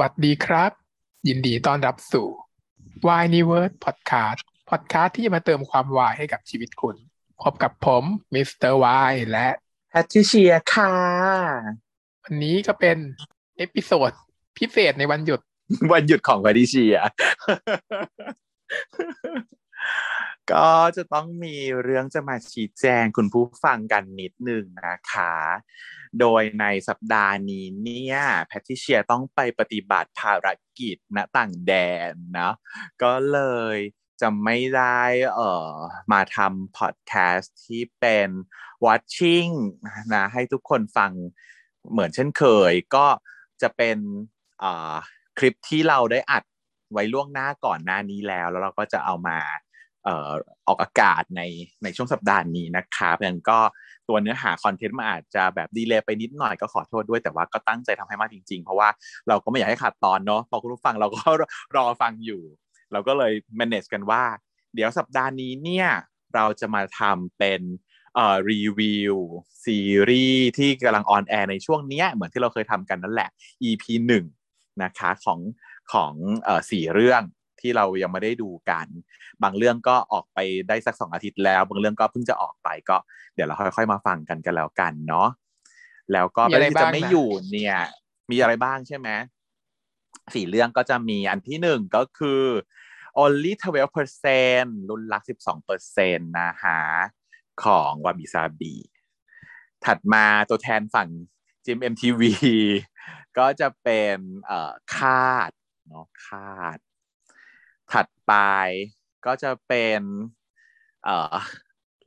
วัสดีครับ ยินดีต้อนรับสู่ Why n e w o r d Podcast Podcast ที่จะมาเติมความวายให้กับชีวิตคุณ พบกับผมมิสเตอร์วายและแพทริเชียค่ะ วันนี้ก็เป็นเอพิโซดพิเศษในวันหยุด วันหยุดของแพทริเชีย ก็จะต้องมีเรื่องจะมาชี้แจงคุณผู้ฟังกันนิดหนึ่งนะคะ โดยในสัปดาห์นี้เนี่ยแพทริเชียต้องไปปฏิบัติภารกิจณต่างแดนนะก็เลยจะไม่ได้เอ่อมาทำพอดแคสต์ที่เป็น watching นะให้ทุกคนฟังเหมือนเช่นเคย ก็จะเป็นอ่าคลิปที่เราได้อัดไว้ล่วงหน้าก่อนหน้านี้แล้ว แล้วเราก็จะเอามาเอ่อออกอากาศในในช่วงสัปดาห์นี้นะคะเพราะฉะนั้นก็ ตัวเนื้อหาคอนเทนต์มันอาจจะแบบดีเลย์ไปนิดหน่อยก็ขอโทษด้วยแต่ว่าก็ตั้งใจทำให้มากจริง ๆ เพราะว่าเราก็ไม่อยากให้ขาดตอนเนาะพอคุณผู้ฟังเราก็รอฟังอยู่ เราก็เลย manage กันว่า เดี๋ยวสัปดาห์นี้เนี่ยเราจะมาทำเป็นเอ่อรีวิวซีรีส์ที่กำลังออนแอร์ในช่วงเนี้ยเหมือนที่เราเคยทำกันนั่นแหละ EP หนึ่งนะคะของของเอ่อสี่เรื่อง ที่เรายังไม่ได้ดูกัน บางเรื่องก็ออกไปได้สักสองอาทิตย์แล้ว บางเรื่องก็เพิ่งจะออกไปก็ เดี๋ยวเราค่อยๆมาฟังกันกันแล้วกันเนาะแล้วก็มีอะไรที่จะบ้างไม่นะอยู่เนี่ย มีอะไรบ้างใช่ไหมสี่เรื่องก็จะมีอันที่หนึ่งก็คือ only 12%รุ่นลัก 12%นะฮะของวาบิซาบิถัดมาตัวแทนฝั่งจิม MTV ก็จะเป็นเอ่อคาดเนาะคาด ถัดไปก็จะเป็น เอ่อ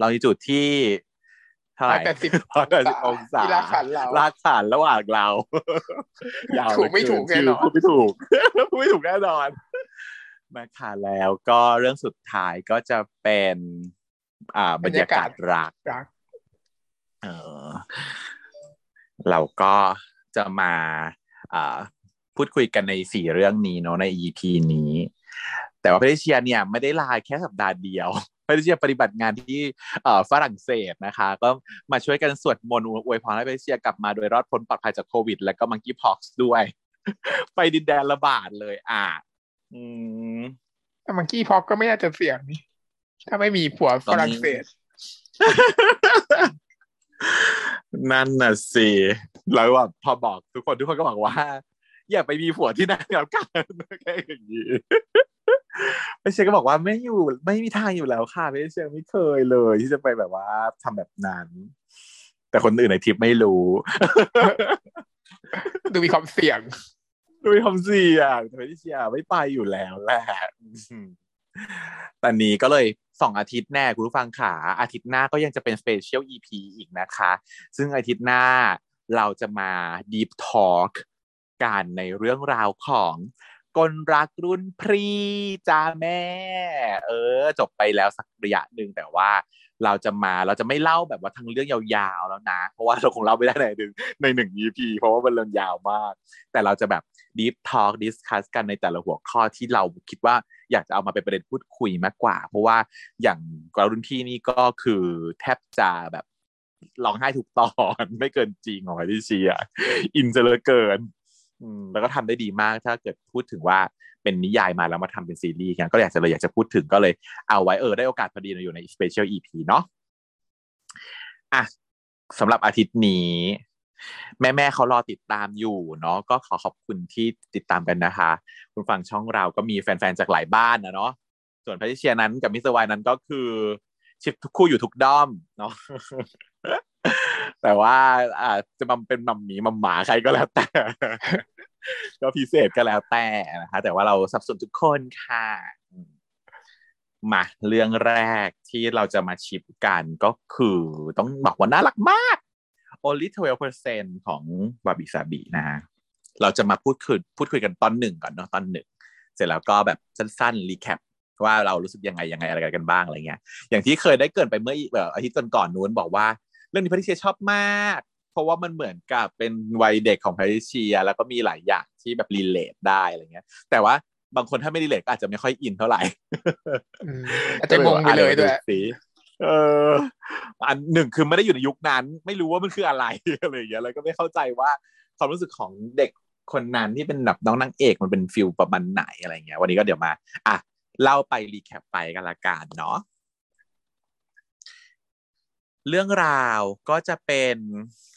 ลองจุดที่เท่าไหร่180ร้อยแปดสิบองศาที่รากฐานเรารากฐานระหว่างเรายาวถูกไม่ถูกเหลืแน่นอนพูดไม่ถูกพูดไม่ถูกแน่นอนมาค่ะแล้วก็เรื่องสุดท้ายก็จะเป็น อ่า บรรยากาศรักรักเออเราก็จะมา อ่า พูดคุยกันในสี่เรื่องนี้เนาะใน EP นี้ แต่ว่าเพทริเชียเนี่ยไม่ได้ลาแค่สัปดาห์เดียวเพทริเชียปฏิบัติงานที่เอ่อฝรั่งเศสนะคะ ก็มาช่วยกันสวดมนต์อวยพรให้เพทริเชียกลับมาโดยรอดพ้นปลอดภัยจากโควิด และก็มังกี้พ็อกซ์ด้วย ไปดินแดนระบาดเลย อะอืมแต่มังกี้พอกก็ไม่น่าจะเสี่ยงนี่ถ้าไม่มีผัวฝรั่งเศส นั่นน่ะสิแล้วแบบพอบอกทุกคนทุกคนก็บอกว่า อย่าไปมีผัวที่นั่นแล้วกันแค่อย่างนี้ ไปเชยก็บอกว่าไม่อยู่ไม่มีทางอยู่แล้วค่ะไม่เชยไม่เคยเลย ที่จะไปแบบว่าทำแบบนั้น แต่คนอื่นในทริปไม่รู้ ดูมีความเสี่ยง ดูมีความเสี่ยงแต่พี่เชียไม่ไปอยู่แล้วแหละอืมตอนนี้ก็เลยสองอาทิตย์แน่คุณผู้ฟังขาอาทิตย์หน้าก็ยังจะเป็นสเปเชียลอีพีอีกนะคะ ซึ่งอาทิตย์หน้าเราจะมา Deep Talk กันในเรื่องราวของ กลรักรุ่นพรีจ้าแม่ เออ จบไปแล้วสักระยะหนึ่งแต่ว่าเราจะมาเราจะไม่เล่าแบบว่าทั้งเรื่องยาวๆแล้วนะ เพราะว่าเราคงเล่าไม่ได้ในหนึ่งในหนึ่ง EP เพราะว่ามันเรื่องยาวมาก แต่เราจะแบบ deep talk discuss กันในแต่ละหัวข้อที่เราคิดว่าอยากจะเอามาเป็นประเด็นพูดคุยมากกว่า เพราะว่าอย่างกรรุ่นพี่นี่ก็คือแทบจะแบบร้องไห้ทุกตอนไม่เกินจริงของไอที่เชียอินจะเลอเกิน แล้วก็ทำได้ดีมากถ้าเกิดพูดถึงว่าเป็นนิยายมาแล้วมาทำเป็นซีรีส์กันก็อยากจะเลยอยากจะพูดถึงก็เลยเอาไว้เออได้โอกาสพอดีอยู่ใน Special EP เนาะอะสำหรับอาทิตย์นี้แม่แม่ๆเขารอติดตามอยู่เนาะก็ขอขอบคุณที่ติดตามกันนะคะ คุณฟังช่องเราก็มีแฟนๆจากหลายบ้านนะเนาะส่วนแพทริเชียนั้นกับมิสเตอร์วายนั้นก็คือ ship ทุกคู่อยู่ทุกด้อมเนาะ แต่ว่าอาจจะมาเป็นมัมหมีมัมหมาใครก็แล้วแต่ ก็พิเศษก็แล้วแต่นะคะ แต่ว่าเราสนับสนุนทุกคนค่ะ มาเรื่องแรกที่เราจะมาชิปกันก็คือต้องบอกว่าน่ารักมาก only 12%ของวาบิซาบินะเราจะมาพูดคุยพูดคุยกันตอนหนึ่งก่อนเนาะตอนหนึ่งเสร็จแล้วก็แบบสั้นๆรีแคปว่าเรารู้สึกยังไงยังไงอะไรกันบ้างอะไรเงี้ย อย่างที่เคยได้เกินไปเมื่ออาทิตย์ก่อนๆนู้นบอกว่า เรื่องนี้พาริเชียชอบมาก เพราะว่ามันเหมือนกับเป็นวัยเด็กของพาริเชีย แล้วก็มีหลายอย่างที่แบบรีเลทได้อะไรเงี้ย แต่ว่าบางคนถ้าไม่ relate ก็อาจจะไม่ค่อยอินเท่าไหร่อืมอาจจะงงไปเลยด้วยอะดูสิเอออันหนึ่งคือไม่ได้อยู่ในยุคนั้น ไม่รู้ว่ามันคืออะไรอะไรอย่างเงี้ยแล้วก็ไม่เข้าใจว่าความรู้สึกของเด็กคนนั้นที่เป็นแบบน้องนางเอกมันเป็น feel ประมาณไหนอะไรเงี้ย วันนี้ก็เดี๋ยวมา อะ เล่าไป recap ไปกันละกันเนาะ เรื่องราวก็จะเป็น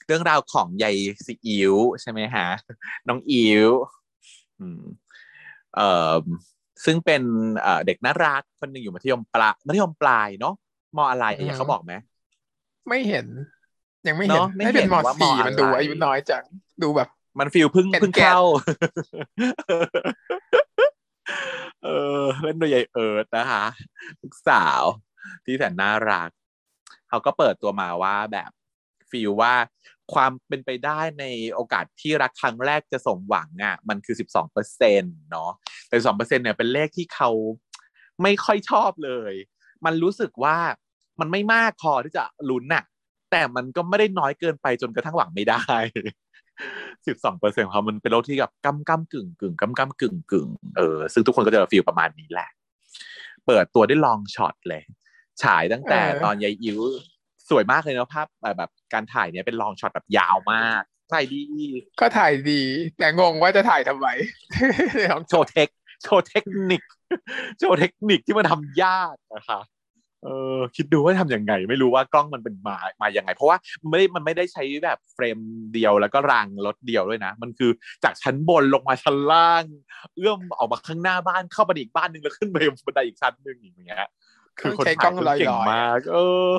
เรื่องราวของยายซีอิ๊วใช่ไหมฮะน้องอิ๋วอืมเอ่อซึ่งเป็นเอ่อเด็กน่ารักคนหนึ่งอยู่มัธยมปลายมัธยมปลายเนาะมอะไรอืมเขาบอกไหมไม่เห็น ยังไม่เห็นเนอะไม่ให้เป็นเห็นมว่ามสี่อะไรมันดูอายุน้อยจังดูแบบ มัน feel เพิ่งเป็นเพิ่งแกะเข้า เออเล่นโดยยายเอิร์ดนะคะลูกสาวที่แสนน่ารัก เขาก็เปิดตัวมาว่าแบบฟีลว่าความเป็นไปได้ในโอกาสที่รักครั้งแรกจะสมหวังอะมันคือสิบสองเปอร์เซ็นเนาะแต่สองเปอร์เซ็นเนี่ยเป็นเลขที่เขาไม่ค่อยชอบเลย มันรู้สึกว่ามันไม่มากพอที่จะลุ้นน่ะแต่มันก็ไม่ได้น้อยเกินไปจนกระทั่งหวังไม่ได้สิบสองเปอร์เซ็นต์ของเขามันเป็นโรคที่แบบกำกำกึ่งกึ่งกำกำกึ่งกึ่งเออซึ่งทุกคนก็จะฟีลประมาณนี้แหละ เปิดตัวด้วย long shot เลย ฉายตั้งแต่เออตอนยายอิ๋วสวยมากเลยเนาะภาพแบบแบบการถ่ายเนี้ยเป็น long shot แบบยาวมากถ่ายดี ก็ถ่ายดี แต่งงว่าจะถ่ายทำไมลองโชว์เทคโชว์เทคนิค โชว์เทคนิคที่มันทำยากนะคะเออคิดดูว่าทำยังไง ไม่รู้ว่ากล้องมันเป็นมามายังไง เพราะว่ามันไม่ได้มันไม่ได้ใช้แบบ frame เดียวแล้วก็รางรถเดียวด้วยนะ มันคือจากชั้นบนลงมาชั้นล่าง เอื้อมออกมาข้างหน้าบ้านเข้าไปอีกบ้านหนึ่งแล้วขึ้นไปบันไดอีกชั้นหนึ่งอย่างเงี้ย คือคนใช้กถ่าล้ยองคือเก่งลอยๆมาก เออ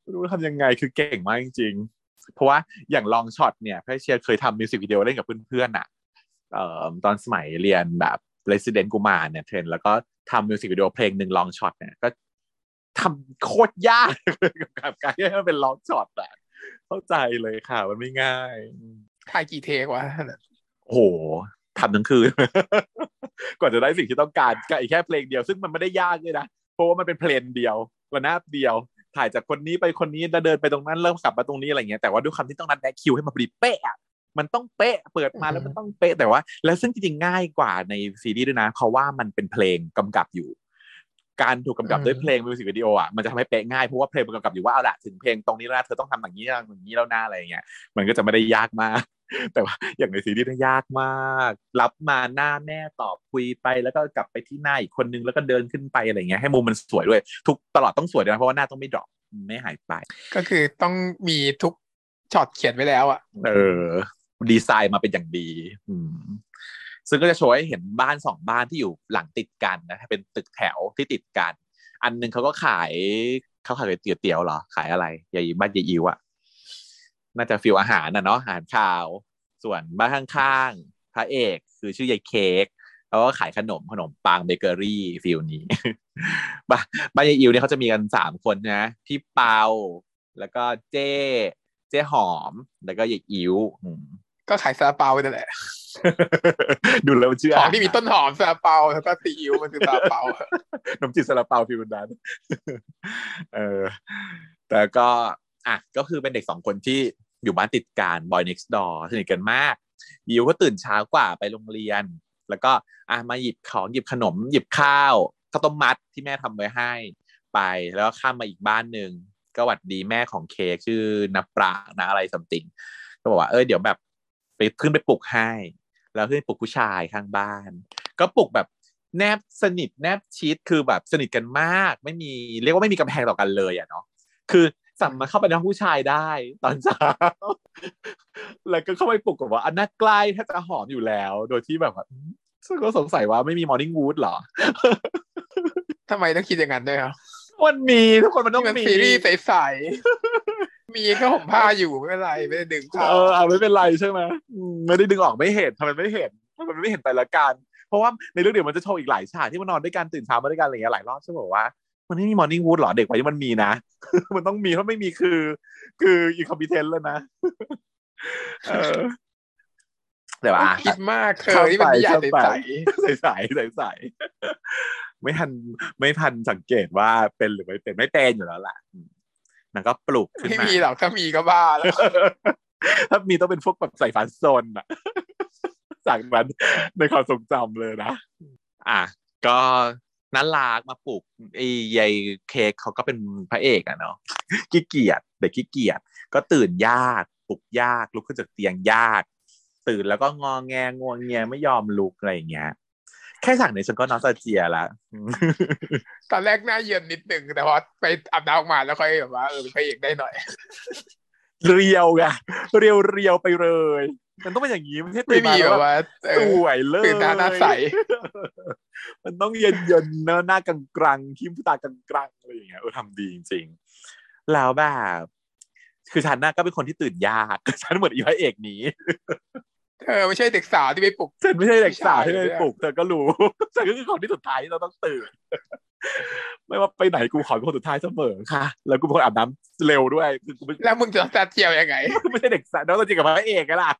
ไม่รู้ทำยังไงคือเก่งมากจริง ๆ เพราะว่าอย่าง long shot เนี่ยพี่เชียเคยทำมิวสิกวิดีโอเล่นกับเพื่อนๆอะเอ่อตอนสมัยเรียนแบบ Resident กุมารเนี่ยเทรนแล้วก็ทำมิวสิกวิดีโอเพลงหนึ่ง long shot เนี่ยก็ทำโคตรยากเลยกับการที่ให้มันเป็น long shot อะเข้าใจเลยค่ะ มันไม่ง่ายถ่ายกี่เทควะโอ้โหทำทั้งคืน กว่าจะได้สิ่งที่ต้องการกับอีกแค่เพลงเดียว ซึ่งมันไม่ได้ยากเลยนะ เพราะว่ามันเป็นเพลงเดียวระนาบเดียว ถ่ายจากคนนี้ไปคนนี้แล้วเดินไปตรงนั้นเริ่มกลับมาตรงนี้อะไรเงี้ยแต่ว่าด้วยคำที่ต้องนัดแนะคิวให้มาพอดีเป๊ะอะมันต้องเป๊ะเปิดมาแล้วมันต้องเป๊ะแต่ว่า แล้วซึ่งจริงๆง่ายกว่าในซีรีส์ด้วยนะเพราะว่ามันเป็นเพลงกำกับอยู่ การถูกกำกับด้วยเพลงมิวสิกวิดีโออะมันจะทำให้เป๊ะง่ายเพราะว่าเพลงมันกำกับอยู่ว่าเอาละถึงเพลงตรงนี้แล้วนะเธอต้องทำอย่างนี้อย่างนี้แล้วหน้าอะไรอย่างเงี้ยมันก็จะไม่ได้ยากมาก แต่ว่าอย่างในซีรีส์นี่ยากมาก รับมาหน้าแม่ตอบคุยไป แล้วก็กลับไปที่หน้าอีกคนนึงแล้วก็เดินขึ้นไปอะไรเงี้ยให้มุมมันสวยด้วย ทุกตลอดต้องสวยด้วยนะเพราะว่าหน้าต้องไม่ดรอปไม่หายไป ก็คือต้องมีทุกช็อตเขียนไว้แล้วอะเออ ดีไซน์มาเป็นอย่างดีอืมซึ่งก็จะโชว์ให้เห็นบ้านสองบ้านที่อยู่หลังติดกันนะเป็นตึกแถวที่ติดกัน อันหนึงเขาก็ขายเขาขายก๋วยเตี๋ยวเหรอ ขายอะไรยายบ้านยายอิ๋วอะ น่าจะ feel อาหารนะเนาะอาหารข้าว ส่วนบ้านข้างๆพระเอกคือชื่อยายเค้กเขาก็ขายขนมขนมปังเบเกอรี่ feel นี้บ้านบ้านยายอิ๋วเนี่ยเขาจะมีกันสามคนนะพี่เปาแล้วก็เจ้เจ้หอม แล้วก็ยายอิ๋วอืมก็ขายซาลาเปานั่นแหละ ดูแล้วมันชื่อของที่มีต้นหอมซาลาเปาแล้วก็ซีอิ๊วมันคือซาลาเปานมจีบซาลาเปาฟิวนั้นเออแต่ก็ อะก็คือเป็นเด็กสองคนที่อยู่บ้านติดกัน boy next door สนิทกันมากยิวก็ตื่นเช้ากว่าไปโรงเรียน แล้วก็อะมาหยิบของหยิบขนม หยิบข้าวข้าวต้มมัดที่แม่ทำไว้ให้ไปแล้วข้ามมาอีกบ้านหนึ่งก็หวัดดีแม่ของเคชื่อนับปรานะอะไรสัมติงก็บอกว่าเออเดี๋ยวแบบไปขึ้นไปปลุกให้ แล้วขึ้นไปปลุกผู้ชายข้างบ้าน ก็ปลุกแบบแนบสนิทแนบชิดคือแบบสนิทกันมาก ไม่มีเรียกว่าไม่มีกำแพงต่อกันเลยอะเนาะคือ สั่งมาเข้าไปในห้องผู้ชายได้ ตอนเช้า แล้วก็เข้าไปปลุกกับว่าอันน่าใกล้ถ้าจะหอมอยู่แล้ว โดยที่แบบว่าอืมซึ่งก็สงสัยว่าไม่มีมอร์นิ่งวูดหรอทำไมต้องคิดอย่างนั้นด้วยครับมันมีทุกคนมันต้นี่องมันมีซีรีส์ใสๆมีก็ห่มผ้าอยู่ไม่เป็นไรไม่ได้ดึงเข้าเออเอาไม่เป็นไรใช่ไหมอืมไม่ได้ดึงออกไม่เห็นทำไมไม่เห็นทำไมไม่เห็นไปละกันเพราะว่าในเรื่องเดี๋ยวมันจะโชว์อีกหลายฉากที่มันนอนด้วยกันตื่นเช้ามาด้วยกันอะไรอย่างเงี้ยหลายรอบใช่ไหมบอกว่า มันไม่มีมอร์นิ่งวูดหรอเด็กวัยนี้มันมีนะ มันต้องมีถ้าไม่มีคือ คืออีคอมพิเทนแล้วนะเออแต่ว่าคิดมากเคยที่มันนิยายใสใสใสใสใสไม่ทันไม่ทันสังเกตว่าเป็นหรือไม่เป็นไม่เป็นอยู่แล้วล่ะอืมนางก็ปลุกๆขึ้นไม่มามีหรอกถ้ามีก็บ้าแล้วถ้ามีต้องเป็นพวกแบบใส่ฟันโซนอะจากนั้นในความทรงจำเลยนะ อะก็ น่ารักมาปลุกไอ้ยายเค้กเขาก็เป็นพระเอกอะเนาะขี้เกียจเด็กขี้เกียจก็ตื่นยากปลุกยากลุกขึ้นจากเตียงยาก ตื่นแล้วก็งอแงงวงเงียไม่ยอมลุกอะไรอย่างเงี้ยแค่ฉากนี้ฉันก็นอสเจียละตอนแรกหน้าเย็นนิดหนึ่งแต่พอไปอาบน้ำออกมาแล้วค่อยแบบว่าเออเป็นพระเอกได้หน่อย เรียวไงเรียวเรียวๆไปเลย มันต้องเป็นอย่างนี้ไม่ใช่ไม่ตื่นมีมาแบแล้วบแบบว่าเอสอวยเลยตื่นหน้าหน้าใส มันต้องเย็นเย็นๆเนอะหน้ากลางกลางๆขี้ตากลางกลางๆอะไรอย่างเงี้ยเออทำดีจริงๆแล้วแบบคือฉันน่ะก็เป็นคนที่ตื่นยากฉันเหมือนอีพระเอกนี้ เธอไม่ใช่เด็กสาวที่ไปปลุกฉันไม่ใช่เด็กสาวที่ไม่ไปใช่ปลุกเธอก็รู้ฉันก็คือคนที่สุดท้ายที่เราต้องตื่น ไม่ว่าไปไหนกูขอเป็นคนสุดท้ายเสมอค่ะ แล้วกูเป็นคนอาบน้ำเร็วด้วยคือกูไม่แล้วมึงจะตัดเจียวยังไงไม่ใช่เด็กสาวน้องตัวจริงกับพระเอกกันล่ะ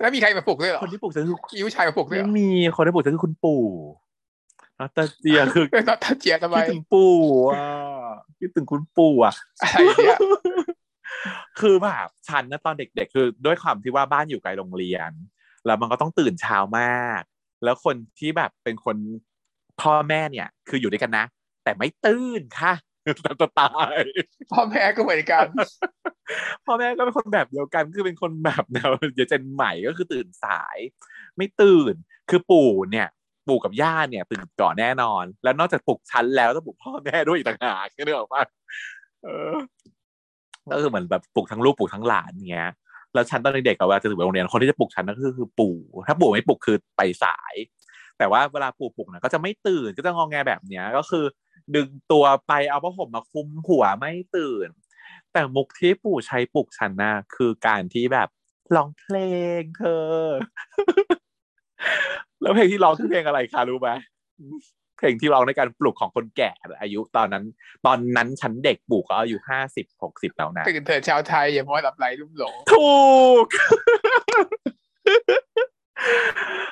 แล้วมีใครมาปลุกด้วยเหรอคนที่ปลุกฉันคืออิ้วชายมาปลุกด้วยไม่เหรอมีคนที่ปลุกฉันคือคุณปู่นอตาเจียคือเออตัดเจียวทำไมคิดถึงปู่อะคิดถึงคุณปู่อะอะไรเนี่ย คือแบบฉันนะตอนเด็ก ๆ คือด้วยความที่ว่าบ้านอยู่ไกลโรงเรียน แล้วมันก็ต้องตื่นเช้ามาก แล้วคนที่แบบเป็นคนพ่อแม่เนี่ย คืออยู่ด้วยกันนะ แต่ไม่ตื่นค่ะจะตายพ่อแม่ก็เหมือนกัน พ่อแม่ก็เป็นคนแบบเดียวกันคือเป็นคนแบบแนวเดี๋ยวเจนใหม่ก็คือตื่นสาย ไม่ตื่นคือปู่เนี่ยปู่กับย่าเนี่ยตื่นก่อนแน่นอน แล้วนอกจากปลุกฉันแล้วต้องปลุกพ่อแม่ด้วยอีกต่างหากก็นึกออกปะเออ ก็คือเหมือนแบบปลุกทั้งลูกปลุกทั้งหลานเงี้ยแล้วฉันตอนเด็กๆอะเวลาจะถึงโรงเรียนคนที่จะปลุกฉันก็คือคือปู่ ถ้าปู่ไม่ปลุกคือไปสาย แต่ว่าเวลาปู่ปลุกนะก็จะไม่ตื่นก็จะงองแงแบบเนี้ยก็คือ ดึงตัวไปเอาผ้าห่มมาคลุมหัวไม่ตื่น แต่มุกที่ปู่ใช้ปลุกฉันนะคือการที่แบบร้องเพลงเธอ แล้วเพลงที่ร้องคือเพลงอะไรคะรู้ไหม เพลงที่ร้องในการปลุกของคนแก่อายุตอนนั้น ตอนนั้นฉันเด็กปู่ก็อายุห้าสิบหกสิบแล้วนะตื่นเถิดชาวไทยอย่ามัวหลับไหลลุ่มหลงถูก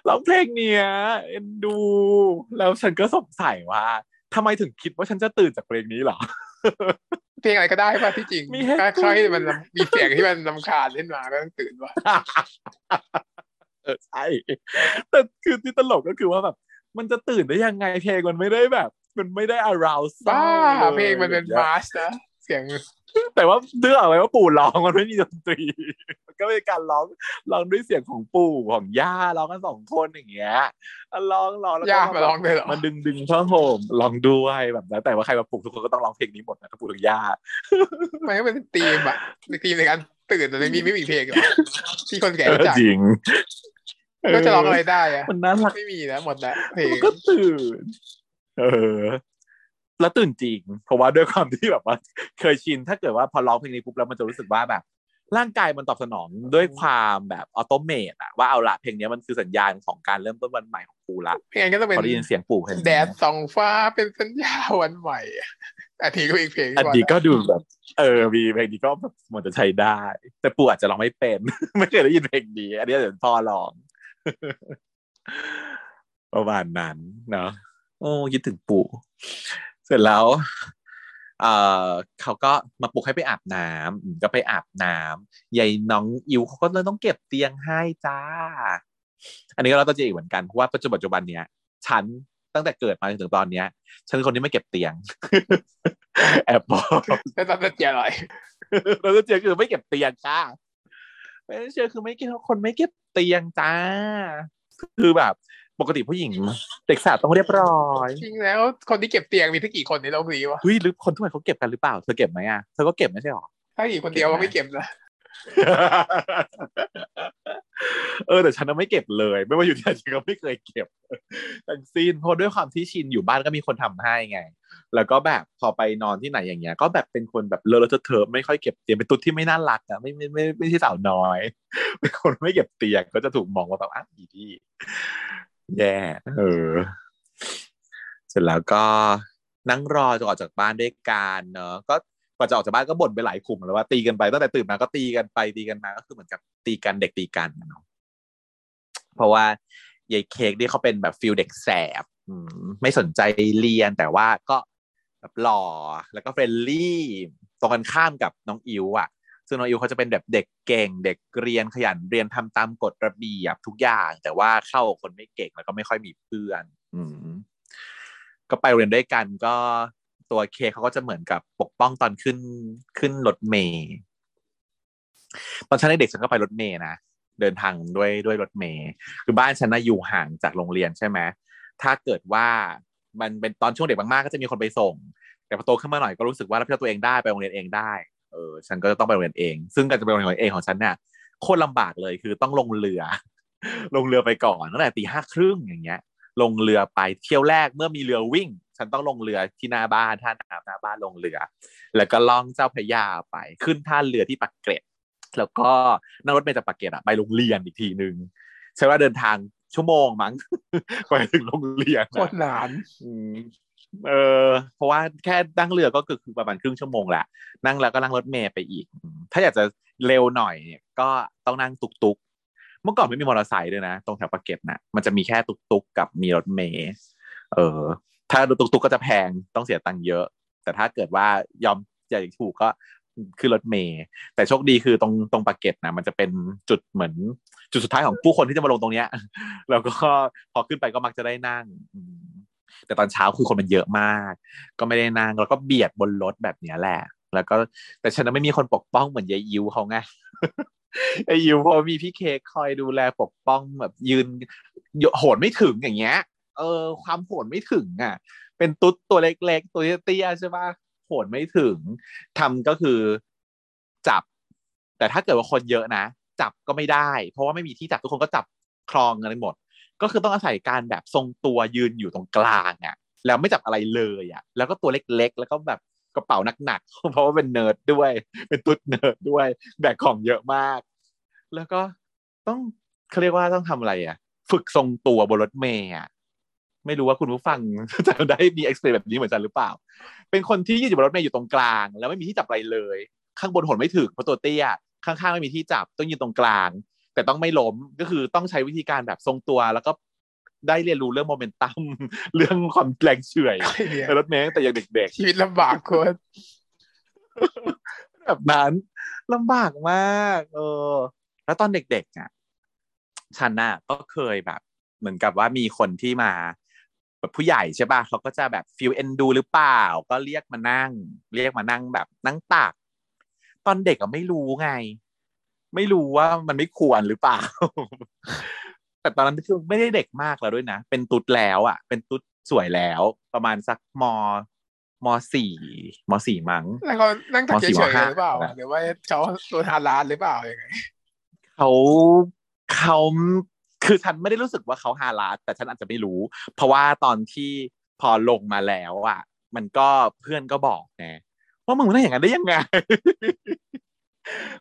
ร้องเพลงเนี้ยเอ็นดู แล้วฉันก็สงสัยว่าทำไมถึงคิดว่าฉันจะตื่นจากเพลงนี้เหรอ เพลงอะไรก็ได้ป่ะที่จริงมีให้แค่ตื่นค่อยมันมีเสียงที่มันลำคาญขึ้นมาก็ต้องตื่นว่ะเออใช่แต่คือที่ตลกก็คือว่าแบบ มันจะตื่นได้ยังไงเพลงมันไม่ได้แบบ มันไม่ได้ arouse บ้าลยเพลงมันเป็นแบบมาร์ชนะเสียงแต่ว่าเรื่องอะไรว่าปู่ร้องมันไม่มีดนตรีมันก็เป็นการร้องร้องด้วยเสียงของปู่ของย่าร้องกันสองคนอย่างเงี้ยอะร้องร้องแล้วก็ยากมาร้องเลยเหรอมันดึงดึงผ้าห่มร้องด้วยแบบแล้วแต่ว่าใครมาปลุกทุกคนก็ต้องร้องเพลงนี้หมดนะทั้งปู่ทั้งย่ามันก็เป็นธีมอะในธีมในการตื่นแต่ไม่มีไม่มีเพลงหรอกที่คนแก่เออรู้จักจริง ก็จะร้องอะไรได้อะมันน่ารักไม่มีนะหมดละเพลงมันก็ตื่น เออ แล้วตื่นจริง เพราะว่าด้วยความที่แบบว่า เคยชินถ้าเกิดว่าพอร้องเพลงนี้ปุ๊บแล้วมันจะรู้สึกว่าแบบ ร่างกายมันตอบสนองด้วยความแบบออโตเมตอะว่าเอาละเพลงนี้มันคือสัญญาณของการเริ่มต้นวันใหม่ของกูละเพลงก็ต้องเป็นพอได้ยินเสียงปู่เพลงนี้แดดส่องฟ้าเป็นสัญญาวันใหม่อะอันนี้ก็อีกเพลงอันนี้ก็ดูแบบเออมีเพลงนี้ก็แบบมันจะใช้ได้ แต่ปู่อาจจะร้องไม่เป็น ไม่เคยได้ยินเพลงนี้ อันนี้เดี๋ยวพ่อร้อง ประมาณนั้นเนาะโอ้คิดถึงปู่ เสร็จแล้วเอ่อเขาก็มาปลุกให้ไปอาบน้ำอืมก็ไปอาบน้ำยายน้องอิวเขาก็เลยต้องเก็บเตียงให้จ้า อันนี้ก็เราต้องเจออีกเหมือนกันเพราะว่าปัจจุบันปัจจุบันเนี้ยฉันตั้งแต่เกิดมาจนถึงตอนเนี้ยฉันเป็นคนที่ไม่เก็บเตียง แอบบอกแล้วตอนจะเจียอะไรเราจะเจอคือไม่เก็บเตียงจ้าไม่ได้เจอคือไม่เก็บคนไม่เก็บ เตียงจ้า คือแบบ ปกติผู้หญิง เด็กสาวต้องเรียบร้อย จริงแล้ว คนที่เก็บเตียงมีทั้งกี่คนในโลกนี้วะเฮ้ยหรือคนทั่วไปเขาเก็บกันหรือเปล่าเธอเก็บไหมอะเธอก็เก็บไม่ใช่หรอถ้ากี่คนเดียวก็ไม่เก็บนะ เออแต่ฉันไม่เก็บเลย ไม่ว่าอยู่ที่ไหนฉันก็ไม่เคยเก็บทั้งสิ้นเพราะด้วยความที่ชินอยู่บ้านก็มีคนทำให้ไง แล้วก็แบบพอไปนอนที่ไหนอย่างเงี้ย ก็แบบเป็นคนแบบเลอะเลอะเทอะไม่ค่อยเก็บเตียงเป็นตุ๊ดที่ไม่น่ารักอะไม่ไม่ไม่ไม่ใช่สาวน้อยเป็นคนไม่เก็บเตียงก็จะถูกมองว่าแบบอ้าวอีที่แย่เออ เสร็จแล้วก็นั่งรอจนออกจากบ้านด้วยกันเนอะก็ กว่าจะออกจากบ้านก็บ่นไปหลายกลุ่มแล้วว่าตีกันไปตั้งแต่ตื่นมาก็ตีกันไปตีกันมาก็คือเหมือนกับตีกันเด็กตีกันเนาะเพราะว่ายายเค้กนี่เขาเป็นแบบ feel เด็กแสบไม่สนใจเรียนแต่ว่าก็แบบหล่อแล้วก็ friendly ตรงกันข้ามกับน้องอิ๋วอะซึ่งน้องอิ๋วเขาจะเป็นแบบเด็กเก่ง เด็กเรียนขยันเรียนทำตามกฎระเบียบทุกอย่าง แต่ว่าเข้าคนไม่เก่งแล้วก็ไม่ค่อยมีเพื่อน อืมก็ไปเรียนด้วยกันก็ ตัวเค้กเขาก็จะเหมือนกับปกป้องตอนขึ้นขึ้นรถเมย์ตอนฉันเด็กฉันก็ไปรถเมย์นะเดินทางด้วยด้วยรถเมย์คือบ้านฉันน่ะอยู่ห่างจากโรงเรียนใช่ไหมถ้าเกิดว่ามันเป็นตอนช่วงเด็กมากๆก็จะมีคนไปส่ง แต่พอโตขึ้นมาหน่อยก็รู้สึกว่ารับผิดชอบตัวเองได้ไปโรงเรียนเองได้เออฉันก็จะต้องไปโรงเรียนเอง ซึ่งการจะไปโรงเรียนเองของฉันเนี่ยโคตรลำบากเลยคือต้องลงเรือ ลงเรือไปก่อนตั้งแต่ตีห้าครึ่งอย่างเงี้ย ลงเรือไปเที่ยวแรกเมื่อมีเรือวิ่ง ฉันต้องลงเรือที่หน้าบ้านท่าน้ำหน้าบ้านลงเรือ แล้วก็ล่องเจ้าพระยาไปขึ้นท่าเรือที่ปักเกร็ดแล้วก็นั่งรถเมล์จากปักเกร็ดอะไปโรงเรียนอีกทีนึงใช้เวลาเดินทางชั่วโมงมั้งกว่าจะถึงโรงเรียนโคตรนานอืมเออเพราะว่าแค่นั่งเรือก็คือประมาณครึ่งชั่วโมงแหละนั่งแล้วก็นั่งรถเมล์ไปอีกอืมถ้าอยากจะเร็วหน่อยเนี่ยก็ต้องนั่งตุกตุกๆเมื่อก่อนไม่มีมอเตอร์ไซค์ด้วยนะ ตรงแถวปากเกร็ดน่ะมันจะมีแค่ตุกตุกๆกับมีรถเมล์เออ ถ้าตุกตุกๆก็จะแพงต้องเสียตังค์เยอะ แต่ถ้าเกิดว่ายอมอยากถูกก็คือรถเมล์แต่โชคดีคือตรงตรงปากเกร็ดนะมันจะเป็นจุดเหมือน จุดสุดท้ายของผู้คนที่จะมาลงตรงเนี้ย แล้วก็พอขึ้นไปก็มักจะได้นั่ง แต่ตอนเช้าคือคนมันเยอะมาก ก็ไม่ได้นั่งแล้วก็เบียดบนรถแบบเนี้ยแหละ แล้วก็แต่ฉันไม่มีคนปกป้องเหมือนยายยิวเขาไงไอยิวพอมีพี่เคคอยดูแลปกป้องแบบยืนโหนไม่ถึงอย่างเงี้ย เออ ความโหนไม่ถึงอะ เป็นตุ๊ดตัวเล็กๆ ตัวเตี้ยใช่ปะโหนไม่ถึงทำก็คือจับ แต่ถ้าเกิดว่าคนเยอะนะ จับก็ไม่ได้ เพราะว่าไม่มีที่จับทุกคนก็จับครองกันหมด ก็คือต้องอาศัยการแบบทรงตัวยืนอยู่ตรงกลางอะ แล้วไม่จับอะไรเลยอะ แล้วก็ตัวเล็กๆ แล้วก็แบบกระเป๋าหนักๆ เพราะว่าเป็นเนิร์ดด้วย เป็นตุ๊ดเนิร์ดด้วยแบกของเยอะมาก แล้วก็ต้องเขาเรียกว่าต้องทำอะไรอะ ฝึกทรงตัวบนรถเมย์อะ ไม่รู้ว่าคุณผู้ฟังจะได้มี experience แบบนี้เหมือนกันหรือเปล่า เป็นคนที่ยืนอยู่บนรถเมย์อยู่ตรงกลาง แล้วไม่มีที่จับอะไรเลย ข้างบนหนไม่ถึงเพราะตัวเตี้ย ข้างๆไม่มีที่จับต้องยืนตรงกลาง แต่ต้องไม่ล้มก็คือต้องใช้วิธีการแบบทรงตัวแล้วก็ได้เรียนรู้เรื่องโมเมนตัมเรื่องความแรงเฉื่อยไอ้เนี่ยในรถเมล์ตั้งแต่ยังเด็กชีวิตลำบากโคตรๆแบบนั้นลำบากมาก เออ แล้วตอนเด็กๆอะฉันน่ะก็เคยแบบ เหมือนกับว่ามีคนที่มา แบบผู้ใหญ่ใช่ป่ะเขาก็จะแบบฟิลเอนดูหรือเปล่า ก็เรียกมานั่ง เรียกมานั่งแบบนั่งตัก ตอนเด็กก็ไม่รู้ไง ไม่รู้ว่ามันไม่ควรหรือเปล่า แต่ตอนนั้นคือไม่ได้เด็กมากแล้วด้วยนะ เป็นตุ๊ดแล้วอะ เป็นตุ๊ดสวยแล้วประมาณสักมมสี่มสี่มั้งแล้วเขานั่งตักมสี่เฉมยห้าๆหรือเปล่าหรือว่าเขาตัวทานร้านหรือเปล่ายังไงเขาเขา คือฉันไม่ได้รู้สึกว่าเขาฮาลาสแต่ฉันอาจจะไม่รู้ เพราะว่าตอนที่พอลงมาแล้วอะ มันก็เพื่อนก็บอกไงว่ามึงนั่งอย่างนั้นได้ยังไง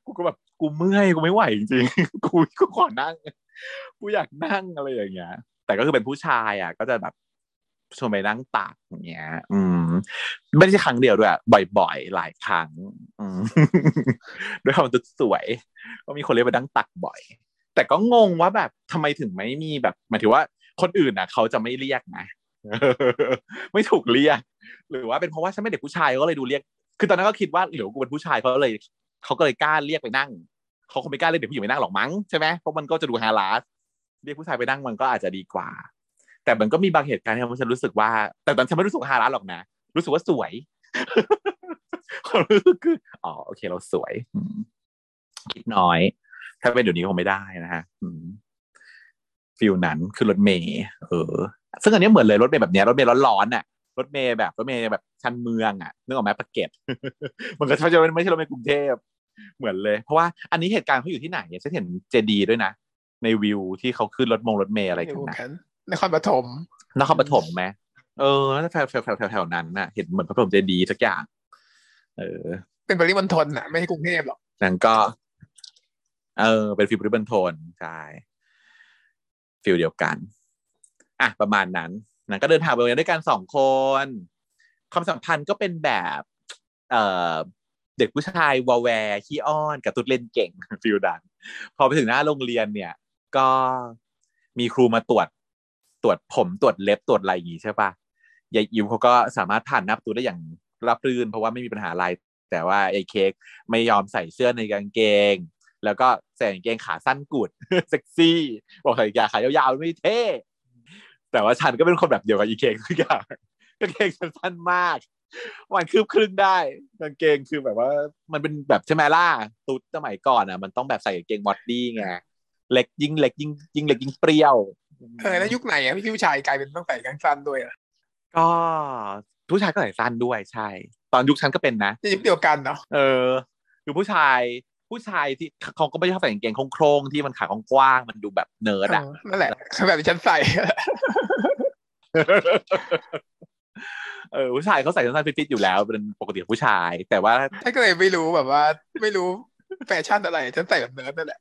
กูก็แบบกูเมื่อยกูไม่ไหวจริงๆกูกูขอนั่ง กูอยากนั่งอะไรอย่างเงี้ย แต่ก็คือเป็นผู้ชายอะ ก็จะแบบชวนไปนั่งตักอย่างเงี้ย อืม ไม่ใช่ครั้งเดียวด้วยบ่อยๆ หลายครั้ง อืมด้วยความตุ๊ดสวย ก็มีคนเรียกไปนั่งตักบ่อย แต่ก็งงว่าแบบทำไมถึงไม่มีแบบหมายถึงว่าคนอื่นอะ เขาจะไม่เรียกนะไม่ถูกเรียก หรือว่าเป็นเพราะว่าฉันไม่เด็กผู้ชายก็เลยดูเรียก คือตอนนั้นก็คิดว่าหรือกูเป็นผู้ชายเขาเลยเขาก็เลยกล้าเรียกไปนั่งเขาคงไม่กล้าเรียกเด็กผู้หญิงไปนั่งหรอกมั้งใช่ไหมเพราะมันก็จะดูฮาราสเรียกผู้ชายไปนั่งมันก็อาจจะดีกว่า แต่มันก็มีบางเหตุการณ์ที่ทำให้ฉันรู้สึกว่า แต่ตอนฉันไม่รู้สึกฮาราสหรอกนะ รู้สึกว่าสวยความรู้สึกคืออ๋อโอเคเราสวย คิดน้อย ถ้าเป็นเดี๋ยวนี้คงไม่ได้นะฮะอืมฟิลนั้นคือรถเมย์เออ ซึ่งอันนี้เหมือนเลยรถเมย์แบบเนี้ยรถเมย์ร้อนๆน่ะรถเมย์แบบรถเมย์แบบชันเมืองอะนึกออกไหมปากเกร็ดมันก็จะไม่ใช่รถเมล์กรุงเทพเหมือนเลย เพราะว่าอันนี้เหตุการณ์เขาอยู่ที่ไหนเนี่ยฉันเห็นเจดีย์ด้วยนะ ในวิวที่เขาขึ้นรถมงรถเมล์อะไรกันอยู่นะกันนครปฐมนครปฐมไหมเออแล้วแถวแถวแถวแถวแถวนั้นน่ะ เห็นเหมือนพระปฐมเจดีย์สักอย่าง เออ เป็นปริมณฑลน่ะ ไม่ใช่กรุงเทพหรอกนั่นก็ เออ เป็น feel ปริมณฑลใช่ feel เดียวกัน อะ ประมาณนั้นนั่นก็เดินทางไปโรงเรียนด้วยกันสองคน ความสัมพันธ์ก็เป็นแบบ เอ่อเด็กผู้ชายวอแวร์ขี้อ้อนกับตุ๊ดเล่นเก่ง feel นั้นพอไปถึงหน้าโรงเรียนเนี่ย ก็มีครูมาตรวจตรวจผมตรวจเล็บตรวจอะไรอย่างงี้ใช่ปะยายอิ๋วเขาก็สามารถผ่านหน้าประตูได้อย่างราบรื่น เพราะว่าไม่มีปัญหาอะไร แต่ว่าไอ้เค้กไม่ยอมใส่เสื้อในกางเกง แล้วก็ใส่กางเกงขาสั้นกุดเซ็กซี่บอกใส่กางขายาวๆไม่เท่แต่ว่าฉันก็เป็นคนแบบเดียวกับอีเค้กทุกอย่างกางเกงฉันสั้นมากวันคืบครึ่งได้กางเกงคือแบบว่า มันเป็นแบบใช่ไหมล่ะตุ๊ดสมัยก่อนอะ มันต้องแบบใส่กางเกงมอดดี้ไงเล็กยิ่งเล็กยิ่งยิ่งเล็กยิ่งเปรี้ยวเออแล้วยุคไหนอะพี่ผู้ชายกลายเป็นต้องใส่กางสั้นด้วยอะก็ผู้ชายก็ใส่สั้นด้วยใช่ ตอนยุคฉันก็เป็นนะยุคเดียวกันเนาะเออคือผู้ชาย ผู้ชายที่เขาก็ไม่ชอบใส่กางเกงโครงๆที่มันขากว้างๆมันดูแบบเนิร์ดอะเออนั่นแหละแบบที่ฉันใส่เออผู้ชายเขาใส่สั้นๆฟิตๆอยู่แล้วเป็นปกติของผู้ชาย แต่ว่าฉันก็เลยไม่รู้แบบว่า ไม่รู้แฟชั่นอะไรฉันใส่แบบเนิร์ดนั่นแหละ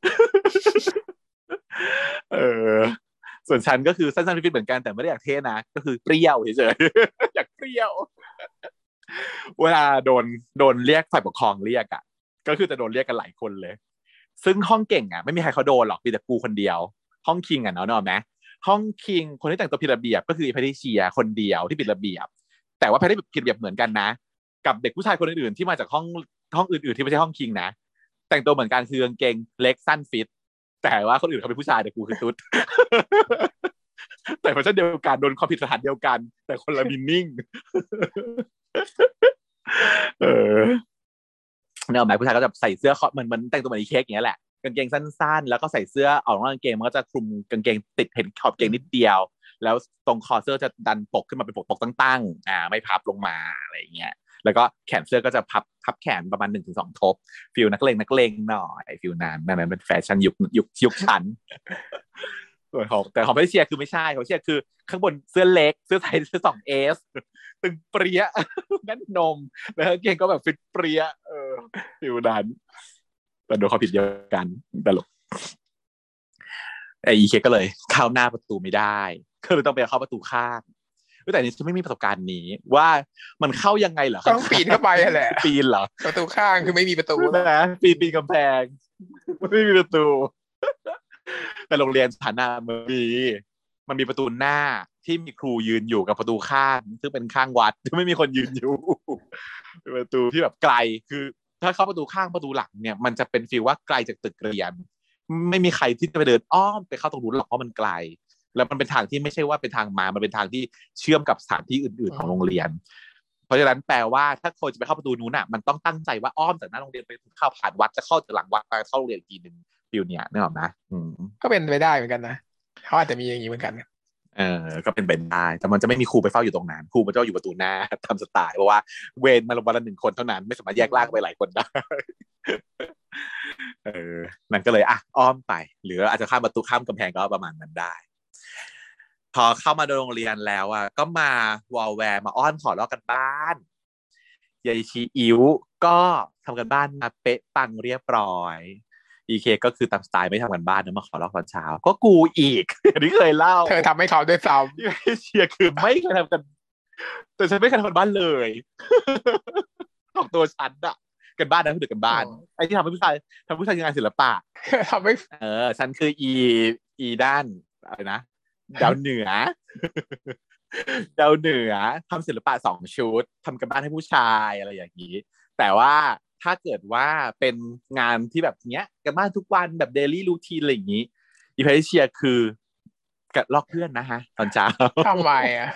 เออส่วนฉันก็คือสั้นๆฟิตๆเหมือนกันแต่ไม่ได้อยากเท่นะก็คือเปรี้ยวเฉยๆอยากเปรี้ยว เวลาโดนโดนเรียกฝ่ายปกครองเรียกอะ ก็คือจะโดนเรียกกันหลายคนเลย ซึ่งห้องเก่งอะไม่มีใครเขาโดนหรอกมีแต่กูคนเดียว ห้องคิงอะเนาะเนกอะไหมห้องคิงคนที่แต่งตัวผิดระเบียบก็คือแพทิเชียคนเดียวที่ผิดระเบียบ แต่ว่าแพทิผิดระเบียบเหมือนกันนะ กับเด็กผู้ชายคนอื่นๆที่มาจากห้องห้องอื่นๆที่ไม่ใช่ห้องคิงนะแต่งตัวเหมือนกันคือกางเกงเล็กสั้นฟิตแต่ว่าคนอื่นเขาเป็นผู้ชายแต่กูคือตุ๊ดแต่เพราะเช่นเดียวกันโดนความผิดสถานเดียวกัน แต่คนละมินนิ่งเออ เนี่ยหมายผู้ชายก็จะใส่เสื้อคอเหมือนเหมือนแต่งตัวเหมือนอีเค้กอย่างเงี้ยแหละกางเกงสั้นๆ แล้วก็ใส่เสื้อออกนอกกางเกงมันก็จะคลุมกางเกงติดเห็นขอบกางเกงนิดเดียว แล้วตรงคอเสื้อจะดันปกขึ้นมาเป็นปกปกตั้งๆอ่าไม่พับลงมาอะไรอย่างเงี้ยแล้วก็แขนเสื้อก็จะพับพับแขนประมาณหนึ่งถึงสองทบ feel นักเลงนักเลงหน่อย feel นั้นนั่นเป็นแฟชั่นยุคยุคยุคฉัน ส่วนของแต่ของไม่เชียร์คือไม่ใช่ของเชียร์คือ ข้างบนเสื้อเล็กเสื้อไซส์เสื้อสอง Sตึงเปรี้ยนั่นนม แล้วกางเกงก็แบบฟิตเปรี้ยเออฟิลนั้นแต่โดนความผิดเดียวกันตลกไออีเคก็เลย เข้าหน้าประตูไม่ได้ก็เลยต้องไปเข้าประตูข้างเฮ้ยแต่อันนี้ฉันไม่มีประสบการณ์นี้ว่ามันเข้ายังไงเหรอต้องปีนเข้าไปอะแหละ ปีนเหรอประตูข้างคือไม่มีประตูนะปีนปีนกำแพงไม่มีประตู แต่โรงเรียนฉันน่ะมันมีมันมีประตูหน้าที่มีครูยืนอยู่กับประตูข้างซึ่งเป็นข้างวัดที่ไม่มีคนยืนอยู่ประตูที่แบบไกลคือ ถ้าเข้าประตูข้างประตูหลังเนี่ย มันจะเป็นฟีลว่าไกลจากตึกเรียนไม่มีใครที่จะไปเดินอ้อมไปเข้าตรงนู้นหรอกเพราะมันไกล แล้วมันเป็นทางที่ไม่ใช่ว่าเป็นทางมา มันเป็นทางที่เชื่อมกับสถานที่อื่น ๆ ของโรงเรียน เพราะฉะนั้นแปลว่าถ้าคนจะไปเข้าประตูนู้นอะ มันต้องตั้งใจว่าอ้อมจากหน้าโรงเรียนไปเข้าผ่านวัดจะเข้าจากหลังวัดไปเข้าโรงเรียนอีกทีหนึ่ง feel เนี้ยนึกออกไหมอืมก็เป็นไปได้เหมือนกันนะเขาอาจจะมีอย่างนี้เหมือนกันเออก็เป็นไปได้แต่มันจะไม่มีครูไปเฝ้าอยู่ตรงนั้นครูมันจะอยู่ประตูหน้าทำสไตล์เพราะว่าเวรมาวันละหนึ่งคนเท่านั้นไม่สามารถแยกล่างไปหลายคนได้เออนั่นก็เลยอะอ้อมไปหรืออาจจะข้ามประตูข้ามกำแพงก็ประมาณนั้นได้ พอเข้ามาโรงเรียนแล้วอะก็มาวอลแวร์มาอ้อนขอลอกการบ้านยายชีอิ๋วก็ทำกันบ้านมาเป๊ะปังเรียบร้อย อีเคก็คือตามสไตล์ไม่ทำกันบ้านนะมาขอลอกตอนเช้า ก็กูอีกอันนี้เคยเล่า เธอทำให้เขาด้วยซ้ที่เอเชียคือไม่เคยทำกัน แต่ฉันไม่เคยทำกันบ้านเลยของตัวฉันอะกันบ้านนะคือเด็กกันบ้านไอ้ที่ทำให้ผู้ชายทำผู้ชายงานศิลปะำทำให้เออฉันคืออีอีด้านอะไรนะดาวเหนือดาวเหนือทำศิลปะสองชุดทำกันบ้านให้ผู้ชายอะไรอย่างนี้ แต่ว่า ถ้าเกิดว่าเป็นงานที่แบบเนี้ยกันบ้านทุกวันแบบเดลี่รูทีนอะไรอย่างนี้อีเพเชียคือกัดลอกเพื่อนนะฮะ ตอนเช้าทำไมอะ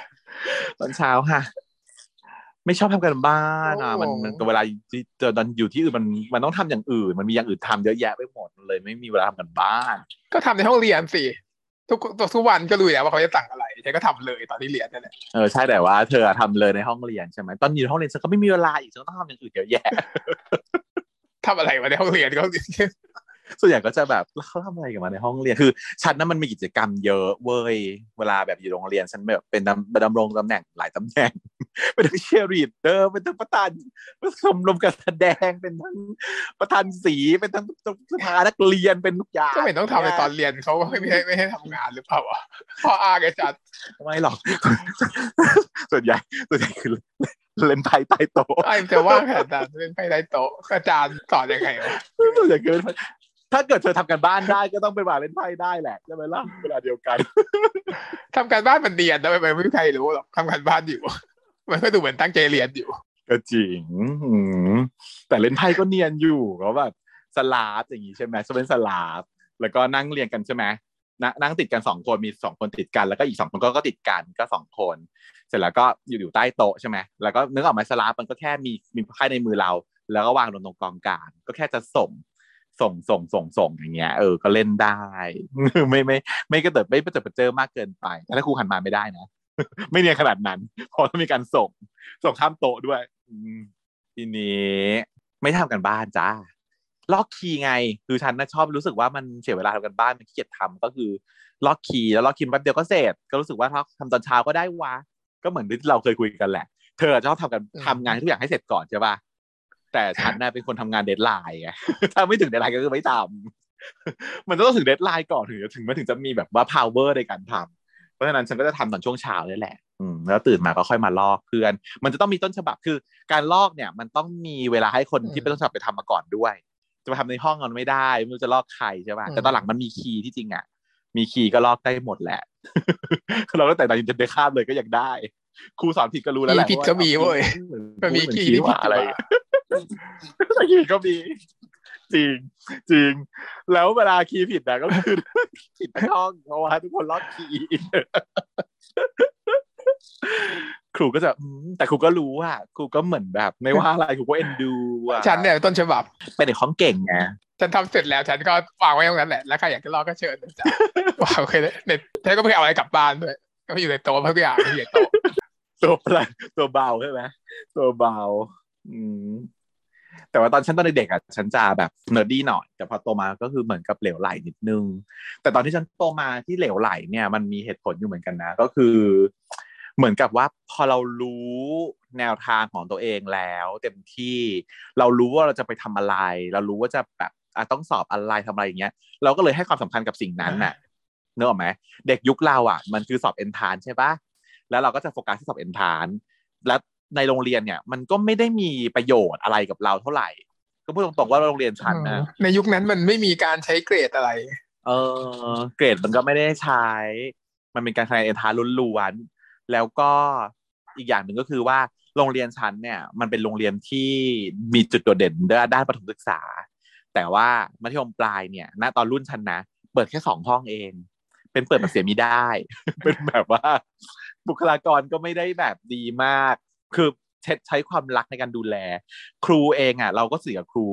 ตอนเช้าค่ะ ไม่ชอบทำกันบ้านอะโอ้มันมันเวลาที่เจอตอนอยู่ที่อื่นมันมันต้องทำอย่างอื่น มันมีอย่างอื่นทำเยอะแยะไปหมดเลย ไม่มีเวลาทำกันบ้าน ก็ทำในห้องเรียนสิ ทุกทุกวันก็รู้อยู่แล้วว่าเขาจะสั่งอะไรฉันก็ทำเลยตอนที่เรียนนั่นแหละเออใช่แต่ว่าเธอทำเลยในห้องเรียนใช่ไหมตอนอยู่ในห้องเรียนฉันก็ไม่มีเวลาอีกฉันก็ต้องทำอย่างอื่นเยอะแยะทำอะไรมาในห้องเรียนก็ ส่วนใหญ่ก็จะแบบแล้วเขาทำอะไรกันมาในห้องเรียนคือฉันนั้นมันมีกิจกรรมเยอะเว้ยเวลาแบบอยู่โรงเรียนฉันแบบเป็นดำดำรงตำแหน่งหลายตำแหน่ง เป็นทั้งเชียร์รีดเดอร์เป็นทั้งประธานชมรมการแสดงเป็นทั้งประธานสีเป็นทั้งสภานักเรียนเป็นทุกอย่างก็ไม่ต้องทำในตอนเรียนเขาไม่ไม่ให้ไม่ให้ทำงานหรือเปล่าวะพ่ออาแกจัดไม่หรอก ส่วนใหญ่ส่วนใหญ่คือเล่นไพ่ใต้โต๊ะไอ้จะว่าขนาดนั้นเล่นไปได้โต๊ะอาจารย์สอนยังไงวะส่วนใหญ่คือเล่นไพ่ ถ้าเกิดเธอทำกันบ้านได้ก็ต้องไปมาเล่นไพ่ได้แหละใช่ไหมล่ะเวลาเดียวกันทำการบ้านมันเรียนนะไม่ไม่มีใครรู้หรอกทำการบ้านอยู่ มันก็ดูเหมือนตั้งใจเรียนอยู่ ก็จริงอืมแต่เล่นไพ่ก็เนียนอยู่เขาแบบสลาฟอย่างงี้ใช่ไหมจะเป็นสลาฟแล้วก็นั่งเรียงกันใช่ไหมนะนั่งติดกันสองคนมีสองคนติดกันแล้วก็อีกสองคนก็ก็ติดกันก็สองคน เสร็จแล้วก็อยู่อยู่ใต้โต๊ะใช่ไหมแล้วก็นึกออกไหมสลาฟมันก็แค่มีมีไพ่ในมือเรา แล้วก็วางลงตรงกองกลางก็แค่จะส่ง ส่งส่งส่งส่งอย่างเงี้ยเออก็เล่นได้ ไม่ไม่ ไม่กระเติบไม่กระเติบกระเจอมากเกินไปแต่ถ้าครูหันมาไม่ได้นะไม่เนียนขนาดนั้นเพราะต้องมีการส่ง ส่งข้ามโต๊ะด้วยอืมทีนี้ไม่ทำกันบ้านจ้าล็อกคีย์ไง คือฉันนะชอบรู้สึกว่ามันเสียเวลาทำการบ้านมันขี้เกียจทำก็คือล็อกคีย์แล้วล็อกคีย์แป๊บเดียวก็เสร็จ ก็รู้สึกว่าถ้าทำตอนเช้าก็ได้วะก็เหมือนที่เราเคยคุยกันแหละ เธอชอบทำกันอืมทำงานทุกอย่างให้เสร็จก่อนใช่ป่ะ แต่ฉันน่ะเป็นคนทำงาน deadline ไงถ้าไม่ถึง deadline ก็คือไม่ทำมันต้องถึง deadline ก่อนถึงจะถึงมันถึงจะมีแบบว่า power ในการทำเพราะฉะนั้นฉันก็จะทำตอนช่วงเช้านี่แหละอืมแล้วตื่นมาก็ค่อยมาลอกเพื่อน มันจะต้องมีต้นฉบับคือการลอกเนี่ย มันต้องมีเวลาให้คนที่เป็นต้นฉบับไปทำมาก่อนด้วย จะมาทำในห้องมันไม่ได้ไม่รู้จะลอกใครใช่ป่ะแต่ตอนหลังมันมีคีย์ที่จริงอะมีคีย์ก็ลอกได้หมดแหละเราตั้งแต่ตอนจะได้ข้ามเลยก็ยังได้ครูสอนผิดก็รู้แล้วแหละคีย์ผิดก็มีเว้ยมันมีเหคีย์ที่ผิดว่าอะไร อยู่อะแต่คีย์ก็มี จริง จริง แล้วเวลาคีย์ผิดนะก็คือผิดทั้งห้องเพราะว่าทุกคนลอกคีย์ครูก็จะอืมแต่ครูก็รู้อะครูก็เหมือนแบบ ไม่ว่าอะไรครูก็เอ็นดูอะฉันเนี่ยต้นฉบับเป็นเด็กของเก่งไงฉันทำเสร็จแล้วฉันก็วางไว้ตรงนั้นแหละแล้วใครอยากจะลอกก็เชิญนะจ๊ะวางไว้ในฉันก็ไม่เอาอะไรกลับบ้านด้วยก็อยู่ในโต๊ะทุกอย่างอยู่ในโต๊ะตัวเปล่าตัวเบาใช่ไหมตัวเบา อืม แต่ว่าตอนฉันตอนเด็กๆอะฉันจะแบบ nerdy หน่อย แต่พอโตมาก็คือเหมือนกับเหลวไหลนิดนึง แต่ตอนที่ฉันโตมาที่เหลวไหลเนี่ยมันมีเหตุผลอยู่เหมือนกันนะ ก็คือ เหมือนกับว่าพอเรารู้แนวทางของตัวเองแล้วเต็มที่เรารู้ว่าเราจะไปทำอะไร เรารู้ว่าจะแบบต้องสอบอะไรทำอะไรอย่างเงี้ย เราก็เลยให้ความสำคัญกับสิ่งนั้นน่ะเนอะไหมเด็กยุคเราอะ มันคือสอบเอนทรานซ์ใช่ปะแล้วเราก็จะโฟกัสที่สอบเอนทานและ ในโรงเรียนเนี่ย มันก็ไม่ได้มีประโยชน์อะไรกับเราเท่าไหร่ ก็พูดตรงๆว่าโรงเรียนฉันนะในยุคนั้นมันไม่มีการใช้เกรดอะไร เออ เกรดมันก็ไม่ได้ใช้ มันเป็นการคะแนนเอนทานล้วนๆแล้วก็อีกอย่างหนึ่งก็คือว่าโรงเรียนชั้นเนี่ย มันเป็นโรงเรียนที่มีจุดโดดเด่นด้านด้านประถมศึกษา แต่ว่ามัธยมปลายเนี่ยณตอนรุ่นชั้นนะเปิดแค่สองห้องเอง เป็นเปิดแบบเสียมีได้ เป็นแบบว่าบุคลากรก็ไม่ได้แบบดีมาก คือใช้ใช้ความรักในการดูแล ครูเองอะ เราก็เสียครู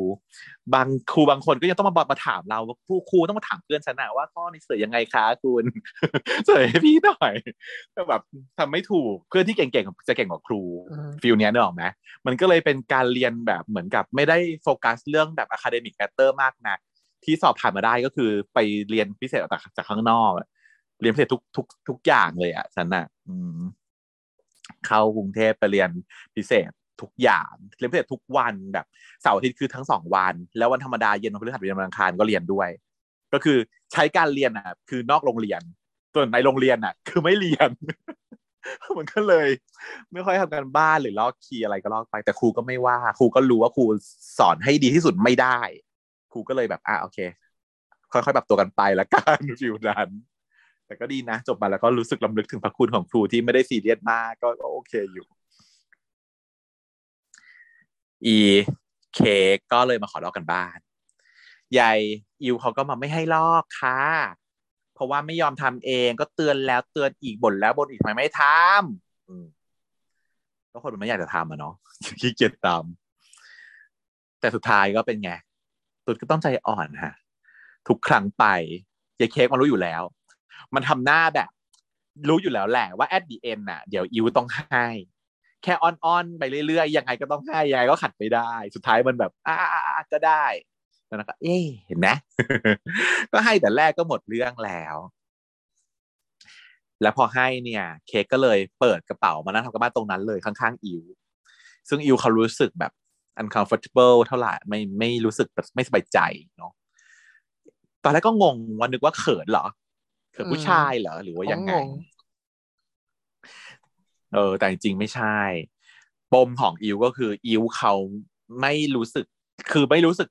บางครูบางคนก็ยังต้องมาบอกมาถามเราว่าผู้ครูต้องมาถามเพื่อนฉันนะว่าข้อนี้เสยยังไงคะคุณเสยให้พี่หน่อยก็แบบทำไม่ถูกเพื่อนที่เก่งๆจะเก่งกว่าครูอืมฟิลเนี้ยนึกออกไหมมันก็เลยเป็นการเรียนแบบเหมือนกับไม่ได้โฟกัสเรื่องแบบ academic matter มากนักที่สอบผ่านมาได้ก็คือไปเรียนพิเศษจากจากข้างนอกอะเรียนพิเศษทุกทุกทุกอย่างเลยอะฉันน่ะ อืม เข้ากรุงเทพไปเรียนพิเศษทุกอย่างเรียนพิเศษทุกวันแบบเสาร์อาทิตย์คือทั้งสองวัน แล้ววันธรรมดาเย็นวันพฤหัสเรียนวันอังคารก็เรียนด้วย ก็คือใช้การเรียนอะ คือนอกโรงเรียนส่วนในโรงเรียนอะ คือไม่เรียนมันก็เลย ไม่ค่อยทำการบ้านหรือลอกคีย์อะไรก็ลอกไป แต่ครูก็ไม่ว่า ครูก็รู้ว่าครูสอนให้ดีที่สุดไม่ได้ ครูก็เลยแบบอะโอเค ค่อยๆปรับตัวกันไปละกันฟิวนั้น แต่ก็ดีนะ จบมาแล้วก็รู้สึกลำลึกถึงพระคุณของครูที่ไม่ได้ซีเรียสมากก็โอเคอยู่ อีเค้กก็เลยมาขอลอกกันบ้านยายอิวเขาก็มาไม่ให้ลอกค่ะ เพราะว่าไม่ยอมทำเองก็เตือนแล้วเตือนอีกบ่นแล้วบ่นอีกทำไมไม่ทำอืมก็คนมันไม่อยากจะทำอะเนาะขี้เกียจทำแต่สุดท้ายก็เป็นไงตุ๊ดก็ต้องใจอ่อนฮะทุกครั้งไปยายเค้กมันรู้อยู่แล้ว มันทำหน้าแบบ รู้อยู่แล้วแหละว่า at the end น่ะ เดี๋ยวอิวต้องให้ แค่อ้อนๆไปเรื่อยๆ ยังไงก็ต้องให้ ยังไงก็ขัดไม่ได้ สุดท้ายมันแบบ อ่าก็ได้แล้วก็เอ๊เห็นไหมก็ให้แต่แรกก็หมดเรื่องแล้ว แล้วพอให้เนี่ย เค้กก็เลยเปิดกระเป๋ามานั่งทำกับบ้านตรงนั้นเลยข้างๆอิวซึ่งอิวเขารู้สึกแบบ uncomfortable เท่าไหร่ไม่ไม่รู้สึกแบบไม่สบายใจเนาะตอนแรกก็งงว่านึกว่าเขินเหรอ เขินผู้ชายเหรอหรือว่ายังไงงงเออ แต่จริงๆไม่ใช่ ปมของอิวก็คือ อิวเขาไม่รู้สึก คือไม่รู้สึก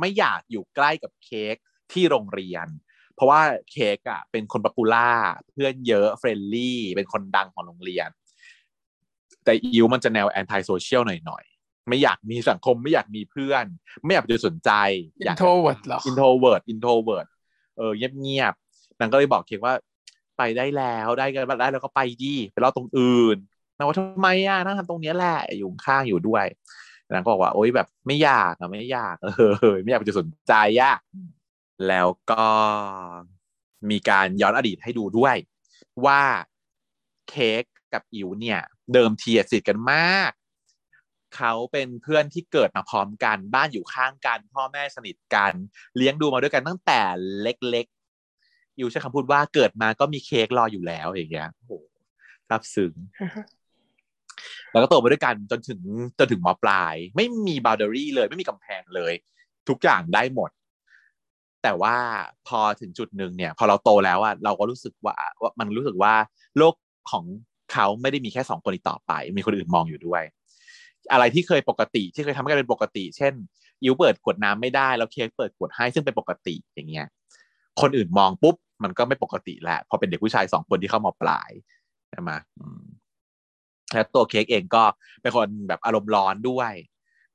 ไม่อยากอยู่ใกล้กับเค้กที่โรงเรียน เพราะว่าเค้กอะ เป็นคน popular เพื่อนเยอะ friendly เป็นคนดังของโรงเรียน แต่อิวมันจะแนว antisocial หน่อยๆไม่อยากมีสังคมไม่อยากมีเพื่อน ไม่อยากจะสนใจ introvert เหรอ introvert introvert เออเงียบ นางก็เลยบอกเค้กว่าไปได้แล้วได้กันได้แล้วก็ไปดีไปรอตรงอื่นนางว่าทำไมอะนั่งทำตรงนี้แหละอยู่ข้างอยู่ด้วยนางก็บอกว่า โอ๊ยแบบไม่อยากอะไม่อยากเออไม่อยากจะสนใจอะแล้วก็มีการย้อนอดีตให้ดูด้วยว่าเค้กกับอิ๋วเนี่ย เดิมทีสนิทกันมาก เขาเป็นเพื่อนที่เกิดมาพร้อมกัน บ้านอยู่ข้างกัน พ่อแม่สนิทกัน เลี้ยงดูมาด้วยกันตั้งแต่เล็ก อิ๋วใช้คำพูดว่าเกิดมาก็มีเค้กรออยู่แล้วอย่างเงี้ยโอ้โหรับซึ้งแล้วก็โตมาด้วยกันจนถึงจนถึงมปลาย ไม่มีบาวเดอรี่เลย ไม่มีกำแพงเลย ทุกอย่างได้หมด แต่ว่าพอถึงจุดหนึ่งเนี่ย พอเราโตแล้วอะเราก็รู้สึกว่าว่ามันรู้สึกว่าโลกของเขาไม่ได้มีแค่สองคนอีกต่อไป มีคนอื่นมองอยู่ด้วย อะไรที่เคยปกติที่เคยทำให้กันเป็นปกติ เช่นอิวเปิดขวดน้ำไม่ได้แล้วเค้กเปิดขวดให้ซึ่งเป็นปกติอย่างเงี้ยคนอื่นมองปุ๊บ มันก็ไม่ปกติแล้วพอเป็นเด็กผู้ชายสองคนที่เข้ามาปลายใช่ไหมแล้วตัวเค้กเองก็เป็นคนแบบอารมณ์ร้อนด้วย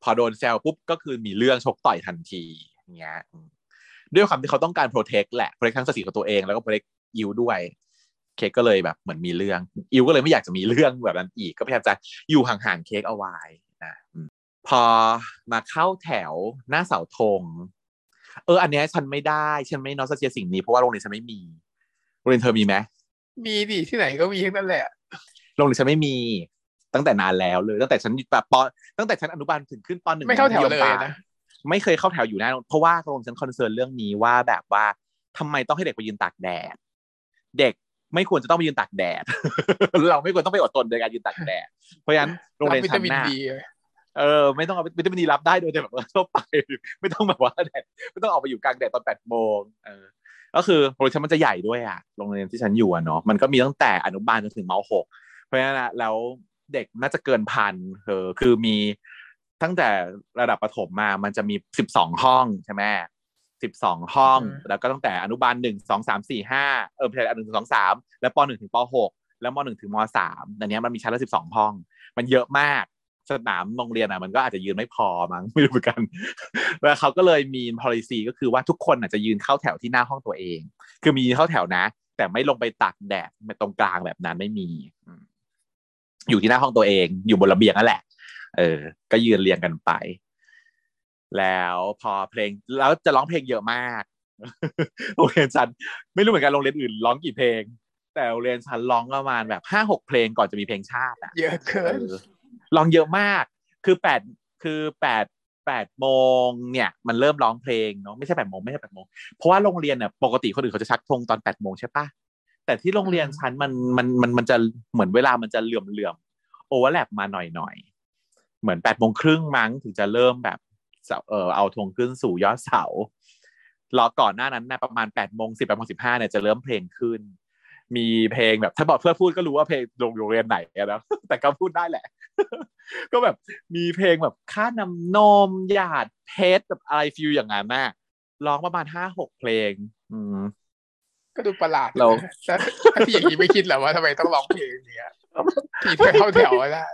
พอโดนแซวปุ๊บก็คือมีเรื่องชกต่อยทันทีเงี้ยด้วยความที่เขาต้องการ protect แหละ protect ทั้งสติของตัวเองแล้วก็ protect อิวด้วย เค้กก็เลยแบบเหมือนมีเรื่องอิวก็เลยไม่อยากจะมีเรื่องแบบนั้นอีกก็พยายามจะอยู่ห่างๆเค้กเอาไว้นะพอมาเข้าแถวหน้าเสาธง เอออันเนี้ยฉันไม่ได้ ฉันไม่ nostalgia สิ่งนี้เพราะว่าโรงเรียนฉันไม่มี โรงเรียนเธอมีไหมมีดิที่ไหนก็มีทั้งนั้นแหละโรงเรียนฉันไม่มีตั้งแต่นานแล้วเลย ตั้งแต่ฉันแบบปตั้งแต่ฉันอนุบาลถึงขึ้นปหนึ่งไม่เข้าแถวเลยมัธมปายนะไม่เคยเข้าแถวอยู่แน่นอนเพราะว่าโรงเรียนฉัน concern เรื่องนี้ว่าแบบว่าทำไมต้องให้เด็กไปยืนตากแดด เด็กไม่ควรจะต้องไปยืนตากแดด เราไม่ควรต้องไปอดทนในการยืนตากแดด เพราะฉะนั้นโรงเรียนวิฉัตานมินน่ะดี เออไม่ต้องเอาวิตามินดีรับได้โดยแต่แบบว่าทั่วไป ไม่ต้องแบบว่าแดดไม่ต้องออกไปอยู่กลางแดดตอนแปดโมงเออก็คือโรงเรียนฉันมันจะใหญ่ด้วยอะโรงเรียนที่ฉันอยู่อะเนาะมันก็มีตั้งแต่อนุบาลจนถึงมหกเพราะฉะนั้นอะแล้วเด็กน่าจะเกินพันเออคือมีตั้งแต่ระดับประถมมามันจะมีสิบสองห้องใช่ไหมสิบสองห้อง แล้วก็ตั้งแต่อนุบาลหนึ่งสองสามสี่ห้าเออไม่ใช่อนุหนึ่งสองสามแล้วปหนึ่งถึงปหกแล้วมหนึ่งถึงมสามอันเนี้ยมันมีชั้นละสิบสองห้อง มันเยอะมาก สนามโรงเรียนอะมันก็อาจจะยืนไม่พอมั้งไม่รู้เหมือนกันแล้วเขาก็เลยมี policy ก็คือว่าทุกคนอาจจะยืนเข้าแถวที่หน้าห้องตัวเอง คือมีเข้าแถวนะ แต่ไม่ลงไปตักแดดไม่ตรงกลางแบบนั้นไม่มีอืมอยู่ที่หน้าห้องตัวเอง อยู่บนระเบียงนั่นแหละ เออ ก็ยืนเรียงกันไป แล้วพอเพลงแล้วจะร้องเพลงเยอะมากโรงเรียนฉันไม่รู้เหมือนกันโรงเรียนอื่นร้องกี่เพลง แต่โรงเรียนฉันร้องประมาณแบบห้าหกเพลงก่อนจะมีเพลงชาติอะเยอะเกินอ ะ ร้องเยอะมาก คือแปดคือแปดแปดโมงเนี่ยมันเริ่มร้องเพลงเนาะไม่ใช่แปดโมงไม่ใช่แปดโมงเพราะว่าโรงเรียนเนี่ยปกติคนอื่นเขาจะชักธงตอนแปดโมงใช่ปะแต่ที่โรงเรียนฉันมันมันมันมันจะเหมือนเวลามันจะเหลื่อมเหลื่อม overlap มาหน่อยหน่อยเหมือนแปดโมงครึ่งมั้งถึงจะเริ่มแบบเสาเออเอาธงขึ้นสู่ยอดเสารอก่อนหน้านั้นนะประมาณแปดโมงสิบแปดโมงสิบห้าเนี่ยจะเริ่มเพลงขึ้น มีเพลงแบบ ถ้าบอกเพื่อพูดก็รู้ว่าเพลงโรงโรงเรียนไหนอะนะแต่ก็พูดได้แหละ ก็แบบมีเพลงแบบค่านำนมหยาดเพชรแบบอะไรฟิลอย่างนั้นน่ะร้องประมาณห้าหกเพลง อืมก็ดูประหลาดเรานะแล้วถ้าที่อย่างนี้ไม่คิดเหรอว่าทำไมต้องร้องเพลงเนี้ยที่เธอเข้าแถวนะ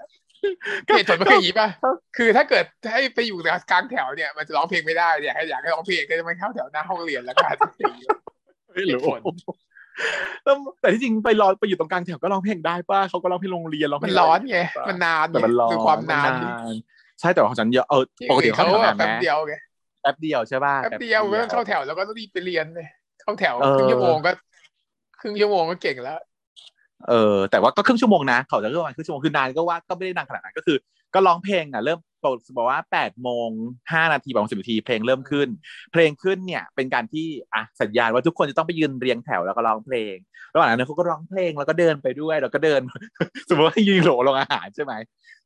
เหตุผลมันคืออย่างนี้ป่ะคือถ้าเกิดให้ไปอยู่กลางแถวเนี่ย มันจะร้องเพลงไม่ได้เนี่ยให้อยากให้ร้องเพลงก็จะไม่เข้าแถวหน้าห้องเรียนแล้วกันไม่รู้เหตุผล แล้วแต่ที่จริงไปรอไปอยู่ตรงกลางแถวก็ร้องเพลงได้ป่ะเขาก็ร้องเพลงโรงเรียนร้องเพมัลนงร้อนไงมันนานแต่มันร้อนคือความนานดิใช่แต่ของฉันเยอะเออที่ปกติอื่นเขาเขาแถวแบบไหมแป๊บเดียวไงแป๊บเดียวใช่ป่ะแป๊บเดียวก็ต้องเข้าแถวแล้วก็ต้องรีบไปเรียนเลยเข้าแถวเออครึ่งชั่วโมงก็ครึ่งชั่วโมงก็เก่งแล้วเออแต่ว่าก็ครึ่งชั่วโมงนะเขาจะเรียกว่าครึ่งชั่วโมงคือนานก็ว่าก็ไม่ได้นานขนาดนั้นก็คือ ก็ร้องเพลงอะเริ่มบอกว่าแปดโมงห้านาทีบอกสิบนาทีเพลงเริ่มขึ้น เพลงขึ้นเนี่ยเป็นการที่อะสัญญาณว่าทุกคนจะต้องไปยืนเรียงแถวแล้วก็ร้องเพลง ระหว่างนั้นเขาก็ร้องเพลงแล้วก็เดินไปด้วยแล้วก็เดิน สมมติว่ายืนโหลลงอาหารใช่ไหม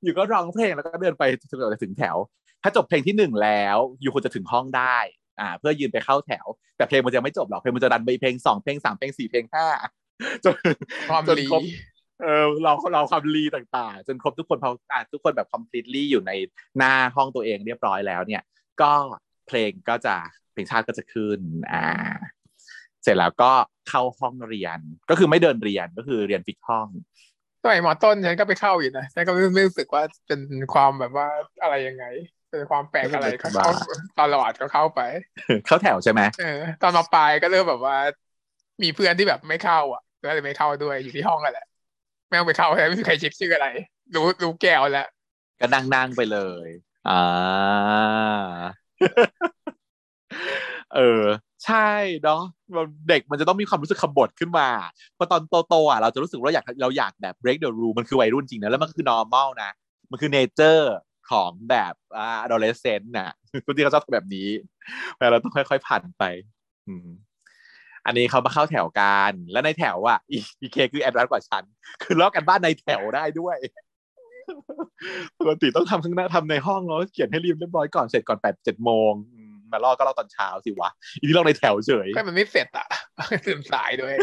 อยู่ก็ร้องเพลงแล้วก็เดินไปจนกว่าจะถึงแถว ถ้าจบเพลงที่หนึ่งแล้วอยู่ควรจะถึงห้องได้อ่าเพื่อยืนไปเข้าแถว แต่เพลงมันจะไม่จบหรอกเพลงมันจะดันไปเพลงสองเพลงสามเพลงสี่เพลงห้าจนความจนลีครบ เออเราเราความรีต่างๆ จนครบทุกคนพออะทุกคนแบบ completely อยู่ในหน้าห้องตัวเองเรียบร้อยแล้วเนี่ย ก็เพลงก็จะเพลงชาติก็จะขึ้นอ่าเสร็จแล้วก็เข้าห้องเรียนก็คือไม่เดินเรียนก็คือเรียนฟิกห้องสมัยมอต้นฉันก็ไปเข้าอยู่นะฉันก็ไม่ไม่รู้สึกว่าเป็นความแบบว่าอะไรยังไง เป็นความแปลกอะไรก็เข้าตลอดก็เข้าไป เข้าแถวใช่ไหมเออตอนมาปลายก็เริ่มแบบว่า มีเพื่อนที่แบบไม่เข้าอะก็เลยไม่เข้าด้วยอยู่ที่ห้องกันแหละ ไม่ต้องไปเข้าไม่มีใครเช็คชื่ออะไร รู้รู้แก้วแล้ว ก็นั่งนั่งไปเลย อ่า เออ ใช่เนาะเด็กมันจะต้องมีความรู้สึกขบฏขึ้นมาพอตอนโตๆอะเราจะรู้สึกว่าอยากเราอยากแบบ break the rule มันคือวัยรุ่นจริงนะแล้วมันคือ normal นะ มันคือ nature ของแบบอ่า adolescent น่ะคนที่เขาชอบแบบนี้แต่เราต้องค่อยๆผ่านไป อืม อันนี้เขามาเข้าแถวกันแล้วในแถวอะอีเค้กคือ advance กว่าฉัน คือลอกการบ้านในแถวได้ด้วยปกติต้องทำข้างหน้าทำในห้องแล้วเขียนให้รีบเรียบร้อยก่อนเสร็จก่อนแปดเจ็ดโมงมาลอกก็ลอกตอนเช้าสิวะอีนี่ลอกในแถวเฉยก็มันไม่เสร็จอะตื่นสายด้วย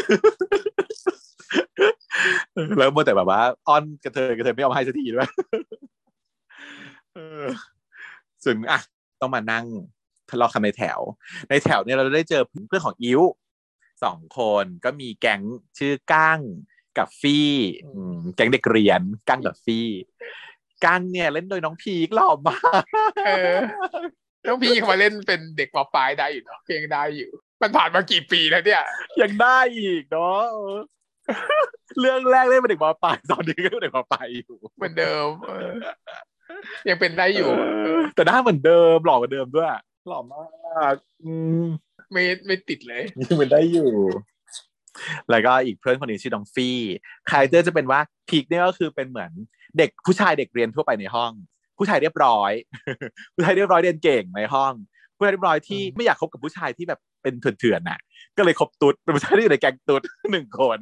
แล้วเมื่อแต่แบบว่าอ้อนกระเทยกระเทยไม่ยอมให้สักทีด้วยส่วนอะต้องมานั่งทะเลาะกันในแถว ในแถวเนี่ยเราได้เจอเพื่อนของอิ๋ว สองคนก็มีแก๊งชื่อก้างกับฟี่แก๊งเด็กเรียนก้างกับฟี่ก้างเนี่ยเล่นโดยน้องพีกหล่อมากเออน้องพี่เขามาเล่นเป็นเด็กมปลายได้อยู่เนาะเพลงได้อยู่ มันผ่านมากี่ปีแล้วเนี่ย ยังได้อีกเนาะเรื่องแรกเล่นเป็นเด็กมปลายตอนนี้ก็เป็นเด็กมปลายอยู่เหมือนเดิมเออยังเป็นได้อยู่ แต่หน้าเหมือนเดิมหล่อเหมือนเดิมด้วยหล่อมากอืม ไม่ไม่ติดเลยยังเป็นได้อยู่ แล้วก็อีกเพื่อนคนหนึ่งชื่อน้องฟี่ character จะเป็นว่าพีกเนี่ยก็คือเป็นเหมือนเด็กผู้ชายเด็กเรียนทั่วไปในห้อง ผู้ชายเรียบร้อย ผู้ชายเรียบร้อยเรียนเก่งในห้อง ผู้ชายเรียบร้อยที่ไม่อยากคบกับผู้ชายที่แบบเป็นเถื่อนๆน่ะ ก็เลยคบตุ๊ดเป็นผู้ชายที่อยู่ในแก๊งตุ๊ดหนึ่งคน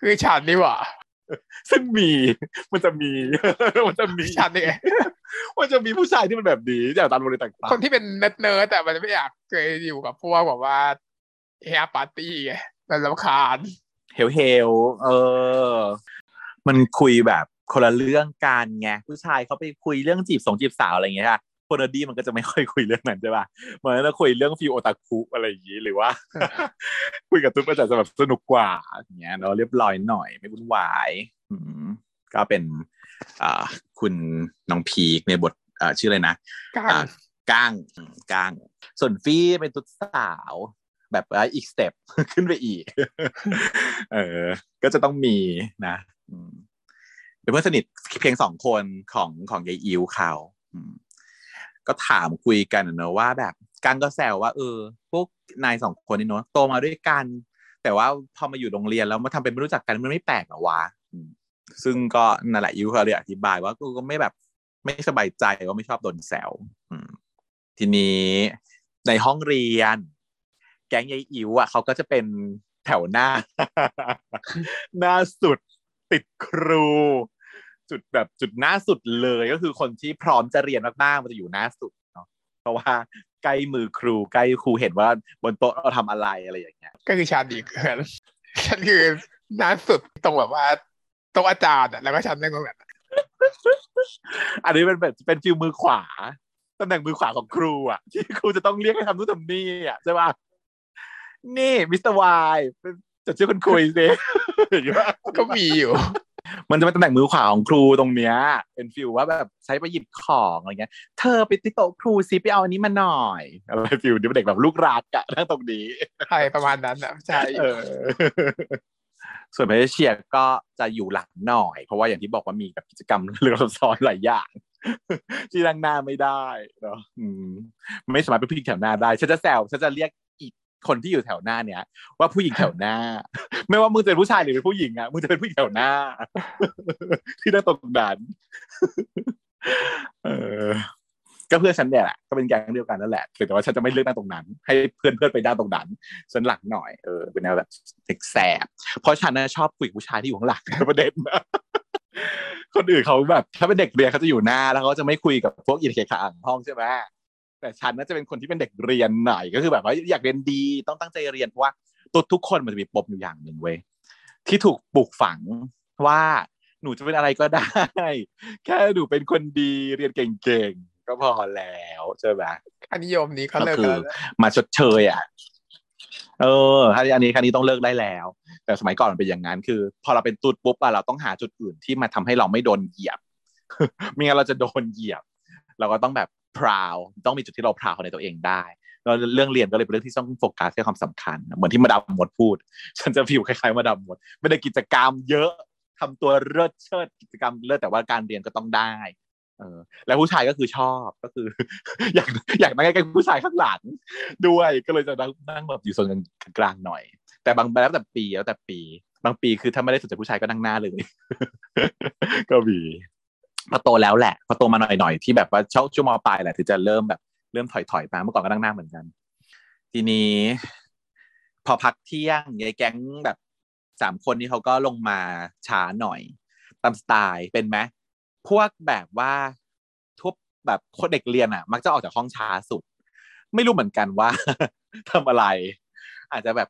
คือฉันนี่หว่า ซึ่งมีมันจะมีมันจะมีฉันนี่ไงมันจะมีผู้ชายที่มันแบบนี้จากตามโรงเรียนต่างๆคนที่เป็น nerd nerd แต่มันไม่อยากเคยอยู่กับพวกแบบว่าเฮียปาร์ตี้ไงมันรำคาญเฮลเฮลเออ มันคุยแบบคนละเรื่องกันไงผู้ชายเขาไปคุยเรื่องจีบสองจีบสาวอะไรอย่างเงี้ยค่ะ คนดีมันก็จะไม่ค่อยคุยเรื่องนั้นใช่ป่ะมันก็จะคุยเรื่องฟิวโอตาคุอะไรอย่างงี้หรือว่า คุยกับตุ๊กก็จะแบบสนุกกว่าอย่างเงี้ยเนาะเรียบร้อยหน่อยไม่วุ่นวายอืมก็เป็นอ่าคุณน้องพีคในบทอ่าชื่ออะไรนะก้าอ่างก้างอืมก้างส่วนฟี่เป็นตุ๊ดสาวแบบว่าอีกสเต็ปขึ้นไปอีก เออ ก็จะต้องมีนะอืมเป็นเพื่อนสนิทเพียงสองคนของของยายอิวเขาอืม ก็ถามคุยกันเนอะว่าแบบกังก็แซวว่า เออ พวกนายสองคนนี่เนอะโตมาด้วยกัน แต่ว่าพอมาอยู่โรงเรียนแล้วมาทำเป็นไม่รู้จักกันมันไม่แปลกเหรอวะซึ่งก็นั่นแหละอิวเขาเลยอธิบายว่ากูก็ไม่แบบไม่สบายใจว่าไม่ชอบโดนแซวทีนี้ในห้องเรียน แก๊งยายอิ๋วอะเขาก็จะเป็นแถวหน้า หน้าสุดติดครู จุดแบบจุดหน้าสุดเลยก็คือคนที่พร้อมจะเรียนมากๆมันจะอยู่หน้าสุดเนาะเพราะว่าใกล้มือครูใกล้ครูเห็นว่าบนโต๊ะเราทำอะไรอะไรอย่างเงี้ย ก็คือฉันอีกเกินฉันคือหน้าสุดตรงแบบว่าโต๊ะอาจารย์อะแล้วก็ฉันนั่งตรงนั้นอันนี้เป็นแบบเป็นฟิลมือขวาตำแหน่งมือขวาของครูอะที่ครูจะต้องเรียกให้ทำนู่นทำนี่อะใช่ป่ะนี่มิสเตอร์วายจะชื่อคนคุยสิอย่างเงี้ยก็มีอยู่ มันจะเป็นตำแหน่งมือขวาของครูตรงเนี้ยเป็น feel ว่าแบบใช้ไปหยิบของอะไรเงี้ย เธอไปที่โต๊ะครูซิไปเอาอันนี้มาหน่อยอะไร feel นี้เป็นเด็กแบบลูกรักอะนั่งตรงนี้ใช่ประมาณนั้นอะใช่เออส่วนพเชียก็จะอยู่หลังหน่อย เพราะว่าอย่างที่บอกว่ามีแบบกิจกรรมเรื่องซับซ้อนหลายอย่างที่นั่งหน้าไม่ได้เนาะอืมไม่สามารถเป็นผู้หญิงแถวหน้าได้ฉันจะแซวฉันจะเรียกอีก คนที่อยู่แถวหน้าเนี้ยว่าผู้หญิงแถวหน้า ไม่ว่ามึงจะเป็นผู้ชายหรือเป็นผู้หญิงอะมึงจะเป็นผู้หญิงแถวหน้า ที่นั่งตรงนั้นเออก็เพื่อนฉันเนี่ยแหละก็เป็นแก๊งเดียวกันนั่นแหละแต่ว่าฉันจะไม่เลือกนั่งตรงนั้น ให้เพื่อนเพื่อนไปนั่งตรงนั้นฉันหลังหน่อยเออเป็นแนวแบบแสบเพราะฉันน่ะชอบคุยกับผู้ชายที่อยู่ข้างหลังประเด็นคนอื่นเขาแบบ ถ้าเป็นเด็กเรียนเขาจะอยู่หน้าแล้วเขาจะไม่คุยกับพวกอินเคขาอ่างห้องใช่ไหม แต่ฉันน่าจะเป็นคนที่เป็นเด็กเรียนหน่อยก็คือแบบว่าอยากเรียนดีต้องตั้งใจเรียนเพราะว่าตัวทุกคนมันจะมีปมอยู่อย่างหนึ่งเว้ยที่ถูกปลูกฝังว่าหนูจะเป็นอะไรก็ได้ แค่หนูเป็นคนดีเรียนเก่งๆก็พอแล้วใช่ไหมค่านิยมนี้เขาเลิกกันแล้วนะมาชดเชยอะเอออันนี้อันนี้คันนี้ต้องเลิกได้แล้ว แต่สมัยก่อนมันเป็นอย่างนั้นคือ พอเราเป็นตูดปุ๊บอะเราต้องหาจุดอื่นที่มาทำให้เราไม่โดนเหยียบไม่งั้นเราจะโดนเหยียบ เราก็ต้องแบบ พราวต้องมีจุดที่เราพราวในตัวเองได้เรื่องเรียนก็เลยเป็นเรื่องที่ต้องโฟกัสให้ความสำคัญ เหมือนที่มาดามมดพูด ฉันจะผิวคล้ายๆมาดามมดไม่ได้กิจกรรมเยอะทำตัวเลิศเชิดกิจกรรมเลิศแต่ว่าการเรียนก็ต้องได้เออแล้วผู้ชายก็คือชอบก็คือ อยากอยากนั่งใกล้ๆผู้ชายข้างหลังด้วยก็เลยจะนั่งนั่งแบบอยู่โซนกลางๆหน่อย แต่บางแล้วแต่ปีแล้วแต่ปี บางปีคือถ้าไม่ได้สนใจผู้ชายก็นั่งหน้าเลย ก็มี พอโตแล้วแหละพอโตมาหน่อยๆที่แบบว่าช่วงช่วงมปลายแหละถึงจะเริ่มแบบเริ่มถอยๆมาเมื่อก่อนก็นั่งหน้าเหมือนกัน ทีนี้ พอพักเที่ยงยายแก๊งแบบสามคนนี้เขาก็ลงมาช้าหน่อย ตามสไตล์เป็นไหมพวกแบบว่าทุบแบบคนเด็กเรียนอะ มักจะออกจากห้องช้าสุด ไม่รู้เหมือนกันว่าทำอะไร อาจจะแบบ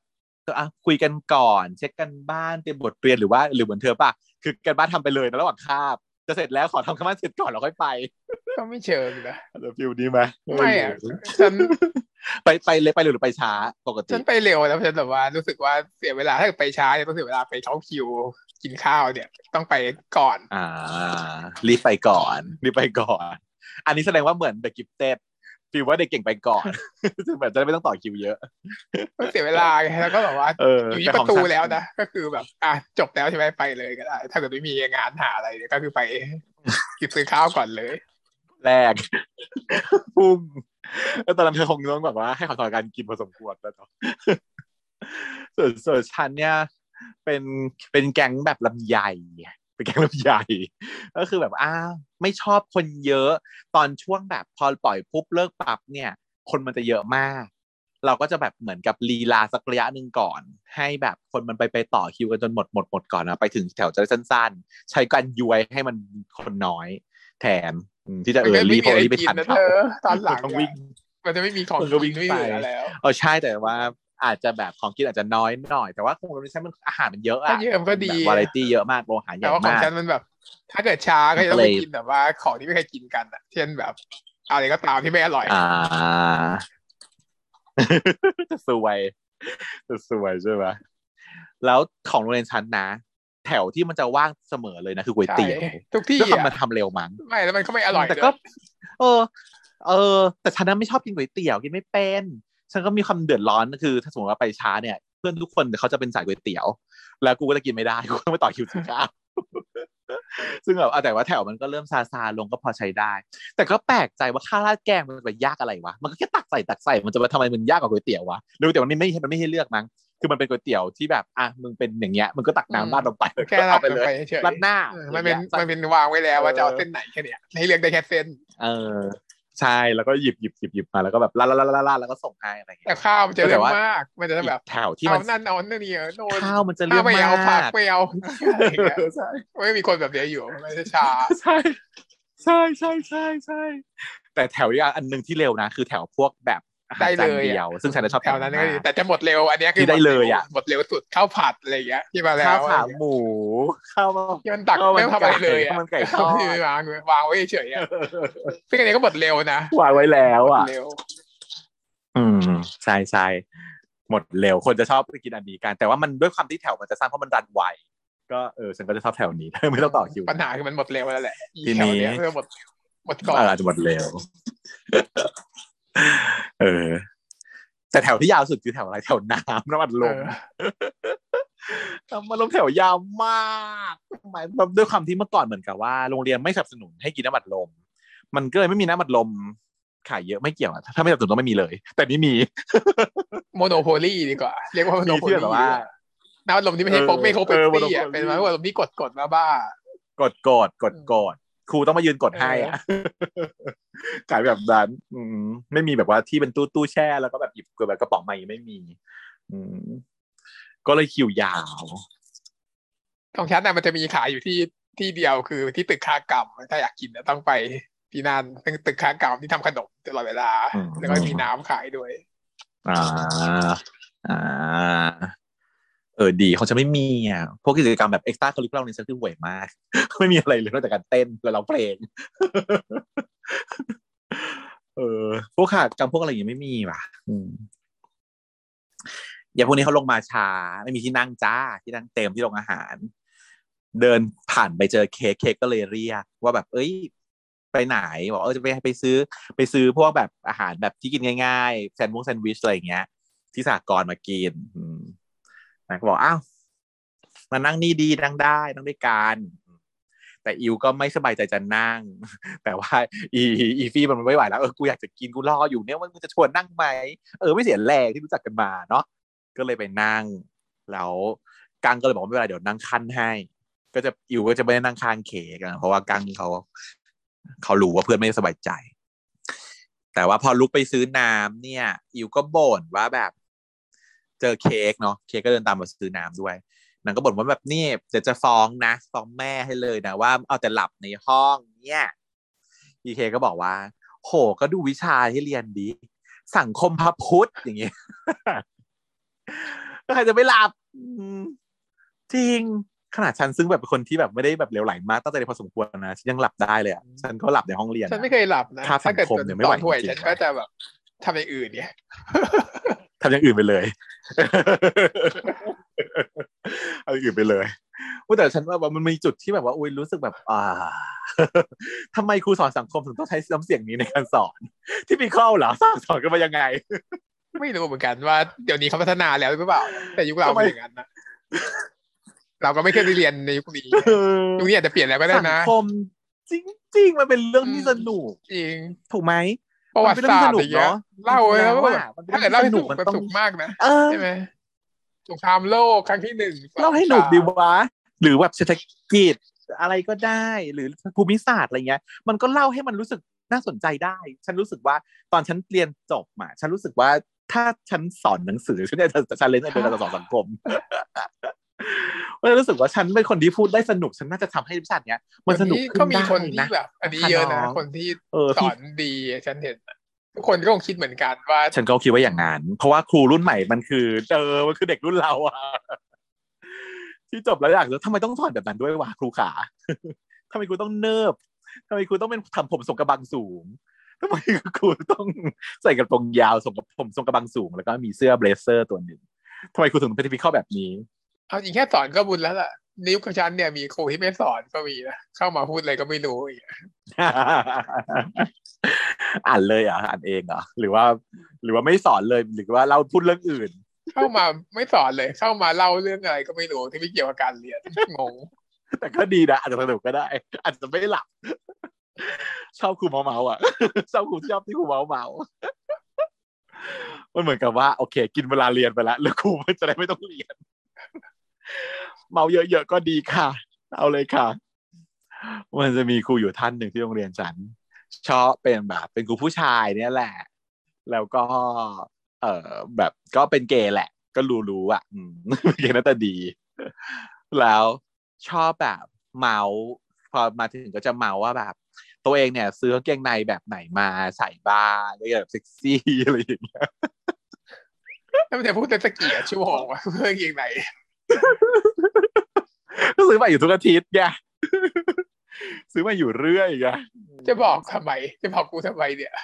อะคุยกันก่อน เช็คกันบ้านเตรียมบทเรียนหรือว่า หรือเหมือนเธอป่ะคือกันบ้านทำไปเลยนะระหว่างคาบ จะเสร็จแล้วขอทำกันบ้านเสร็จก่อนแล้วค่อยไป ก็ไม่เชิงนะเดี๋ยวฟิลดีไหมไม่อะฉันไปไปเลยไปเร็วหรือไปช้าปกติฉันไปเร็วแล้วฉันแบบว่ารู้สึกว่าเสียเวลาถ้าเกิดไปช้าเนี่ยต้องเสียเวลาไปเข้าคิวกินข้าวเนี่ย ต้องไปก่อน อ่ารีบไปก่อนรีบไปก่อน อันนี้แสดงว่าเหมือนเด็ก gifted feel ว่าเด็กเก่งไปก่อนซึ่งแบบจะได้ไม่ต้องต่อคิวเยอะก็เสียเวลาไงแล้วก็แบบว่าเอออยู่แต่ที่ปของระตูฉันแล้วนะก็คือแบบ อะจบแล้วใช่ไหมไปเลยก็ได้ ถ้าเกิดไม่มีงานหาอะไรเนี่ยก็คือไปกินซื้อข้าวก่อนเลยแรกปุ้มแล้วตอนนั้นเธอคงต้องแบบว่าให้ขอทอการกินพอสมควรแล้วเนาะส่วนส่วนฉันเนี่ย เป็นเป็นแก๊งแบบลำไย เป็นแก๊งลำไยก็คือแบบอ้าวไม่ชอบคนเยอะ ตอนช่วงแบบพอปล่อยปุ๊บเลิกปั๊บเนี่ย คนมันจะเยอะมาก เราก็จะแบบเหมือนกับลีลาสักระยะหนึ่งก่อน ให้แบบคนมันไปไปต่อคิวกันจนหมดหมดหมดก่อนนะไปถึงแถวจะได้สั้น ๆ ใช้การย้วยให้มันคนน้อย แทนอืมที่จะเอมันอก็รีไม่บมีเพราะรีบไปอะไรกินทันนะเขาเธอตอนหลังต้องวิ่งมันจะไม่มีของมันก็วิ่กิงนไม่ไปเหลือแล้วเออใช่แต่ว่า อาจจะแบบของกินอาจจะน้อยหน่อย แต่ว่าคงไม่ใช่มันอาหารมันเยอะถ้าอะเยอะมันก็ดีวาไรตี้เยอะมากโรงอาหารใหแต่ญ่ว่าของมากฉันมันแบบ ถ้าเกิดช้าก็จะต้องก็ไปเลยกินแบบว่าของที่ไม่เคยกินกันอะเช่นแบบ อะไรก็ตามที่ไม่อร่อย อ่าจะสวยจะสวยใช่ไหมแล้วของโรงเรียนชั้นนะแถวที่มันจะว่างเสมอเลยนะคือก๋วยใช่เตี๋ยวทุกที่ด้วยความอะมันทำเร็วมั้งไม่แล้วมันก็ไม่อร่อยแต่ด้ก็วยเออ เออ แต่ฉันนั้นไม่ชอบกินก๋วยเตี๋ยวกินไม่เป็น ฉันก็มีความเดือดร้อนคือ ถ้าสมมติว่าไปช้าเนี่ยเพื่อนทุกคนเขาจะเป็นสายก๋วยเตี๋ยว แล้วกูก็จะกินไม่ได้กูต้องไปต่อคิวซื้อข้าวซึ่งแบบเอาแต่ว่าแถวมันก็เริ่มซาซาลงก็พอใช้ได้ แต่ก็แปลกใจว่าข้าวราดแกงมันไปยากอะไรวะมันก็แค่ตักใส่ตักใส่มันจะมาทำไมมันยากกว่าก๋วยเตี๋ยววะหรือก๋วยเตี๋ยวมันไม่มันไม่ให้เลือกมั้งคือมันเป็นก๋วยเตี๋ยวที่แบบอะมึงเป็นอย่างเงี้ยมึงก็ตักน้ำราดลงไปแค่ราเอาดไปลเลงยไปเฉยราดหน้าเออมันเป็นอย่างงี้ยมันเป็นวางไว้แล้วว่าเออจะเอาเส้นไหนแค่เนี้ยให้เลือกได้แค่เส้น เออ ใช่แล้วก็หยิบหยิบหยิบหยิบมาแล้วก็แบบลาดลาดลาดลาดแล้วก็ส่งให้อะไรอย่างแต่เงี้ยข้าวมันจะแต่เร็วว่ามาก มันจะแบบอีกแถวที่เอามันนั่นเอานั่นนี่โน่นข้าวมันจะเลืข้าอวกไม่มาเอาผักกไม่เอาอะไรอย่างเงี้ยใช่ไม่มีคนแบบนี้อยู่มันจะช้าใช่ใช่ใช่ใช่ใช่แต่แถวอีกอันหนึ่งที่เร็วนะ คือแถวพวกแบบ อาหารได้จาเลนยเดียว ซึ่งฉันจะชอบแถวนั้นก็มาดีกแต่จะหมดเร็วอันเนี้ยคือที่ได้เลยอะหมดเร็วสุดข้าวผัดอะไรอย่างเงี้ยที่มาแล้วข้าวขาอะไรอย่างเงี้ยหมูข้าวที่มันตักข้าวมันไม่ทำอะไรเลยอะไก่ข้าวมันไก่ทอดที่วางวางไว้เฉยๆอะซึ่งอันนี้ก็หมดเร็วนะวางไว้แล้วหมอะดเร็วอืมใช่ใช่หมดเร็วคนจะชอบไปกินอันนี้กัน แต่ว่ามันด้วยความที่แถวมันจะสั้นเพราะมันรันไวก็เออฉันก็จะชอบแถวนี้ไม่ต้องต่อคิวปัญหาคือมันหมดเร็วแล้วแหละอีทีแถนี้วเนี้ยเพื่อหมดหมดก่อนเอออาจจะหมดเร็ว เออ แต่แถวที่ยาวสุดคือแถวอะไรแถวน้ำน้ำมันลเอมอน้ำมันลมแถวยาวมากหมายแบบด้วยความที่เมื่อก่อนเหมือนกับว่าโรงเรียนไม่สนับสนุนให้กินน้ำมันลม มันก็เลยไม่มีน้ำมันลมขายเยอะไม่เกี่ยวอะถ้าไม่สนับสนุนก็ไม่มีเลย แต่นี่มีโมโนโพลีดีกว่า เรียกว่าโมโนมีโพที่ลีแบบว่าน้ำอัดลมที่ไม่ใช่เออโป๊กไม่โคกเอเป็นอปี้อะ Monopoly เป็นน้ำอัดลมที่กดกดมาบ้ากดกดกดกด ครูต้องมายืนกดให้อะขายแบบนั้นอืมไม่มีแบบว่าที่เป็นตู้ตู้แช่แล้วก็แบบหยิบแบบกระป๋องใหม่ไม่มี อืมก็เลยคิวยาวของฉันน่ะมันจะมีขายอยู่ที่ที่เดียวคือที่ตึกค้ากรรมถ้าอยากกินน่ะต้องไปที่นั่นซึ่งตึกค้ากรรมที่ทำขนมตลอดเวลาอืมแล้วก็มีน้ำขายด้วย อ่า อ่า เออดีเขาจะไม่มีอะพวกกิจกรรมแบบเอ็กซ์ตร้าคาริคูลัมนี่ยฉันคือห่วยมาก ไม่มีอะไรเลยนอกจากการเต้นและร้องเพลง เออพวกขากรรมพวกอะไรอย่างงี้ไม่มีว่ะอย่างพวกนี้เขาลงมาช้าไม่มีที่นั่งจ้าที่นั่งเต็มที่โรงอาหาร เดินผ่านไปเจอเค้กเค้กก็เลยเรียกว่าแบบ เอ้ย ไปไหนบอกเออจะไปไปซื้อ ไปซื้อพวกแบบอาหารแบบที่กินง่ายๆแซนด์วิชแซนด์วิชอะไรอย่างเงี้ย ที่สากรมากินอืม นางก็บอกอ้าวมานั่งนี่ดีนั่งได้นั่งด้วยกันแต่อิวก็ไม่สบายใจจะนั่ง แต่ว่าอีอีฟี่มันไม่ไหวแล้วเออกูอยากจะกินกูรออยู่เนี่ยว่ามึงจะชวนนั่งไหมเออไม่เสียแรงที่รู้จักกันมาเนาะก็เลยไปนั่ง แล้วกังก็เลยบอกว่าไม่เป็นไรเดี๋ยวนั่งขั้นให้ ก็จะอิวก็จะไม่ได้นั่งข้างเคกันเพราะว่ากังเขาเขารู้ว่าเพื่อนไม่สบายใจ แต่ว่าพอลุกไปซื้อน้ำเนี่ย อิวก็บ่นว่าแบบ เจอเค้กเนาะเค้กก็เดินตามมาซื้อน้ำด้วยนางก็บ่นว่าแบบนี่จะจะฟ้องนะฟ้องแม่ให้เลยนะว่าเอาแต่หลับในห้องเนี่ยพีเคก็บอกว่า โหก็ดูวิชาที่เรียนดี สังคมพระพุทธอย่างเงี้ยใครจะไม่หลับจริงขนาดฉันซึ่งแบบเป็นคนที่แบบไม่ได้แบบเหลวไหลมากตั้งใจพอสมควรนะฉันยังหลับได้เลยอะฉันก็หลับในห้องเรียนฉันไม่เคยหลับนะค่าสังคมเนี่ยไม่ไหวตอนห่วยจริงๆฉันก็จะแบบทำอย่างอื่นเนี่ย ทำอย่างอื่นไปเลยเอาอย่างอื่นไปเลยว่าแต่ฉันว่ามันมีจุดที่แบบว่าอุ้ยรู้สึกแบบ อ่าทำไมครูสอนสังคมถึงต้องใช้น้ำเสียงนี้ในการสอน ที่มีข้อเหรอสอนสอนกันมายังไง ไม่รู้เหมือนกันว่าเดี๋ยวนี้เขาพัฒนาแล้วหรือเปล่า แต่ยุคเราทำไมเป็นอย่างนั้นนะเราก็ไม่เคยได้เรียนในยุคนี้ยุคนี้อาจจะเปลี่ยนแล้วก็ได้สังนะคมจริงๆมันเป็นเรื่องที่สนุกจริง ถูกไหม ประวัติศาสตร์อย่างเงี้ยมันเป็นเรื่องสนุกเนอะเล่าไว้แล้วว่ามันเป็นถ้าเกิดเล่าให้สนุกมันมันต้องสนุกมากนะเออใช่ไหมสงครามโลกครั้งที่หนึ่งสองเล่าให้หนุกดีสามวะหรือแบบเศรษฐกิจอะไรก็ได้หรือภูมิศาสตร์อะไรเงี้ย มันก็เล่าให้มันรู้สึกน่าสนใจได้ ฉันรู้สึกว่าตอนฉันเรียนจบมาฉันรู้สึกว่าถ้าฉันสอนหนังสือฉันเนี่ยจะฉันเล่นในการสอนสังคม ก็รู้สึกว่าฉันเป็นคนที่พูดได้สนุกฉันน่าจะทำให้วิชาเนี้ยมันสนุกเดี๋ยวขึ้ก็นมีได้คนที่นะแบบ อันนี้เยอะนะน้องคนที่เออสพี่อนดีฉันเห็นทุกคนก็คงคิดเหมือนกันว่า ฉันก็คิดว่าอย่างนั้น เพราะว่าครูรุ่นใหม่มันคือเจอมันคือเด็กรุ่นเราอะที่จบแล้วอยากจะทำไมต้องสอนแบบนั้นด้วยวะครูขาทำไมครูต้องเนิบทำไมครูต้องเป็นทำผมทรงกระบังสูงทำไมครูต้องใส่กระโปรงยาวทรงกระผมทรงกระบังสูง แล้วก็มีเสื้อเบลเซอร์ตัวหนึ่งทำไมครูถึงเป็นพิเข้าแบบนี้ เอาจริงแค่สอนก็บุญแล้วล่ะในยุคของฉันเนี่ยมีครูที่ไม่สอนก็มีนะเข้ามาพูดอะไรก็ไม่รู้อีกอ่านเลยเหรอะอ่านเองเหรอหรือว่า หรือว่าไม่สอนเลยหรือว่าเราพูดเรื่องอื่น เข้ามาไม่สอนเลย เข้ามาเล่าเรื่องอะไรก็ไม่รู้ที่ไม่เกี่ยวกับการเรียนงงแต่ก็ดีนะอาจจะสนุกก็ได้ อาจจะไม่หลับชอบครูเมาเมาๆอะชอบครูชอบที่ครูเมาเมาๆมันเหมือนกับว่าโอเค กินเวลาเรียนไปแล้วแล้วครูมันจะได้ไม่ต้องเรียน เมาเยอะๆก็ดีค่ะ เอาเลยค่ะ มันจะมีครูอยู่ท่านหนึ่งที่โรงเรียนฉันชอบเป็นแบบ เป็นครูผู้ชายเนี่ยแหละ แล้วก็ เออแบบก็เป็นเกย์แหละ ก็รู้ๆอะเกย์น่าตาดี แล้วชอบแบบเมาพอมาถึงก็จะเมาว่าแบบ ตัวเองเนี่ย ซื้อกางเกงในแบบไหนมาใส่บ้างแบบเซ็กซี่อะไรอย่างเงี้ยแล้วมันจะพูดแต่ตะเกียบชั่วโมงวะเพื่อยิงไหน ก็ซื้อมาอยู่ทุกอาทิตย์ไงซื้อมาอยู่เรื่อยไงจะบอกทำไม จะบอกกูทำไมเนี่ย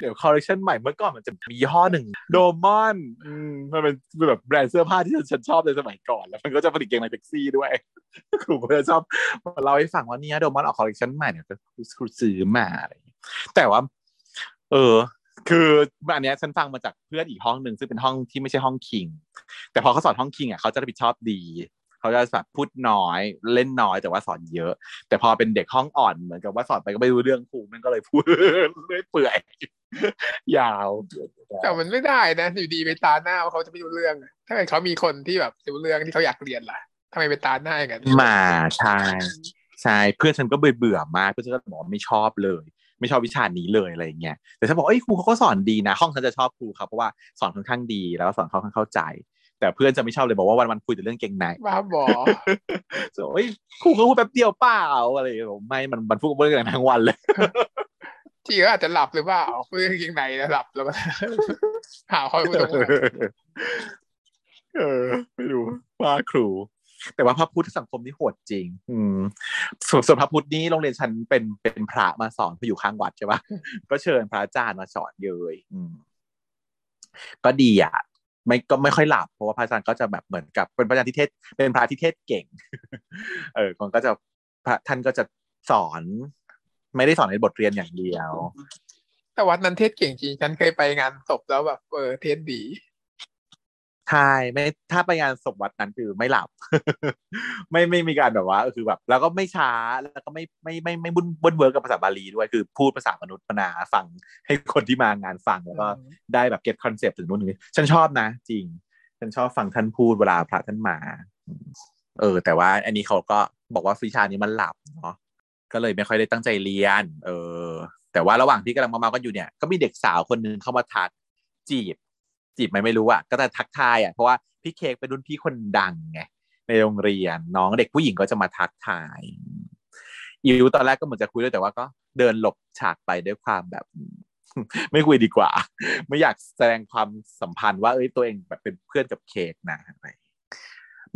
เดี๋ยวคอลเลคชันใหม่เมื่อก่อนมันจะมียี่ห้อหนึ่ง Domon อืมมันเป็นแบบแบรนด์เสื้อผ้าที่ฉันชอบในสมัยก่อน แล้วมันก็จะผลิตกางเกงในเซ็กซี่ด้วยครูก็จะชอบมาเล่าให้ฟังว่าเนี่ย Domon ออกคอลเลคชันใหม่เนี่ยก็ครูซื้อมาอะไรอย่างเงี้ยแต่ว่า เออ คืออันเนี้ยฉันฟังมาจากเพื่อนอีกห้องหนึ่งซึ่งเป็นห้องที่ไม่ใช่ห้อง king แต่พอเขาสอนห้อง king อะเขาจะรับผิดชอบดีเขาจะแบบพูดน้อยเล่นน้อยแต่ว่าสอนเยอะ แต่พอเป็นเด็กห้องอ่อนเหมือนกับว่าสอนไปก็ไม่รู้เรื่องครูมันก็เลยพูดเรื่อยเปื่อยยาวแต่มันไม่ได้นะอยู่ดีไปตาหน้าว่าเขาจะไม่รู้เรื่อง ถ้าเกิดเขามีคนที่แบบรู้เรื่องที่เขาอยากเรียนล่ะทำไมไปตาหน้าอย่างนั้นมาใช่ใช่เพื่อนฉันก็เบื่อเบื่อๆมากเพื่อนฉันก็บอกว่าไม่ชอบเลย ไม่ชอบวิชานี้เลยอะไรอย่างเงี้ยแต่ฉันบอกเอ้ยครูเขาก็สอนดีนะ ห้องฉันจะชอบครูเขาเพราะว่าสอนค่อนข้างดีแล้วก็สอนค่อนข้างเข้าใจ แต่เพื่อนจะไม่ชอบเลยบอกว่าวันวันๆคุยแต่เรื่องเก่งในบ้าบอโอ้ยครูเขาพูดแป๊บเดียวเปล่าอะไรอย่างเงี้ยบอกไม่มันมันพูดเรื่องกันทั้งวันเลยที่ก็อาจจะหลับหรือเปล่าเพื่อนยิงไหนแล้วหลับแล้วมันหาข้อมูลตรงนั้นเออไม่รู้ว่าครู แต่ว่าพระพุทธสังคมนี่โหดจริง อืมส่วนส่วนพระพุทธนี่โรงเรียนฉันเป็นเป็นพระมาสอนเพราะอยู่ข้างวัดใช่ปะก็เชิญพระอาจารย์มาสอนเลย อืม ก็ดีอะไม่ก็ไม่ค่อยหลับเพราะว่าพระอาจารย์ก็จะแบบเหมือนกับเป็นพระอาจารย์ที่เทศ เป็นพระที่เทศเก่ง เออมันก็จะพระท่านก็จะสอน ไม่ได้สอนในบทเรียนอย่างเดียว แต่วัดนั้นเทศน์เก่งจริงฉันเคยไปงานศพแล้วแบบเออเทศน์ดี ใช่ไม่ถ้าไปงานศพวัดนั้นคือไม่หลับ ไม่ไม่มีการแบบว่าคือแบบ แล้วก็ไม่ช้าแล้วก็ไม่ไม่ไม่ไม่บุนบุนเวิร์กกับภาษาบาลีด้วยคือพูดภาษามนุษย์ปนาฟังให้คนที่มางานฟังแล้วก็ได้แบบ get concept ถึงนู่นนี่ฉันชอบนะ จริง ฉันชอบฟังท่านพูดเวลาพระท่านมา เออ แต่ว่าอันนี้เขาก็บอกว่าวิชานี้มันหลับเนาะก็เลยไม่ค่อยได้ตั้งใจเรียนเออ แต่ว่าระหว่างที่กำลังเมาๆกันอยู่เนี่ยก็มีเด็กสาวคนหนึ่งเข้ามาทักจีบ จีบไหมไม่รู้อะก็จะทักทายอะเพราะว่าพี่เค้กเป็นรุ่นพี่คนดังไงในโรงเรียนน้องเด็กผู้หญิงก็จะมาทักทายอิวตอนแรกก็เหมือนจะคุยด้วยแต่ว่าก็เดินหลบฉากไปด้วยความแบบ ไม่คุยดีกว่า ไม่อยากแสดงความสัมพันธ์ว่าเอ้ยตัวเองแบบเป็นเพื่อนกับเค้กนะอะไร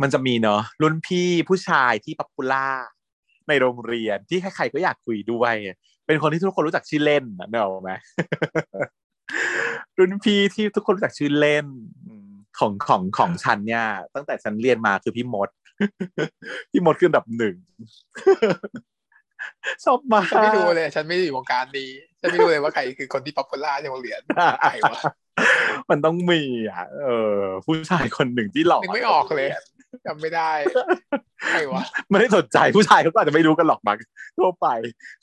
มันจะมีเนาะรุ่นพี่ผู้ชายที่ popular ในโรงเรียนที่ใครๆก็อยากคุยด้วย เป็นคนที่ทุกคนรู้จักชื่อเล่นนะเนอะไหม รุ่นพี่ที่ทุกคนรู้จักชื่อเล่นอืมของของของฉันเนี่ย ตั้งแต่ฉันเรียนมาคือพี่มด พี่มดคืออันดับหนึ่งชอบมากฉันไม่รู้เลย ฉันไม่ได้อยู่วงการนี้ฉันไม่รู้เลยว่าใครคือคนที่ popular ในโรงเรียนใครวะมันต้องมีอะ เออ ผู้ชายคนหนึ่งที่หล่อนึกไม่ออกเลย จำไม่ได้ใครวะไม่ได้สนใจผู้ชายเขาก็อาจจะไม่รู้กันหรอกบางทั่วไป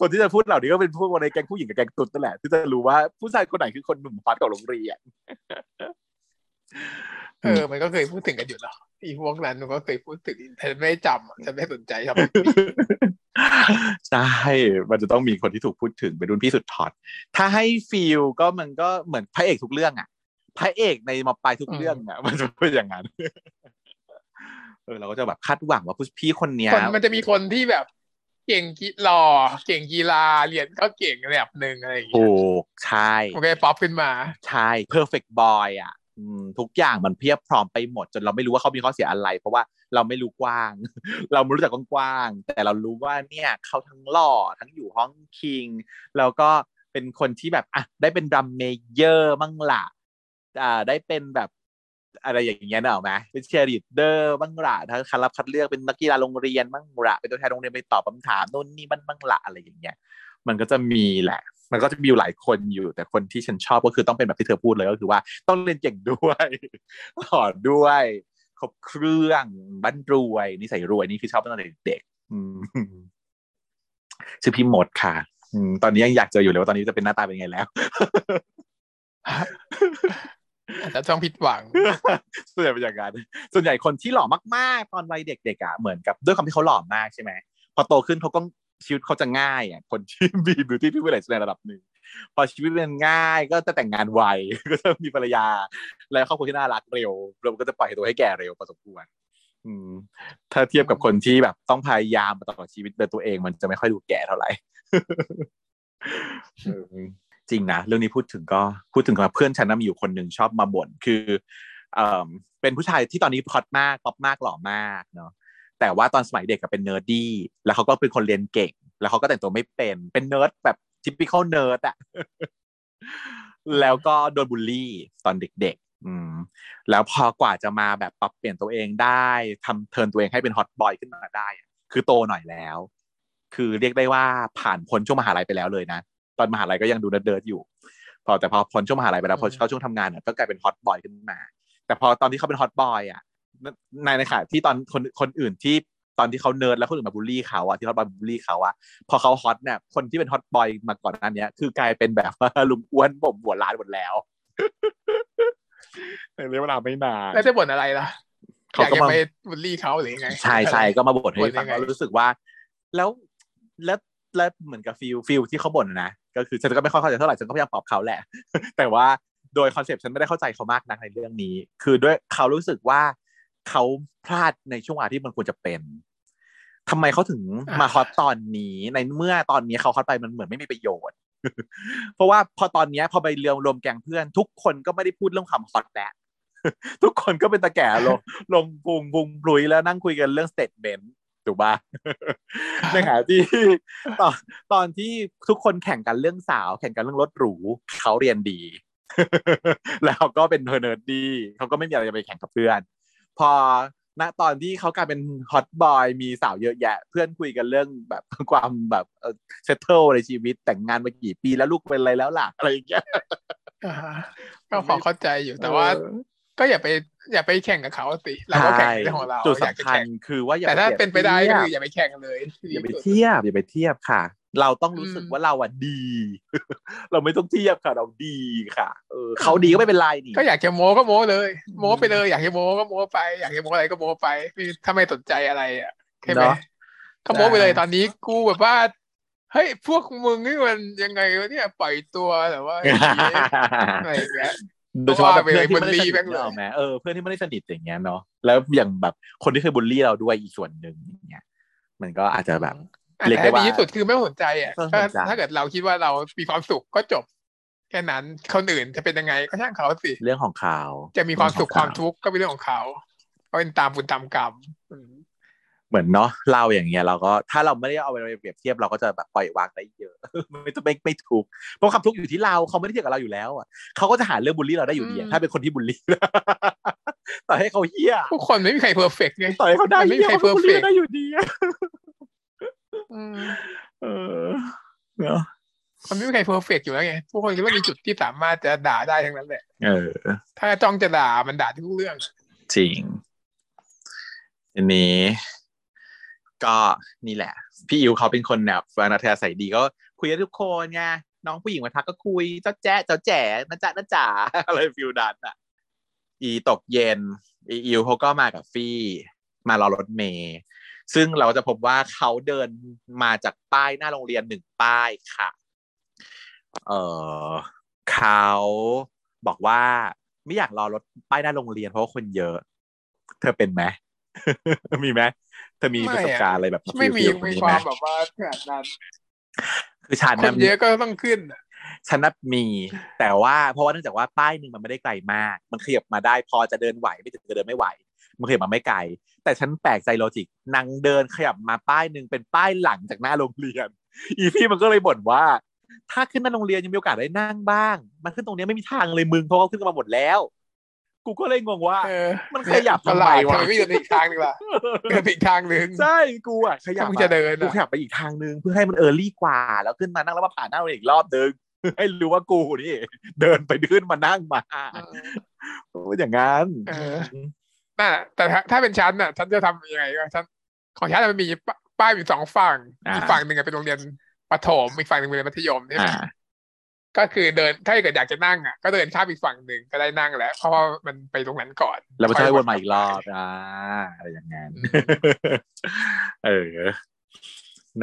คนที่จะพูดเหล่านี้ก็เป็นพวกในแก๊งผู้หญิงกับแก๊งตุ๊ดนั่นแหละที่จะรู้ว่าผู้ชายคนไหนคือคนหนุ่มฮอตของโรงเรียนเออ มันก็เคยพูดถึงกันอยู่แล้วอีพวกนั้นมันก็เคยพูดถึงแต่ฉันไม่ได้จำอะฉันไม่สนใจครับใช่ มันจะต้องมีคนที่ถูกพูดถึงเป็นรุ่นพี่สุดทอด ถ้าให้ฟีลก็มันก็เหมือนพระเอกทุกเรื่องอะ พระเอกในมาปลายทุกเรื่องอะ มันจะเป็นอย่างนั้น เออเราก็จะแบบคาดหวังว่าผู้พี่คนเนี้ยคนมันจะมีคนที่แบบเก่งกีหล่อเก่งกีฬาเรียนก็เก่งระดับหนึ่งอะไรอย่างเงี้ถูยกใช่โอเคป๊อปขึ้นมา ใช่ perfect boy อะอืมทุกอย่างมันเพียบพร้อมไปหมด จนเราไม่รู้ว่าเขามีข้อเสียอะไร เพราะว่าเราไม่รู้กว้าง เราไม่รู้จักกว้างๆแต่เรารู้ว่าเนี่ยเขาทั้งหล่อทั้งอยู่ห้อง king แล้วก็เป็นคนที่แบบอะได้เป็น drum major มั่งละอ่าได้เป็นแบบ อะไรอย่างเงี้ยเนอะไหมเป็นเชียร์ลีดเดอร์บ้างละถ้าคัดรับคัดเลือกเป็นนักกีฬาโรงเรียนบ้างละเป็นตัวแทนโรงเรียนไปตอบคำถามโน่นนี่บ้างบ้างละอะไรอย่างเงี้ย มันก็จะมีแหละ มันก็จะมีอยู่หลายคนอยู่ แต่คนที่ฉันชอบก็คือต้องเป็นแบบที่เธอพูดเลยก็คือว่าต้องเรียนเก่งด้วยหล่อด้วยครบเครื่องบ้านรวยนิสัยรวยนี่คือชอบตั้งแต่เด็กชื่อพี่หมดค่ะตอนนี้ยังอยากเจออยู่เลยว่าตอนนี้จะเป็นหน้าตาเป็นไงแล้ว อาจะต้องผิดหวังส่วนใหญ่เป็นอย่างนั้นส่วนใหญ่คนที่หล่อมากๆ ตอนวัยเด็กๆอะเหมือนกับด้วยความที่เขาหล่อมากใช่ไหมพอโตขึ้นเขาก็ชีวิตเขาจะง่ายอะคนที่มีบิวตี้พิเวลในระดับหนึ่งพอชีวิตมันง่ายก็จะแต่งงานไวก็จะมีภรรยา แล้วครอบครัวที่น่ารักเร็วเราก็จะปล่อยตัวให้แก่เร็วพอสมควรถ้าเทียบกับคนที่แบบต้องพยายามมาตลอดชีวิตโดยตัวเองมันจะไม่ค่อยดูแก่เท่าไหร่ จริงนะ เรื่องนี้พูดถึงก็พูดถึงกับเพื่อนฉันนะมีอยู่คนหนึ่งชอบมาบ่นคือเออเป็นผู้ชายที่ตอนนี้ hot มากป๊อปมากหล่อมากเนาะแต่ว่าตอนสมัยเด็กก็เป็น nerdy แล้วเขาก็เป็นคนเรียนเก่ง แล้วเขาก็แต่งตัวไม่เป็นเป็นเนิร์ดแบบ typical nerd อะแล้วก็โดนบูลลี่ตอนเด็กๆ อืม แล้วพอกว่าจะมาแบบปรับเปลี่ยนตัวเองได้ทำ turn ตัวเองให้เป็น hot boy ขึ้นมาได้ คือโตหน่อยแล้ว คือเรียกได้ว่าผ่านพ้นช่วงมหาลัยไปแล้วเลยนะ ตอนมหาลัยก็ยังดูเดิร์ดๆอยู่ พอแต่พอพ้นช่วงมหาลัยไปแล้วพอเข้าช่วงทำงานเนี่ยก็กลายเป็น hot boy ขึ้นมา แต่พอตอนที่เขาเป็น hot boy อะในในขณะที่ตอนคนคนอื่นที่ตอนที่เขาเนิร์ดแล้วคนอื่นมาบูลลี่เขาอะที่ hot boy bully เขาอะพอเขาฮอตเนี่ยคนที่เป็น hot boy มาก่อนหน้านี้คือกลายเป็นแบบว่าลุงอ้วนบ่มหัวล้านหมดแล้วในระยะเวลาไม่นานแล้วจะบ่นอะไรล่ะอเขายากก็จะมาไปบูลลี่เขาหรือยังไงใช่ใช่ก็มาบ่นให้ฟังบ่นยังไงแล้วรู้สึกว่า แล้วแล้วแล้วเหมือนกับ feel feel ที่เขาบ่นนะ ก็คือฉันก็ไม่ค่อยเข้าใจเท่าไหร่ฉันก็พยายามปรับเขาแหละ แต่ว่าโดยคอนเซปต์ฉันไม่ได้เข้าใจเขามากนักในเรื่องนี้ คือด้วยเขารู้สึกว่าเขาพลาดในช่วงเวลาที่มันควรจะเป็นทำไมเขาถึงมาฮอตตอนนี้ในเมื่อตอนนี้เขาฮอตไปมันเหมือนไม่มีประโยชน์ เพราะว่าพอตอนนี้พอไปเรียมรวมแกงเพื่อน ทุกคนก็ไม่ได้พูดเรื่องความฮอตแล้วทุกคนก็เป็นตาแก่ลงลงพุงพุงพลุ้ยแล้วนั่งคุยกันเรื่อง statement ถูกปะในขณะที่ตอนตอนที่ทุกคนแข่งกันเรื่องสาว แข่งกันเรื่องรถหรูเขาเรียนดี แล้วก็เป็น pure nerd ดีเขาก็ไม่มีอะไรจะไปแข่งกับเพื่อน พอณตอนที่เขากลายเป็น hot boy มีสาวเยอะแยะ เพื่อนคุยกันเรื่องแบบความแบบ settle ในชีวิตแต่งงานมากี่ปีแล้วลูกเป็นอะไรแล้วล่ะอะไรอย่างเงี้ยอ่าฮะก็พอเข้าใจอยู่แต่ว่าเออ ก็อย่าไปอย่าไปแข่งกับเขาสิเราก็แข่งในเรื่องของเราจุดอยากจะสำคัญแข่งคือว่าอย่าแต่ถ้าปรียบเป็นไปได้ก็คือทียบอย่าไปแข่งเลย อย่าไปเทียบอย่าไปเทียบค่ะ เราต้องรู้สึกอืมว่าเราอะดี เราไม่ต้องเทียบค่ะ เราดีค่ะ เออเขาดีก็ไม่เป็นไรนี่ก็อยากจะโม้ก็โม้เลย โม้อืมไปเลยอยากจะโม้ก็โม้ไป อยากจะโม้อะไรก็โม้ไปคือถ้าไม่สนใจอะไรอะใช่ไหมเนาะก็โม้ไปเลยใช่ตอนนี้กูแบบว่าเฮ้ยพวกมึงนี่มันยังไงวะเนี่ยปล่อยตัวแต่ว่าอะไรอย่างเงี้ย โดยเฉพาะแบบก็ว่าไปเพื่อนที่ไม่ได้บูลลี่สนิทแม่งเลยเนกออกไหมเออเพื่อนที่ไม่ได้สนิทอย่างเงี้ยเนาะแล้วอย่างแบบคนที่เคยบูลลี่เราด้วยอีกส่วนหนึ่งอย่างเงี้ยมันก็อาจจะแบบอันเรียกไหนได้ว่าดีที่สุดคือไม่สนใจอะไม่ก็สนใจถ้าเกิดเราคิดว่าเรามีความสุขก็จบแค่นั้นคนอื่นจะเป็นยังไงก็ช่างเขาสิเรื่องของเขาจะมีความสุขเรื่องคของวามทุกข์ก็เป็นเรื่องของเขาก็เป็นตามบุญตามกรรมอืม เหมือนเนาะเราอย่างเงี้ยเราก็ถ้าเราไม่ได้เอาไปเปรียบเทียบเราก็จะแบบปล่อยวางได้เยอะ ไม่ต้องไม่ไม่ทุกข์เพราะความทุกข์อยู่ที่เราเขาไม่ได้เกี่ยวกับเราอยู่แล้วอะเขาก็จะหาเรื่องบูลลี่เราได้อยู่ดีอะถ้าเป็นคนที่บูลลี่ต่อให้เขาเฮี้ยทุกคนไม่มีใคร perfect ไงต่อให้เขาได้เหี้ยมันไม่มีใคร perfect เขาก็บูลลี่ได้อยู่ดีอะอืมเออเนาะมันไม่มีใคร perfect อยู่แล้วไงทุกคนก็ต้องมีจุดที่สามารถจะด่าได้ทั้งนั้นแหละเออ ถ้าจ้องจะด่ามันด่าทุกเรื่อง จริงอันนี้ ก็นี่แหละ พี่อิวเขาเป็นคนแบบอัธยาศัยดีก็คุยกับทุกคนไงน้องผู้หญิงมาทักก็คุยเจ้าแจ๊เจ้าแจ๋นะจ๊ะนะจ๋าอะไร feel นั้นอะอีตกเย็นอีอิวเขาก็มากับฟี่ มารอรถเมย์ซึ่งเราจะพบว่าเขาเดินมาจากป้ายหน้าโรงเรียนหนึ่งป้ายค่ะ เออเขาบอกว่าไม่อยากรอรถป้ายหน้าโรงเรียนเพราะว่าคนเยอะ เธอเป็นไหมมีไหม เธอมีไม่ประสบอะการณ์อะไรแบบไม่มีฟิลๆมีนี้คไหวามแบบว่าขนาดนั้นคือฉันคนะนเยอะก็ต้องขึ้นอะฉันนับมีแต่ว่าเพราะว่าเนื่องจากว่าป้ายหนึ่งมันไม่ได้ไกลมาก มันขยับมาได้พอจะเดินไหวไม่ถึงจะเดินไม่ไหว มันขยับมาไม่ไกล แต่ฉันแปลกใจโลจิกนางเดินขยับมาป้ายหนึ่งเป็นป้ายหลังจากหน้าโรงเรียน อีพี่มันก็เลยบ่นว่า ถ้าขึ้นหน้าโรงเรียนยังมีโอกาสได้นั่งบ้าง มันขึ้นตรงเนี้ยไม่มีทางเลยมึงเพราะเขาขึ้นกันมาหมดแล้ว กูก็เลยงงว่าเออมันขยับประทำหไมลาดวะทำไมไม่เดินไปอีกทางหนึ่งล่ะเดินไปอีกทางหนึ่งใช่กูอะขยับถ้ามึงจะเดินอะกูขยับไปอีกทางนึงเพื่อให้มันเออร์ลี่กว่า แล้วขึ้นมานั่งแล้วมาผ่านหน้าเราอีกรอบนึงให้รู้ว่ากูนี่ เดินไปขึ้นมานั่งมาเออโอ้อย่างงั้นเออน่ะแต่ถ้าถ้าเป็นชั้นน่ะฉันจะทำยังไงวะฉันของฉันมันมีป้าป้ายอยู่สองฝั่งอ่าอีกฝั่งหนึ่งอะเป็นโรงเรียนประถมอีกฝั่งหนึ่งเป็นโรงเรียนมัธยมใช่ไหมอ่า ก็คือเดินถ้าเกิดอยากจะนั่งอะก็เดินข้ามอีกฝั่งหนึ่งก็ได้นั่งแล้ว เพราะว่ามันไปตรงนั้นก่อน แล้วมันจะให้ค่วยนมาอีกรอบอ่าอะไรอย่างงั้นอืมเออ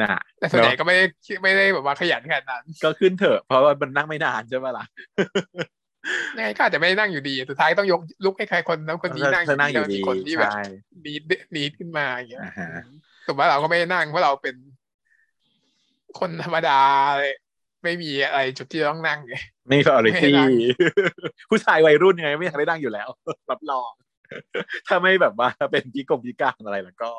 น่ะแต่ส่วนใหญ่เนอะก็ไม่ได้ไม่ได้แบบว่าขยันขนาดนั้น ก็ขึ้นเถอะ เพราะว่ามันนั่งไม่นานใช่ไหมล่ะยังไงก็อาจจะไม่ได้นั่งอยู่ดีสุดท้ายต้องยกลุกให้ใครคนนั้นคนนี้นั่งเธอนั่งอยู่แล้วมีดีคนที่แบบใช่ดีดดีดขึ้นมาอย่างเงี้ยอ่าฮะสมมติว่าเราก็ไม่ได้นั่งเพราะเราเป็นคนธรรมดาเลย ไม่มีอะไรจุดที่ต้องนั่งไงนี่ก็อริไม่ตี้นั่งผู้ชายวัยรุ่นยังไงไม่อยากได้นั่งอยู่แล้วรับรองถ้าไม่แบบว่าเป็นพิกงพิการอะไรแล้วก็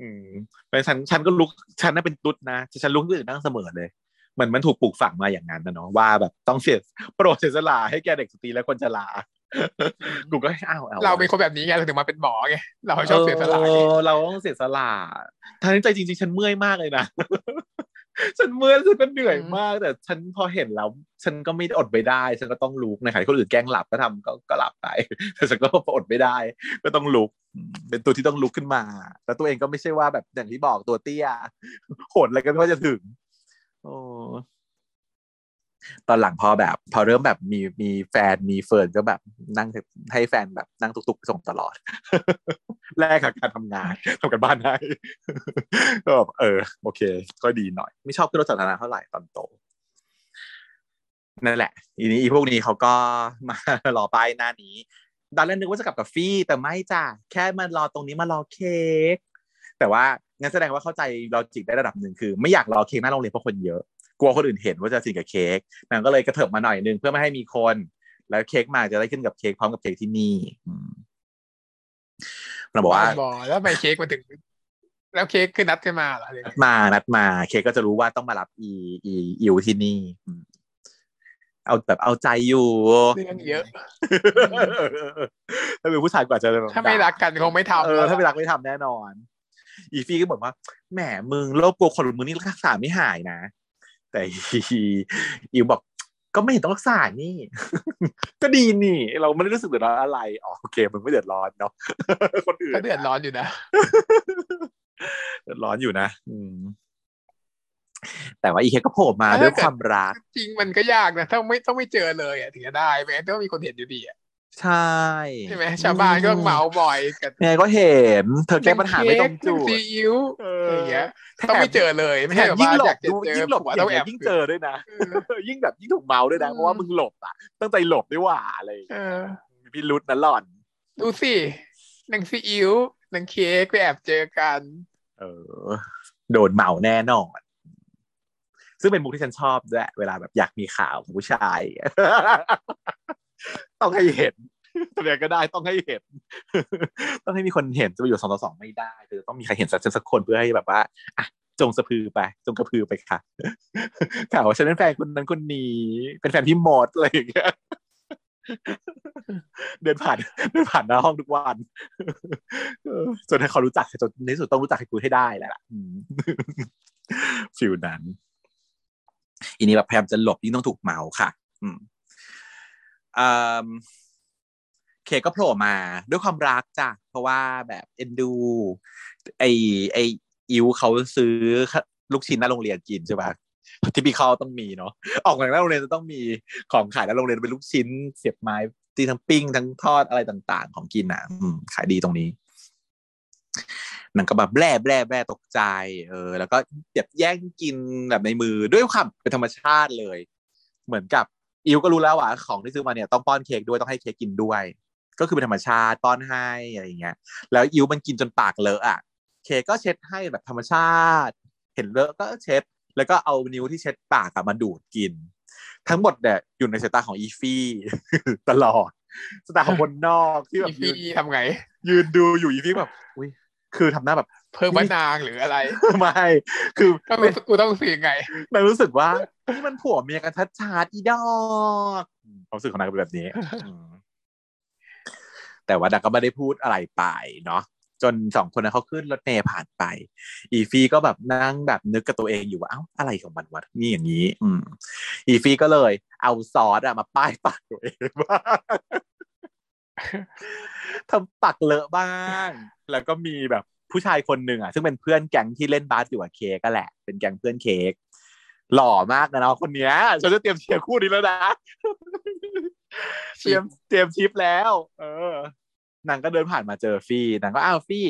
อืมเป็นฉันฉันก็ลุกฉันน่ะเป็นตุ๊ดนะฉันลุกขึ้นนั่งเสมอเลยเหมือนมันถูกปลูกฝังมาอย่างนั้นนะเนาะว่าแบบต้องเสียโปรดเสียสละให้แกเด็กสตรีและคนชรากูก็ให้อ้าวเอาเราเป็นคนแบบนี้ไงเราถึงมาเป็นหมอไงเราชอบเสียสละเอไงอเราต้องเสียสละทั้งที่ใจจริงๆ ฉันเมื่อยมากเลยนะ ฉันเมื่อยฉันก็เหนื่อยมาก แต่ฉันพอเห็นแล้ว ฉันก็ไม่อดไปได้ ฉันก็ต้องลุกในขณะที่คนอื่นแกล้งหลับก็ทำก็ก็หลับไปแต่ฉันก็อดไม่ได้ ก็ต้องลุกอืมเป็นตัวที่ต้องลุกขึ้นมา แล้วตัวเองก็ไม่ใช่ว่าแบบอย่างที่บอกตัวเตี้ยโหดอะไรก็ไม่ว่าจะถึง โอ้ ตอนหลังพอแบบ พอเริ่มแบบมีมีแฟนมีเฟิร์นก็แบบนั่งให้แฟนแบบนั่งตุกๆส่งตลอดแลกกับการทำงานทำกันบ้านให้ก็แบบเออ โอเค ก็ดีหน่อย ไม่ชอบขึ้นรถสาธารณะเท่าไหร่ตอนโตนั่นแหละอีนี้อีพวกนี้เขาก็มารอป้ายหน้านี้ตอนแรกนึกว่าจะกลับกับฟี่แต่ไม่จ้ะแค่มารอตรงนี้มารอเค้กแต่ว่างั้นแสดงว่าเข้าใจลอจิกได้ระดับหนึ่งคือ ไม่อยากรอเค้กหน้าโรงเรียนเพราะคนเยอะ กลัวคนอื่นเห็นว่าจะสนิทกับเค้กนางก็เลยกระเถิบมาหน่อยนึงเพื่อไม่ให้มีคน แล้วเค้กมาจะได้ขึ้นกับเค้กพร้อมกับเค้กที่นี่อืมเราบอกว่าบอแล้วทำไมเค้กมาถึง แล้วเค้กคือนัดกันมาเหรอหรือไงมานัดมา เค้กก็จะรู้ว่าต้องมารับอีอีอิวที่นี่อืมเอาแบบเอาใจอยู่เรื่องเยอะถ้าเป็นผู้ชายกว่าจะแบบถ้าไม่รักกันคงไม่ทำเออถ้าไม่รักไม่ทำแน่นอน อีฟี่ก็บอกว่าแหมมึงโรคกลัวคนมึงนี่รักษาไม่หายนะ แต่อีอิวบอกก็ไม่เห็นต้องรักษานี่ ก็ดีนี่ เราไม่ได้รู้สึกเดือดร้อนอะไรอ๋อโอเคมึงไม่เดือดร้อนเนาะคนอื่นก็เดือดร้อนอยู่นะเดือดร้อนอยู่นะอืมแต่ว่าอีเคก็โผล่มาด้วยความรัก จริงมันก็ยากนะ ถ้าไม่ต้องไม่เจอเลยอะถึงจะได้แม้ต้องมีคนเห็นอยู่ดีอะ ใช่ใช่ไหมชาวบ้านก็เมาบ่อยกันยังไงก็เห็น เธอแก้ปัญหาไม่ตรงจุดซีอิ๊วเออย่างเงี้ยแถต้องไม่เจอเลยไม่ใช่แบบยิ่งว่าหลอยาบกจะดูเจอยิ่งหลบผัวอต้องย่างแอเงี้ยบยิ่งเจอด้วยนะเออยิ่งแบบยิ่งถูกเมาด้วยนะอืมเพราะว่ามึงหลบอะตั้งใจหลบด้วยว่าอะไรอย่างเอเงี้ยอมีพิรุษนะหล่อน ดูสินางซีอิ๊วนางเค้กไปแอบเจอกัน เออ โดนเมาแน่นอนซึ่งเป็นมุกที่ฉันชอบด้วยเวลาแบบอยากมีข่าวของผู้ชาย ต้องให้เห็นทำยังก็ได้ต้องให้เห็น ต้องให้มีคนเห็นจะไปอยู่สองต่อสองไม่ได้คือต้องมีใครเห็นสักสักคนเพื่อให้แบบว่าอะจงสะพือไป จงกระพือไปค่ะข่าวว่าฉันเป็นแฟนคนนั้นคนนี้ เป็นแฟนพี่มดอะไรอย่างเงี้ยเดินผ่านเดินผ่านหน้าห้องทุกวันจนให้เขารู้จักจนในที่สุดต้องรู้จักให้กูให้ได้แหละฟิลนั้นอีนี้แบบพยายามจะหลบยิ่งต้องถูกเมาค่ะ อืม เคก็โผล่มาด้วยความรักจ้ะเพราะว่าแบบเอ็นดู ไอไออิวเขาซื้อลูกชิ้นหน้าโรงเรียนกินใช่ปะที่พี่เขาต้องมีเนาะออกจากหน้าโรงเรียนจะต้องมีของขายหน้าโรงเรียนเป็นลูกชิ้น เสียบไม้ที่ทั้งปิ้งทั้งทอดอะไรต่าง ๆ ของกินอะขายดีตรงนี้นางก็แบบแบร่แบร่แบร่ตกใจ เออ แล้วก็แบบแย่งกินแบบในมือด้วยความเป็นธรรมชาติเลย เหมือนกับ อิวก็รู้แล้วว่าของที่ซื้อมาเนี่ยต้องป้อนเค้กด้วยต้องให้เค้กกินด้วย ก็คือเป็นธรรมชาติป้อนให้อะไรอย่างเงี้ย แล้วอิวมันกินจนปากเลอะอะเคก็เช็ดให้แบบธรรมชาติ เห็นเลอะก็เช็ด แล้วก็เอานิ้วที่เช็ดปากอะมาดูดกิน ทั้งหมดเนี่ยอยู่ในสายตาของอีฟี่ตลอดสายตาของคนนอกที่แบอีบฟียืนทำไง ยืนดูอยู่อีฟี่แบบอุ้ย คือทำหน้าแบบ เพิ่มว่านางหรืออะไรไม่ คือต้องรู้สึกกูต้องรู้สึกยังไงนางรู้สึกว่านี่มันผัวเมียกันชัดๆอีดอกความรู้สึกของนางเป็นแบบนี้อืมแต่ว่านางก็ไม่ได้พูดอะไรไปเนาะจนสองคนนั้นเขาขึ้นรถเมล์ผ่านไป อีฟีก็แบบนั่งแบบนึกกับตัวเองอยู่ว่าเอ้าอะไรของมันวะนี่อย่างนี้ อืม อีฟีก็เลย เอาซอสอะมาป้ายปากตัวเองบ้าง ทำปากเลอะบ้าง แล้วก็มีแบบผู้ชายคนหนึ่งอะซึ่งเป็นเพื่อนแก๊งที่เล่นบาสอยู่กับเค้กก็แหละ เป็นแก๊งเพื่อนเค้กหล่อมากนะน้องคนเนี้ยฉันจะเตรียมเชียร์คู่นี้แล้วนะเตรียมเตรียมชิปแล้ว เออนางก็เดินผ่านมาเจอฟี่นางก็อ้าวฟี่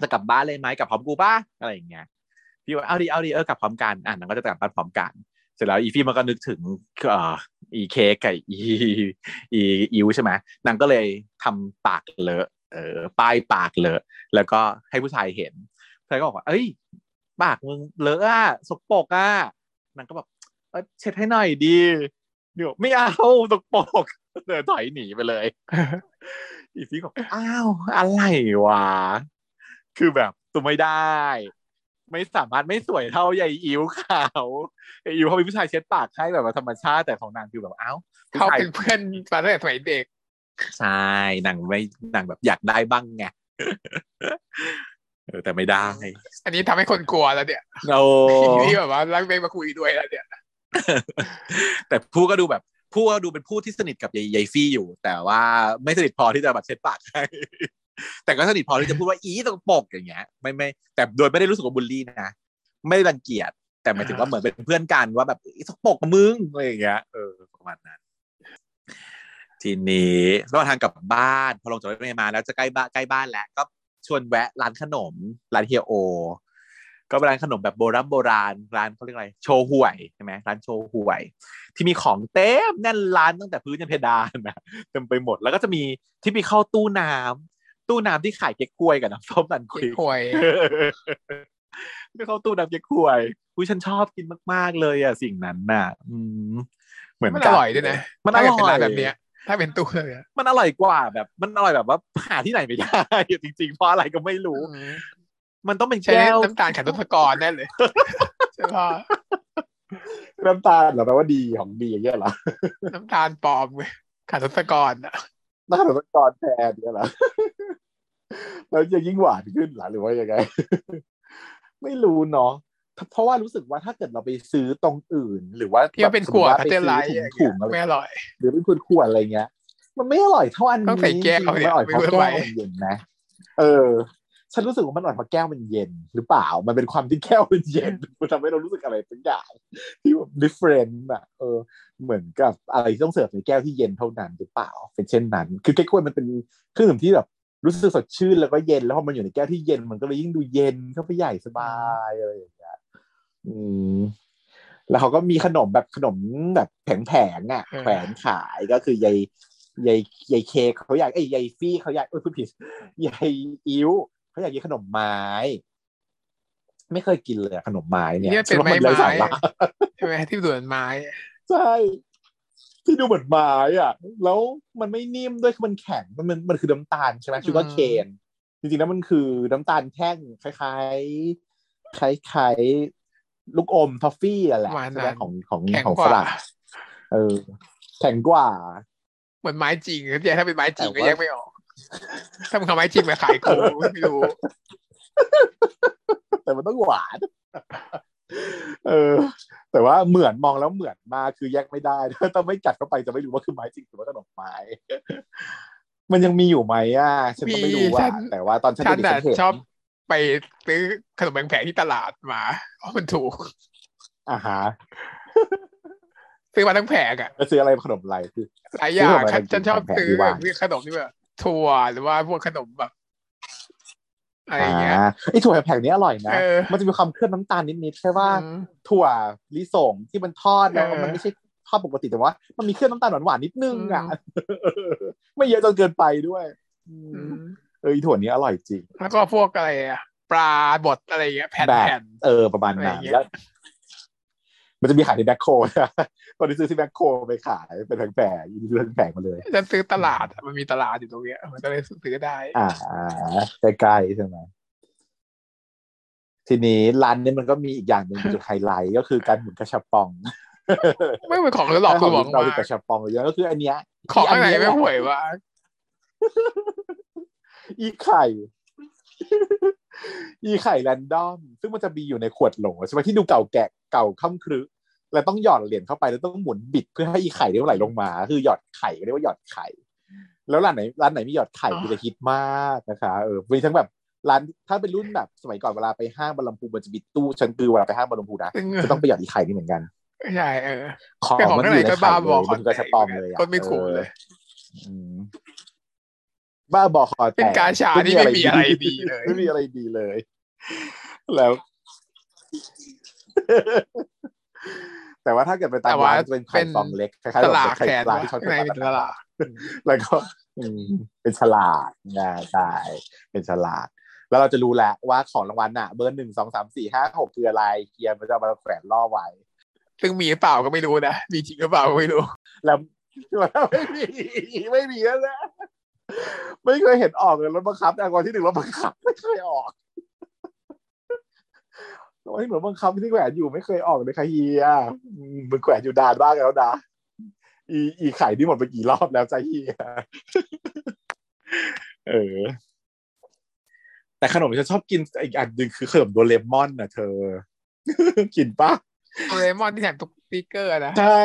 จะกลับบ้านเลยไหมกลับพร้อมกูป่ะอะไรอย่างเงี้ยพี่ว่าเอาดีเอาดีเออกลับพร้อมกันอะนางก็จะกลับบ้านพร้อมกัน เสร็จแล้วอีฟี่มันก็นึกถึงอีเคกับอีอีอิวใช่ไหมนางก็เลยทำปากเลอะเออป้ายปากเลอะ แล้วก็ให้ผู้ชายเห็นผู้ชายก็บอกว่า เอ้ย ปากมึงเลอะอะสกปรกอะนางก็แบบเอ้ยเช็ดให้หน่อยดีเดี๋ยวไม่เอาสกปรกเดินถอยหนีไปเลย อีฟี่บอกอ้าวอะไรวะคือแบบตัวไม่ได้ ไม่สามารถไม่สวยเท่าใหญ่อิวเขาไอ้อิวเขาเป็นผู้ชายเช็ดปากให้แบบว่าธรรมชาติแต่ของนางคือแบบเอ้าผู้เขาชายเป็นเพื่อนมาตั้งแต่สมัยเด็กใช่นางไม่นางแบบอยากได้บ้างไงเออแต่ไม่ได้ อันนี้ทำให้คนกลัวแล้วเนี่ยโอ้ที่แบบว่ารักเบงมาคุยด้วยแล้วเนี่ยแต่ผู้ก็ดูแบบผู้ก็ดูเป็นผู้ที่สนิทกับยายยายฟี่อยู่ แต่ว่าไม่สนิทพอที่จะแบบเช็ดปากให้ แต่ก็สนิทพอที่จะพูดว่าอีตกปกอย่างเงี้ย ไม่ไม่แต่โดยไม่ได้รู้สึกว่าบูลลี่นะไม่ได้รังเกียจแต่หมายถึงว่าเหมือนเป็นเพื่อนกันว่าแบบอีตกปกกับมึงอะไรอย่างเงี้ยเออประมาณนั้นทีนี้ระหว่างทางกลับบ้านพอลงจากรถเมล์มาแล้วจะใกล้บ้านใกล้บ้านแล้วก็ชวนแวะร้านขนมร้านเฮียโอ ก็เป็นร้านขนมแบบโบราณโบราณร้านเขาเรียกอะไรโชห่วยใช่ไหมร้านโชห่วย ที่มีของเต็มแน่นร้านตั้งแต่พื้นยันเพดานนะเต็มไปหมดแล้วก็จะมีที่มีเข้าตู้น้ำ ตู้น้ำที่ขายเก๊กฮวยกับน้ำส้มตันคเก๊วิกกหวยไม่เข้าตู้น้ำเก๊กฮวยอุ้ยฉันชอบกินมาก ๆ เลยอะสิ่งนั้นน่ะ อืมเหมือนมันกัอร่อยด้วยนะมันอถ้าเกิดร่เป็นอยร้านแบบเนี้ยถ้าเป็นตู้เลยอะมันอร่อยกว่าแบบ มันอร่อยแบบว่าหาที่ไหนไม่ได้จริงๆเพราะอะไรก็ไม่รู้อืมมันต้องเป็นใช้แก้วน้ำตาลขันทศกรแน่เลยใช่ป่ะน้ำตาลเหรอแปลว่าดีของดีอย่างเงี้ยเหรอน้ำตาลปลอมไงขาดทศกรอะน่าจะต้องกรแทนเนี่ยเหรอ แล้วจะยิ่งหวานขึ้นเหรอหรือว่ายังไง ไม่รู้เนาะเพราะว่ารู้สึกว่าถ้าเกิดเราไปซื้อตรงอื่น หรือว่าที่มันเป็นขวดแบบพัสเจมอมุไลติท์ว่าไปซื้อถุงๆอะไรไม่อร่อย หรือเป็นขวดขวดๆอะไรเงี้ย มันไม่อร่อยเท่าอันนี้ต้องใส่แก้วจริงๆเนี่ยมันอร่อยเพราะไม่รู้แก้วทำไมมันเย็นนะ เออ ฉันรู้สึกว่ามันอร่อยเพราะแก้วมันเย็น หรือเปล่า มันเป็นความที่แก้วมันเย็น มันทำให้เรารู้สึกอะไรสักอย่างที่แบบ different อะเออ เหมือนกับอะไรที่ต้องเสิร์ฟในแก้วที่เย็นเท่านั้นหรือเปล่า เป็นเช่นนั้น คือแก้วกล้วยมันเป็นเครื่องดื่มที่แบบ รู้สึกสดชื่นแล้วก็เย็นแล้วพอมันอยู่ในแก้วที่เย็นมันก็เลยยิ่งดูเย็นเข้าไปใหญ่สบายอะไรอย่างเงี้ยอืมแล้วเขาก็มีขนมแบบขนมแบบแผงๆอะเออแขวนขายก็คือยายยายยายเคกเขาอยากไอ้ยยายฟี่เขาอยากเอ้ยพูดผิดยายอิ้วเขาอยากกินขนมไม้ ไม่เคยกินเลยอะขนมไม้เนี่ยที่มันเป็นฉัว่าไม้ไร้ไม้สาระใช่ไหมที่ดูเหมือนไม้ ใช่ ที่ดูเหมือนไม้อะ แล้วมันไม่นิ่มด้วยคือมันแข็งมันมันมันคือน้ำตาลใช่ไหมอืมชูการ์เคนจริงๆแล้วมันคือน้ำตาลแท่งคล้ายๆคล้ายๆลูกอมทอฟฟี่อะแหละประมาณใช่ไหมนั้นของของแข็งของกฝว่ารั่งเออ แข็งกว่า เหมือนไม้จริงเนี่ยถ้าเป็นไม้จริงแต่ก็ว่าแยกไม่ออกถ้ามึงเอาไม้จริงมาขายกูไม่รู้แต่มันต้องหวาน เออ แต่ว่าเหมือนมองแล้วเหมือนมากคือแยกไม่ได้ถ้าไม่กัดเข้าไปจะไม่รู้ว่าคือไม้จริงหรือว่าขนมไม้มันยังมีอยู่ไหมอะฉันก็ไม่รู้มีฉัอะนแต่ว่าตอนฉันฉันเด็กๆน่ะฉันเห็นชอบไปซื้อขนมแพงๆที่ตลาดมาเพราะมันถูกอ่าฮะซื้อมาทั้งแผงอะแล้วซื้ออะไรขนมอะไรคือหลายอย่างซื้อขนมอะไรฉันชอบแพงๆซื้อดีว่าแบบขนมที่แบบถั่วหรือว่าพวกขนมแบบ อะไรอย่างเงี้ยอ่าไอ้ถั่วแผ่นนี้อร่อยนะเออมันจะมีความเคลือบน้ำตาลนิดๆใช่ว่าอืมถั่วลิสงที่มันทอดแล้วเออมันไม่ใช่ทอดปกติแต่ว่า มันมีเคลือบน้ำตาลหวานๆนิดนึงอะอืไม่เยอะจนเกินไปด้วยอือืมมเออไอ้ถั่วนี้อร่อยจริง แล้วก็พวกอะไรอะปลาบดอะไรอย่างเงี้ยแผ่นแบบแผ่นเออประมาณอะไรอนั้ย่านงเงี้ยแล้ว มันจะมีขายในแบ็คโคนะตอนนี้ซื้อที่แบ็คโคไปขายเป็นแผงๆยินดีแผงๆมาเลยฉันซื้อตลาดอะมันมีตลาดอยู่ตรงเนี้ย มันก็เลยซื้อได้ อ่าใกล้ๆใช่ไหมทีนี้ร้านนี้มันก็มีอีกอย่างหนึ่งเป็นจุดไฮไลท์ก็คือการหมุนกระชับปอง ไม่เป็นของหลอกลวงเรามาคือกระชับปองเยอะก็คืออันเนี้ย ของข้างในอัไม่แหละห่วยว่าอีไข่ อีไข่แรนดอม ซึ่งมันจะมีอยู่ในขวดโหลใช่ไหมที่ดูเก่าแก่เก่าค่ำครึ แล้วต้องหยอดเหรียญเข้าไปแล้วต้องหมุนบิดเพื่อให้อีไข่ได้ไหลลงมา คือหยอดไข่ก็เรียกว่าหยอดไข่ แล้วร้านไหนร้านไหนมีหยอดไข่อ๋อคือจะฮิตมากนะคะเออมีทั้งแบบร้านถ้าเป็นรุ่นแบบสมัยก่อนเวลาไปห้างบางลำพูมันจะมีตู้ชั้นคือเวลาไปห้างบางลำพูนะซึ่งจะต้องไปหยอดอีไข่นี่เหมือนกันใช่เออของแต่ของมันข้างอในยู่ในก็ไข่บ้าเลบอยมันคือกระชับปองเลยอะก็ไม่คุ้มเลยอืมบ้าบอคอแตกเป็นกาชาที่ไม่มีอะไรดีเลยไม่มีอะไรดีเลย แล้ว แต่ว่าถ้าเกิดไปตาแต่มว่าร้านจะเป็นไข่เป็นฟองเล็กคล้ายๆตลาดแบบไข่แทนปลาว่าที่เขาข้างในเป็นตลาดแล้วก็อืมเป็นฉลากนะใช่เป็นฉลากแล้วเราจะรู้แหละว่าของรางวัลน่ะ เบอร์หนึ่งสองสามสี่ห้าหกคืออะไรเกียร์มันจะเอามาแขวนล่อไว้ ซึ่งมีหรือเปล่าก็ไม่รู้นะมีจริงหรือเปล่าก็ไม่รู้ แล้วไม่มีไม่มีแล้วนะไม่เคยเห็นออกเลยรถบังคับแต่ก่อนที่หนึ่งรถบังคับไม่เคยออก ตอนที่หนึ่งรถบังคับที่แขวนอยู่ไม่เคยออกเลยค่ะเฮียอืมมึงแขวนอยู่ดานบ้างแล้วนะอีอีไข่ที่หมดไปกี่รอบแล้วใจเฮียเออ แต่ขนมที่ฉันชอบกินอีกอันหนึ่งคือขนมโดเรมอนน่ะเธอ กินปะโดเรมอนที่แถมตุ๊กสติ๊กเกอร์นะ ใช่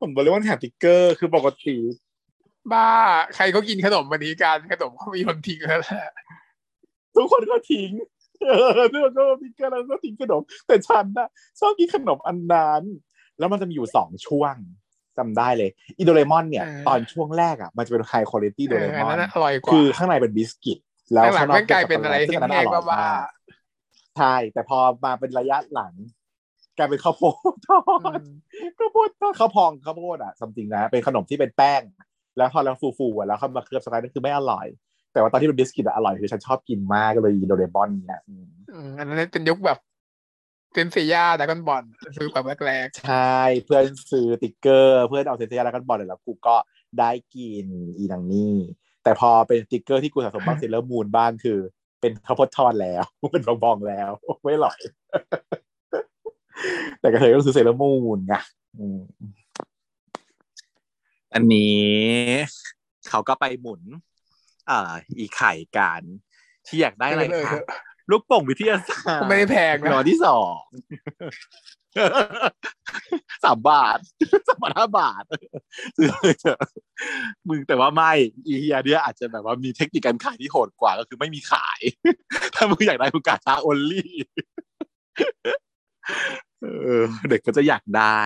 ผมโดเรมอนแถมติ๊กเกอร์คือปกติ บ้า ใครก็กินขนมวันนี้กันขนมเขามีคนทิ้งแล้วแหละทุกคนก็ทิ้ง เออทุกคนก็ทิ้งกันแล้วก็ทิ้งขนม แต่ฉันนะชอบกินขนมอันนั้น แล้วมันจะมีอยู่สองช่วงจำได้เลยอีโดเรมอนเนี่ย ตอนช่วงแรกอะมันจะเป็นไฮคุณภาพเอโดเรอมอันอนนั้นอร่อยกว่าคือข้างในเป็นบิสกิต แล้วหลัข้างงนอกๆไม่กลายเป็นอะไรซึ่ที่งอันนั้นแห้องร่อยบ้ามากใช่แต่พอมาเป็นระยะหลังกลายเป็นข้าวโพดทอดๆอืมข้าวโพดทอดข้าวพองข้าวโพดอะจริงๆนะ เป็นขนมที่เป็นแป้ง แล้วพอแล้วฟูๆอะแล้วเข้ามาเคลือบสกายนั่นคือไม่อร่อย แต่ว่าตอนที่เป็นบิสกิตอะอร่อยคือฉันชอบกินมากก็เลยอีโดเรมอนเนี่ยอืมอืมอันนั้นเป็นยุคแบบเซนต์เซย่าดราก้อนบอลซื้อแบบแรกใช่เพื่อนซื้อติ๊กเกอร์ เพื่อนเอาเซนต์เซย่าแล้วก็บอลแล้วกูก็ได้กินอีนังนี่แต่พอเป็นติ๊กเกอร์ที่กูสะสมบ้างเซเลอร์มูนบ้างคือ เป็นข้าวโพดทอดแล้ว เป็นบองๆแล้วไม่อร่อย แต่กระเทยก็ซื้อเซเลอร์มูนไงอืมอันนี้เขาก็ไปหมุนเอ่ออีไข่กันที่อยากได้อะไรเออคะลูกโป่งวิทยาศาสตร์ก็ไม่ได้แพงนะหนอที่สองสามบาทสามบาทห้าบาทซื้อเลยเถอะมึงแต่ว่าไม่อีเฮียเนี่ยอาจจะแบบว่ามีเทคนิคการขายที่โหดกว่าก็คือไม่มีขาย ถ้ามึงอยากได้มึงกาชาโอลลี่เออเด็กก็จะอยากได้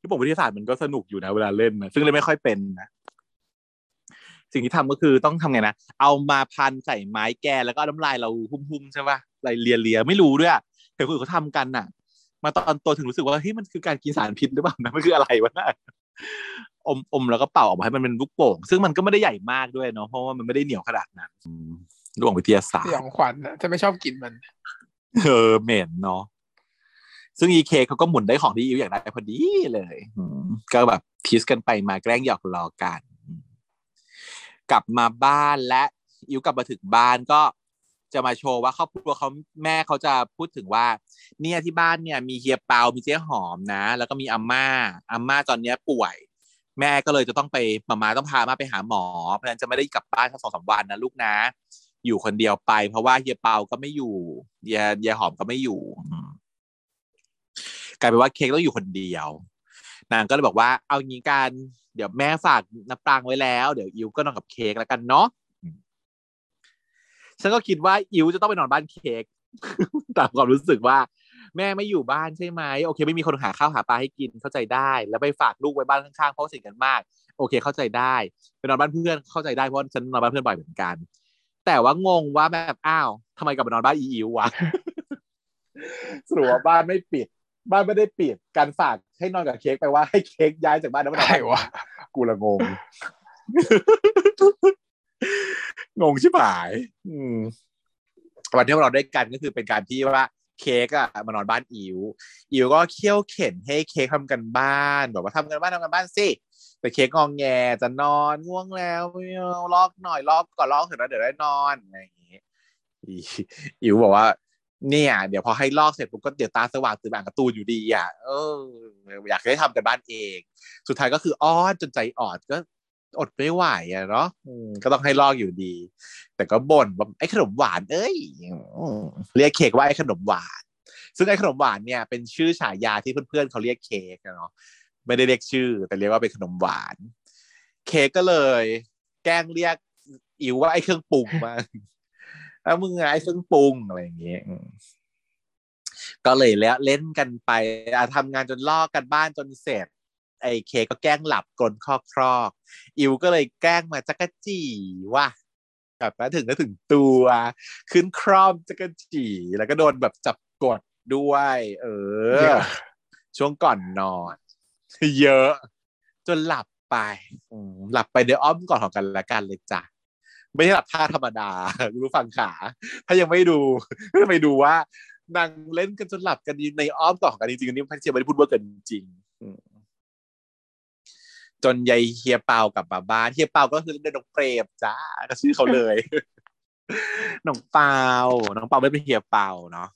ลูกโป่งวิทยาศาสตร์มันก็สนุกอยู่นะเวลาเล่นนะซึ่งเล่นไม่ค่อยเป็นนะ สิ่งที่ทำก็คือต้องทำไงนะเอามาพันใส่ไม้แกนแล้วก็เอาน้ำลายเราหุ้มๆใช่ปะลายเลียเลียๆไม่รู้ด้วยอะเห็นคนอื่นเขาทำกันน่ะ มาตอนโตถึงรู้สึกว่าเฮ้ยมันคือการกินสารพิษหรือเปล่านะมันคืออะไรวะน่ะอมอมแล้วก็เป่าออกมาให้มันเป็นลูกโป่ง ซึ่งมันก็ไม่ได้ใหญ่มากด้วยเนาะเพราะว่ามันไม่ได้เหนียวขนาดนั้นอืมลูกโป่งวิทยาศาสตสร์ยองขวัญนะจะไม่ชอบกินมันเออเหม็นเนาะซึ่งอีเคเขาก็หมุนได้ของที่อิวอยากได้พอดีเลยอืมก็แบบทีสกันไปมาแกล้งหยอกล้อกันอืม กลับมาบ้านและอิวกลับมาถึงบ้านก็จะมาโชว์ว่าครอบครัวเขาแม่เขาจะพูดถึงว่า เนี่ยที่บ้านเนี่ยมีเฮียเปา มีเจ๊หอมนะ แล้วก็มีอาม่าอาม่าตอนเนี้ยป่วย แม่ก็เลยจะต้องไปมามาต้องพามาไปหาหมอ เพราะฉะนั้นจะไม่ได้กลับบ้านทั้งสองสามวันนะลูกนะ อยู่คนเดียวไป เพราะว่าเฮียเปาก็ไม่อยู่เฮียเฮียหอมก็ไม่อยู่กลายเป็นว่าเค้กต้องอยู่คนเดียวนางก็เลยบอกว่า เอางี้กันเดี๋ยวแม่ฝากน้ำปรางไว้แล้ว เดี๋ยวอิวก็นอนกับเค้กแล้วกันเนาะอืมฉันก็คิดว่าอิวจะต้องไปนอนบ้านเค้กตามความรู้สึกว่า แม่ไม่อยู่บ้านใช่ไหมโอเค ไม่มีคนหาข้าวหาปลาให้กินเข้าใจได้ แล้วไปฝากลูกไว้บ้านข้างๆเพราะว่าสนิทกันมาก โอเค เข้าใจได้ไปนอนบ้านเพื่อนเข้าใจได้เพราะฉันนอนบ้านเพื่อนบ่อยเหมือนกัน แต่ว่างงว่าแบบอ้าวทำไมกลับมานอนบ้านอีอิววะสรุปว่าบ้านไม่ปิด บ้านไม่ได้ปิดการฝากให้นอนกับเค้กไปว่าให้เค้กย้ายจากบ้านนั้นมาใครวะกูละงง งงชิบหาย อืมวันที่เราได้กันก็คือเป็นการที่ว่าเค้กอะมานอนบ้านอิวอิวก็เคี่ยวเข็นให้เค้กทำกันบ้านบอกว่าทำกันบ้านทำกันบ้านสิแต่เค้กงองแงจะนอนง่วงแล้วไม่เอาลอกหน่อยลอกก่อนลอกเสร็จแล้วเดี๋ยวได้นอนอะไรอย่างงี้อีอิวบอกว่า เนี่ยเดี๋ยวพอให้ลอกเสร็จปุ๊บก็เดี๋ยวตาสว่างตื่นอ่านการ์ตูนอยู่ดีอะเอออยากให้ทำกันบ้านเอง สุดท้ายก็คืออ้อนจนใจอ่อนก็อดไม่ไหวอะเนาะก็ต้องให้ลอกอยู่ดี แต่ก็บ่นว่าไอ้ขนมหวาน เอ้ยเรียกเค้กว่าไอ้ขนมหวาน ซึ่งไอ้ขนมหวานเนี่ยเป็นชื่อฉายาที่เพื่อนๆเขาเรียกเค้กเนาะไม่ได้เรียกชื่อ แต่เรียกว่าเป็นขนมหวาน เค้กก็เลย แกล้งเรียกอิวว่าไอ้เครื่องปรุงมา แล้วมึงไงไอ้เครื่องปรุงอะไรอย่างเงี้ยอืมก็เลยแล้วเล่นกันไปอะทำงานจนลอกกันบ้านจนเสร็จ ไอ้เค้กก็แกล้งหลับกลนคอกครอกๆอิวก็เลยแกล้งมาจักรจีว่ากลับมาถึงก็ถึงตัว ขึ้นครอมจักรจีแล้วก็โดนแบบจับกดด้วย เอเยออะช่วงก่อนนอน เยอะ จนหลับไปอืมหลับไปในอ้อมกอดของกันและกันเลยจ้ะ ไม่ใช่หลับท่าธรรมดารู้ฟังขา ถ้ายังไม่ดูก็ไปดูว่านางเล่นกันจนหลับกันในอ้อมกอดขอกันจริงๆนนี้พันเชียไม่ได้พูดว่ากันจริงจนยายเฮียเปากลับมาบ้านเฮียเปาก็คือเล่นน้องเปรมจ้าก็ชื่อเขาเลยน้องเปาน้องเปาไม่เป็นเฮียเปาเนาะ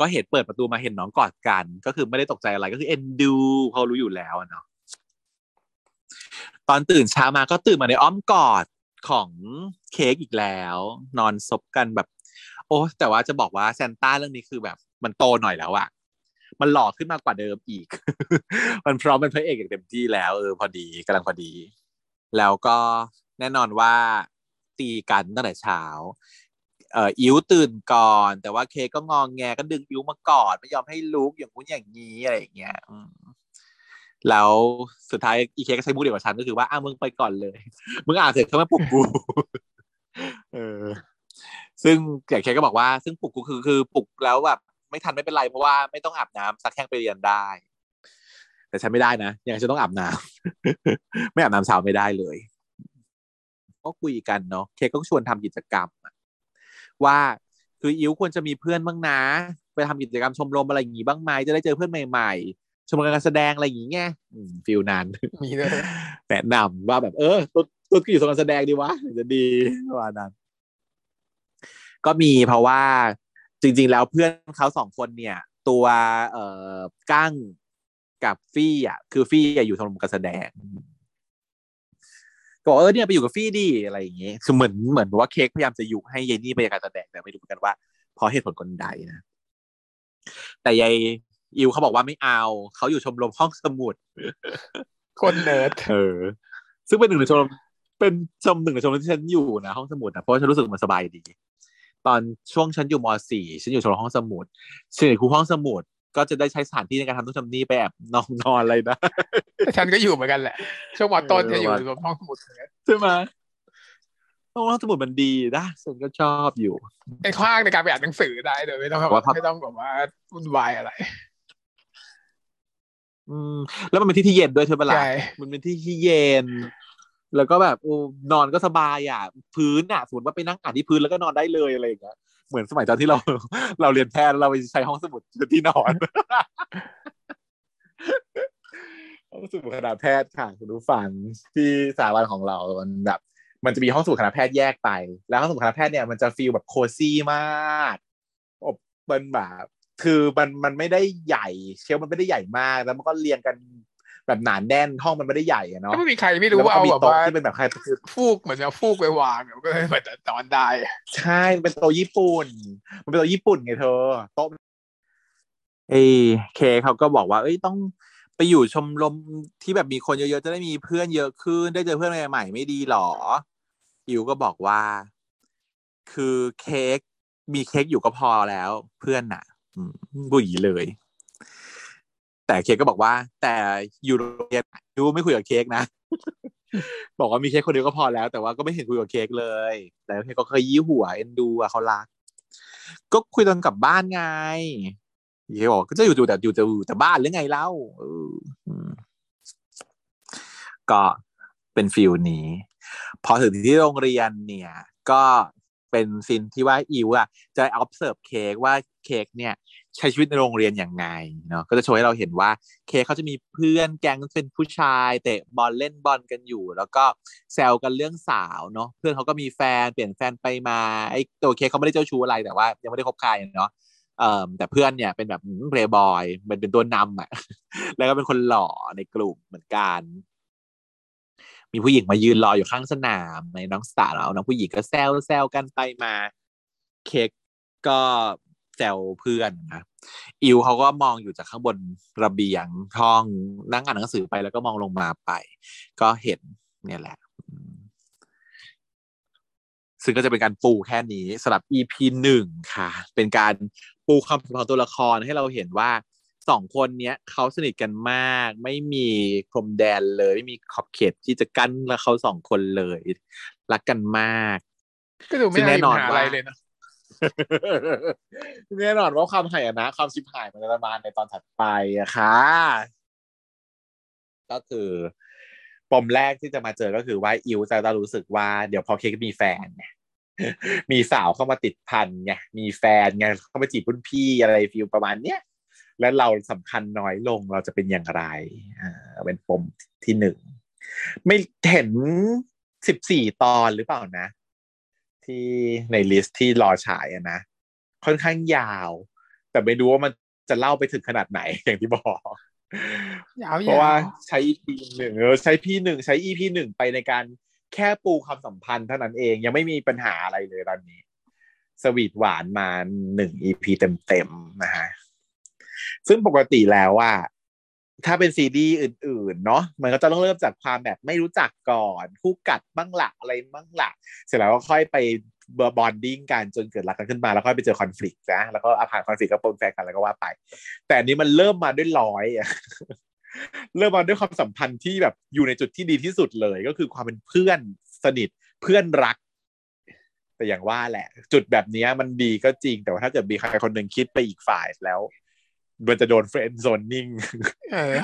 ก็เห็นเปิดประตูมาเห็นน้องกอดกัน ก็คือไม่ได้ตกใจอะไรก็คือเอ็นดูเขารู้อยู่แล้วเนาะ ตอนตื่นเช้ามาก็ตื่นมาในอ้อมกอดของเค้กอีกแล้ว นอนซบกันแบบ โอ้แต่ว่าจะบอกว่าแซนต้าเรื่องนี้คือแบบ มันโตหน่อยแล้วอะมันหล่อขึ้นมากกว่าเดิมอีก มันพร้อมเป็นพระเอกอย่างเต็มที่แล้วเออพอดีกำลังพอดี แล้วก็แน่นอนว่าตีกันตั้งแต่เช้า เอ่ออิ๋วตื่นก่อน แต่ว่าเคก็งองแงก็ดึงอิ๋วมากอดไม่ยอมให้ลุกอย่างงู้นอย่างนี้อะไรอย่างเงี้ย แล้วสุดท้ายอีเคก็ใช้มุกเดียวกับฉันก็คือว่าอ้ามึงไปก่อนเลย มึงอ่านเสร็จเขามาปลุกกูเออซึ่งอย่างเคก็บอกว่าซึ่งปลุกกูคือคือปลุกแล้วแบบไม่ทันไม่เป็นไรเพราะว่าไม่ต้องอาบน้ำซักแห้งไปเรียนได้ แต่ฉันไม่ได้นะยังไงฉันต้องอาบน้ำไม่อาบน้ำเช้าไม่ได้เลย ก็คุยกันเนาะเคก็ชวนทำกิจกรรมว่าคืออิ๋วควรจะมีเพื่อนบ้างนะ ไปทำกิจกรรมชมรมอะไรอย่างงี้บ้างไหมจะได้เจอเพื่อนใหม่ๆ ชมรมการแสดงอะไรอย่างงี้ไงอืมฟิลนั้นมีเลยแนะนำว่าแบบเออตัวตัวก็อยู่ชมรมการแสดงดีวะถึงจะดีประมาณนั้น ก็มีเพราะว่าจริง ๆ แล้วเพื่อนเขาสองคนเนี่ย ตัวเอ่อก้างกับฟี่อะ คือฟี่อะอยู่ชมรมการแสดงก็บอกเออเนี่ยไปอยู่กับฟี่ดีอะไรอย่างเงี้ยคือเหมือนเหมือนว่าเค้กพยายามจะยุให้ยายนี่ไปการแสดงแต่ไม่รู้เหมือนกันว่าเพราะเหตุผลคนใดนะแต่ยาย อิวเขาบอกว่าไม่เอา เขาอยู่ชมรมห้องสมุด คนเนิร์ดเออ ซึ่งเป็นหนึ่งในชมรมเป็นชมหนึ่งในชมรมที่ฉันอยู่นะห้องสมุดนะเพราะว่าฉันรู้สึกมันสบายดี ตอนช่วงฉันอยู่ม .4 ฉันอยู่ชมรมห้องสมุดส่วนใหญ่ครูห้องสมุดก็จะได้ใช้สถานที่ในการทำนู่นทำนี่ไปแอบนอนนอนอะไรนะฉันก็อยู่เหมือนกันแหละ ช่วงมต้นจะอยู่รวมห้องสมุดเลยใช่ไหมห้องสมุดมันดีนะฉันก็ชอบอยู่เป็นข้างในการไปอ่านหนังสือได้โดยไม่ต้องว่าพับไม่ต้องแบบว่าวุ่นวายอะไร อืมแล้วมันเป็นที่ที่เย็นด้วยใช่ไหมล่ะใช่ มันเป็นที่ที่เย็น แล้วก็แบบโอ้นอนก็สบายอะ พื้นอะสมมติว่าไปนั่งอ่านที่พื้นแล้วก็นอนได้เลยอะไรอย่างเงี้ยเหมือนสมัยตอนที่เรา เราเรียนแพทย์แล้วเราไปใช้ห้องสมุดเป็นที่นอน ห้องสมุดคณะแพทย์ค่ะคุณผู้ฟังที่สถาบันของเรา มันแบบ มันจะมีห้องสมุดคณะแพทย์แยกไป แล้วห้องสมุดคณะแพทย์เนี่ยมันจะฟีลแบบโคซี่มาก อบมันแบบ คือมันมันไม่ได้ใหญ่ เชลฟ์มันไม่ได้ใหญ่มาก แล้วมันก็เรียงกันแบบหนานแน่นห้องมันไม่ได้ใหญ่อะเนาะก็ไม่มีใครไม่รู้ว่าแล้วเอาก็มีแบบโต๊ะว่าที่เป็นแบบใครคือฟูกเหมือนเอาฟูกไปวางก็เลยเหมือนนอนได้ ใช่มันเป็นโต๊ะญี่ปุ่น มันเป็นโต๊ะญี่ปุ่นไงเธอโต๊ะเอ้เคเขาก็บอกว่า เอ้ยต้องไปอยู่ชมรมที่แบบมีคนเยอะๆจะได้มีเพื่อนเยอะขึ้น ได้เจอเพื่อนใหม่ๆไม่ดีหรออิวก็บอกว่า คือเค้กมีเค้กอยู่ก็พอแล้ว เพื่อนน่ะอืม บุยเลย แต่เค้กก็บอกว่า แต่อยู่โรงเรียนยูไม่คุยกับเค้กนะ บอกว่ามีเค้กคนเดียวก็พอแล้ว แต่ว่าก็ไม่เห็นคุยกับเค้กเลย แต่เค้กก็เคยยี่หัวเอ็นดูอะเขารัก ก็คุยตอนกลับบ้านไงเค้กบอกก็จะอยู่แต่อยู่แต่อยู่แต่บ้านหรือไงเล่าก็เป็นฟิลนี้ พอถึงที่โรงเรียนเนี่ย ก็ เป็นซินที่ว่าอิวอะจะ observe เค้กว่าเค้กเนี่ยใช้ชีวิตในโรงเรียนอย่างไงเนาะก็จะโชว์ให้เราเห็นว่าเคเขาจะมีเพื่อนแก๊งเป็นผู้ชายเตะบอลเล่นบอลกันอยู่ แล้วก็แซวกันเรื่องสาวเนาะเพื่อนเขาก็มีแฟนเปลี่ยนแฟนไปมาไอ้ตัวเคเขาไม่ได้เจ้าชู้อะไรแต่ว่า ยังไม่ได้คบใครเนาะเอ่อแต่เพื่อนเนี่ยเป็นแบบเพลย์บอยเป็นเป็นตัวนำอะ แล้วก็เป็นคนหล่อในกลุ่มเหมือนกัน มีผู้หญิงมายืนรออยู่ข้างสนามในน้องสาวน้องผู้หญิงก็แซวแซวกันไปมา เค้กก็แซวเพื่อนนะอิวเขาก็มองอยู่จากข้างบนระเบียงห้องนั่งอ่านหนังสือไปแล้วก็มองลงมาไป ก็เห็นเนี่ยแหละ ซึ่งก็จะเป็นการปูแค่นี้สำหรับ EP หนึ่งค่ะ เป็นการปูความสัมพันธ์ของตัวละครให้เราเห็นว่า สองคนเนี้ยเขาสนิทกันมาก ไม่มีพรมแดนเลย ไม่มีขอบเขตที่จะกั้นและเขาสองคนเลย รักกันมาก ก็ดูไม่ซึ่งแน่ได้นอนหาว่าอะไรเลยนะแน่นอนว่าความหายนะ ความชิบหายมันจะมาในตอนถัดไปอะค่ะ ก็คือปมแรกที่จะมาเจอก็คือว่าอิวจะรู้สึกว่าเดี๋ยวพอเค้กมีแฟนเนี่ยมีสาวเข้ามาติดพันไงมีแฟนไงเข้ามาจีบรุ่นพี่อะไร feel ประมาณเนี้ย แล้วเราสำคัญน้อยลงเราจะเป็นอย่างไรอ่าเป็นปมที่หนึ่งไม่เห็นสิบสี่ตอนหรือเปล่านะ ที่ใน list ที่รอฉายอะนะ ค่อนข้างยาว แต่ไม่รู้ว่ามันจะเล่าไปถึงขนาดไหนอย่างที่บอกยาวเพราะว่าๆใช้ EP หนึ่งเออใช้พี่หนึ่งใช้ EP หนึ่งไปในการแค่ปูความสัมพันธ์เท่านั้นเองยังไม่มีปัญหาอะไรเลยตอนนี้ สวีทหวานมาหนึ่ง EP เต็มๆนะฮะ ซึ่งปกติแล้วว่า ถ้าเป็นซีดีอื่น ๆ เนาะมันก็จะต้องเริ่มจากความแบบไม่รู้จักก่อน คู่กัดบ้างหละอะไรบ้างหละเสร็จแล้วก็ค่อยไป bonding กันจนเกิดรักกันขึ้นมา แล้วค่อยไปเจอคอน FLICT นะแล้วก็อาผ่านคอน FLICT ก็เป็นแฟนกันแล้วก็ว่าไป แต่นี้มันเริ่มมาด้วยร้อยอะเริ่มมาด้วยความสัมพันธ์ที่แบบอยู่ในจุดที่ดีที่สุดเลย ก็คือความเป็นเพื่อนสนิทเพื่อนรัก แต่อย่างว่าแหละ จุดแบบนี้มันดีก็จริง แต่ว่าถ้าเกิดมีใครคนหนึ่งคิดไปอีกฝ่ายแล้ว มันจะโดน friend zoning เออ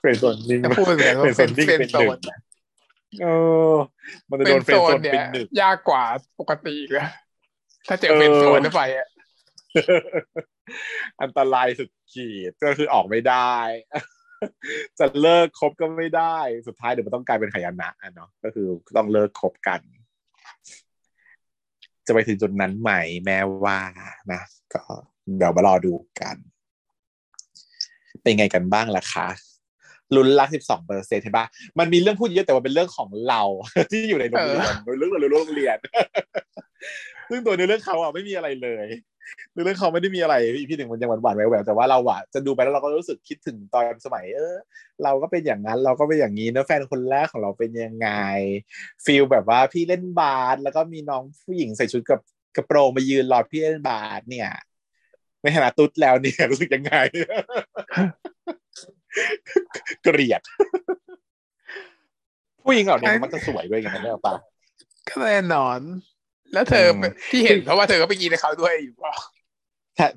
friend zoning จะพูดเลยว่าเฟรนด์โซเป็นนนิ่งเป็นเป็นโซนหนึ่งเออ มันจะเป็โดนนเฟรโซนด์โซนนเนี่เป็ยนหนึ่งยากกว่าปกติอีกนะถ้าเจอเออเป็นโซนเข้าไปอะอันตรายสุดขีดก็คือออกไม่ได้ จะเลิกคบก็ไม่ได้ สุดท้ายเดี๋ยวมันต้องกลายเป็นขยานะอะเนาะก็คือต้องเลิกคบกัน จะไปถึงจุดนั้นไหมแม้ว่านะก็เดี๋ยวมารอดูกัน เป็นไงกันบ้างล่ะคะลุ้นรักสิบสองเปอร์เซ็นต์เห็นปะมันมีเรื่องพูดเยอะแต่ว่าเป็นเรื่องของเรา ที่อยู่ในโรงเรียนเรื่องเราโรงเรียน ซึ่งตัวในเรื่องเขาอะไม่มีอะไรเลยในเรื่องเขาไม่ได้มีอะไรอีพีหนึ่งมันยังหวานๆแหววๆแต่ว่าเราอะจะดูไปแล้วเราก็รู้สึกคิดถึงตอนสมัย เออ เราก็เป็นอย่างนั้นเราก็เป็นอย่างนี้นะแฟนคนแรกของเราเป็นยังไงฟีลแบบว่าพี่เล่นบาสแล้วก็มีน้องผู้หญิงใส่ชุดกับกระโปรงมายืนรอพี่เล่นบาสเนี่ย ในขณะตุ๊ดแล้วเนี่ย รู้สึกยังไง เกลียด ผู้หญิงเหล่านี้มันจะสวยด้วยไงไม่เอาปะก็แน่นอน แล้วเธอที่เห็นเพราะว่าเธอก็ไปกินในเขาด้วยอยู่ป่ะ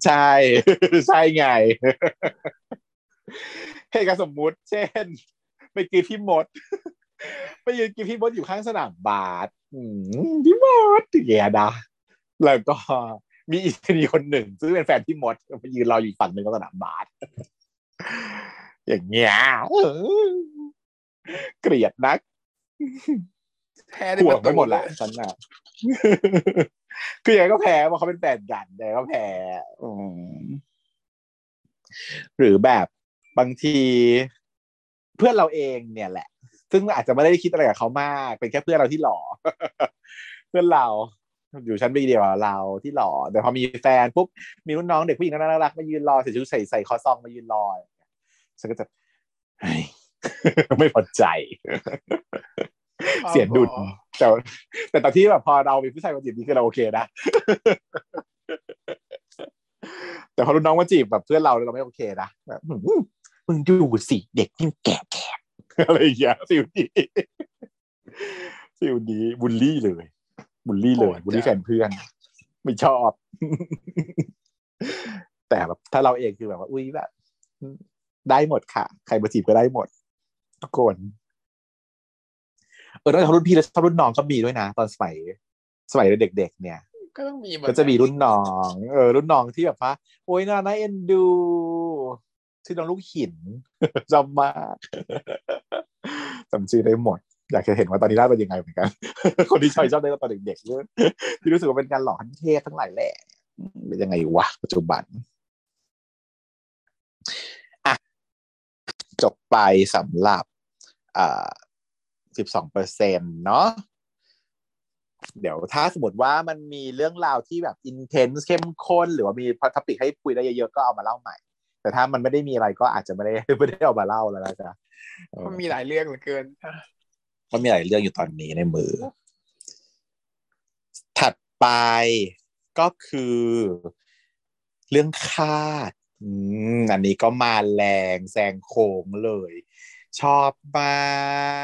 ใช่ใช่ไงเหตุการณ์สมมุติ เช่น ไปกินพี่มด ไปยืนกินพี่มดอยู่ข้างสนามบาสพี่มดแย่ดาแล้วก็ มีอีกทีคนหนึ่งซึ่งเป็นแฟนพี่มดไปยืนรออยู่ฝั่งหนึ่งของสนามบาสอย่างเงี้ยเกลียดนักแพ้ห่วงไปหมดแหละฉันน่ะคือยังไงก็แพ้เพราะเขาเป็นแฟนกันยังไงก็แพ้หรือแบบบางทีเพื่อนเราเองเนี่ยแหละ ซึ่งอาจจะไม่ได้คิดอะไรกับเขามาก เป็นแค่เพื่อนเราที่หล่อ เพื่อนเรา อยู่ชั้นปีเดียวเราที่หล่อแต่พอมีแฟนปุ๊บมีรุ่นน้องเด็กผู้หญิงน่ารักมายืนรอใส่ชุดใส่ใส่คอซองมายืนรอฉันก็จะไม่พอใจ เสียดุลแต่แต่ตอนที่แบบพอเรามีผู้ชายมาจีบนี่คือเราโอเคนะแต่พอรุ่นน้องมาจีบแบบเพื่อนเราเราไม่โอเคนะแบบมึงดูสิเด็กยิ่งแก่แก่อะไรอย่างเงี้ยสิวนี้สิวนี้บูลลี่เลย บูลลี่เลยบูลลี่แฟนเพื่อน ไม่ชอบ แต่แบบถ้าเราเองคือแบบว่า อุ้ยแบบได้หมดค่ะ ใครมาจีบก็ได้หมดทุกคนเออนอกจากรุ่นพี่แล้วชอบรุ่นน้องก็มีด้วยนะ ตอนสมัยสมัยเด็กๆเนี่ยก็ต้องมีก็จะมีรุ่นน้อง เออ รุ่นน้องที่แบบว่าโอ้ยน่าน่าเอ็นดูชื่อน้องลูกหินจำมากจำชื่อได้หมด อยากจะเห็นว่าตอนนี้ได้เป็นยังไงเหมือนกัน คนที่ชอบชอบได้ตอนเด็กๆเรื่องที่รู้สึกว่าเป็นการหลอกขั้นเทพทั้งหลายแหละเป็นยังไงวะปัจจุบันอะจบไปสำหรับอ่าสิบสองเปอร์เซ็นเนาะเดี๋ยวถ้าสมมติว่ามันมีเรื่องราวที่แบบอินเทนส์เข้มข้น หรือว่ามีพัทปิกให้คุยได้เยอะๆก็เอามาเล่าใหม่ แต่ถ้ามันไม่ได้มีอะไรก็อาจจะไม่ได้ไม่ได้เอามาเล่าแล้วนะจ๊ะมันมีหลายเรื่องเหลือเกิน มันมีหลายเรื่องอยู่ตอนนี้ในมือ ถัดไปก็คือเรื่องคาดอืมอันนี้ก็มาแรงแซงโค้งเลย ชอบม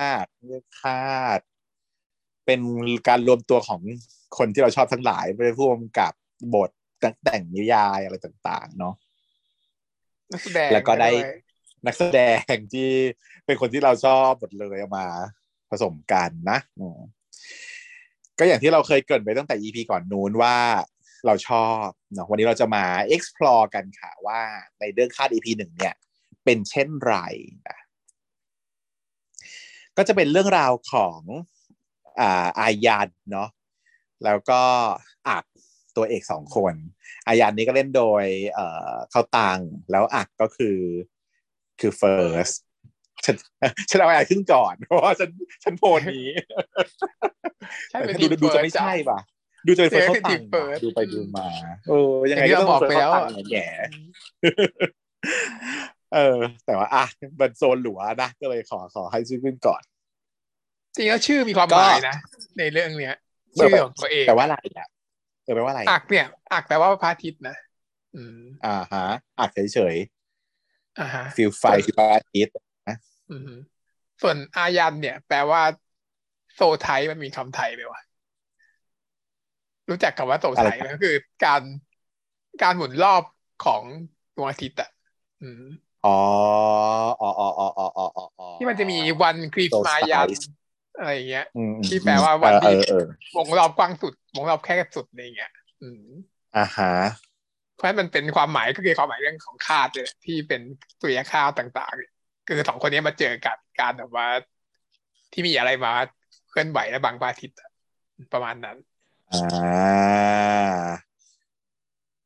ากเรื่องคาด เป็นการรวมตัวของคนที่เราชอบทั้งหลายไปร่วมกับบทแต่งนิยายอะไรต่าง ๆ เนาะนักแสดงแล้วก็ได้นักแสดงที่เป็นคนที่เราชอบหมดเลยเอามา ผสมกันนะก็อย่างที่เราเคยเกริดไปตั้งแต่ EP ก่อนนู้นว่าเราชอบเนาะวันนี้เราจะมา explore กันค่ะว่าในเรื่องคาด EP หนึ่งเนี่ย เป็นเช่นไรนะก็จะเป็นเรื่องราวของอ่าอายันเนาะแล้วก็อัคตัวเอกสองคน อายันนี้ก็เล่นโดยเอ่อข้าวตังแล้วอัคก็คือคือเฟิร์ส ฉันฉันเอาอะไรขึ้นก่อน เพราะว่าฉันฉันโพนนี้ใช่เป็นดูดูจะไม่ใช่ป่ะ ดูจะเป็นเฟิร์สข้าวตังเฟิร์สดูไปดูมาเออยังไงอย่างที่ก็เราต้องบอกเฟิร์สไปแล้วข้าวตังอะแย่เออ แต่ว่าอะมันโซนหลัวนะ ก็เลยขอขอให้ชื่อขึ้นก่อน จริงแล้วชื่อมีความหมายนะ ในเรื่องเนี้ยชื่อของตัวเองแต่ว่าอะไรอะเออแปลว่าอะไรอักเนี่ย อัคแปลว่าพระอาทิตย์นะอืมอ่าฮะอัคเฉยอ่าฮะๆ feel ไฟ feel พระอาทิตย์อืม ส่วนอายันเนี่ย แปลว่า โซไทยมันมีคำไทยเลยวะรู้จักคำว่าโซไทยไหมก็คือ การการหมุนรอบของดวงอาทิตย์อะอืมอ๋ออ๋ออ๋ออ๋ออ๋ออ๋ออ๋อที่มันจะมีวันคริสมายันอะไรอย่างเงี้ยอืมอืมที่แปลว่าวันที่เออเออวงรอบกว้างสุดวงรอบแคบสุดอะไรอย่างเงี้ย อืมอ่าฮะเพราะฉะนั้นมันเป็นความหมายก็คือความหมายเรื่องของคาดเลยที่เป็นสุริยคาตต่างๆเนี่ย คือสองคนนี้มาเจอกันการแบบว่า ที่มีอะไรมาเคลื่อนไหวและบังพระอาทิตย์อะประมาณนั้น อ่า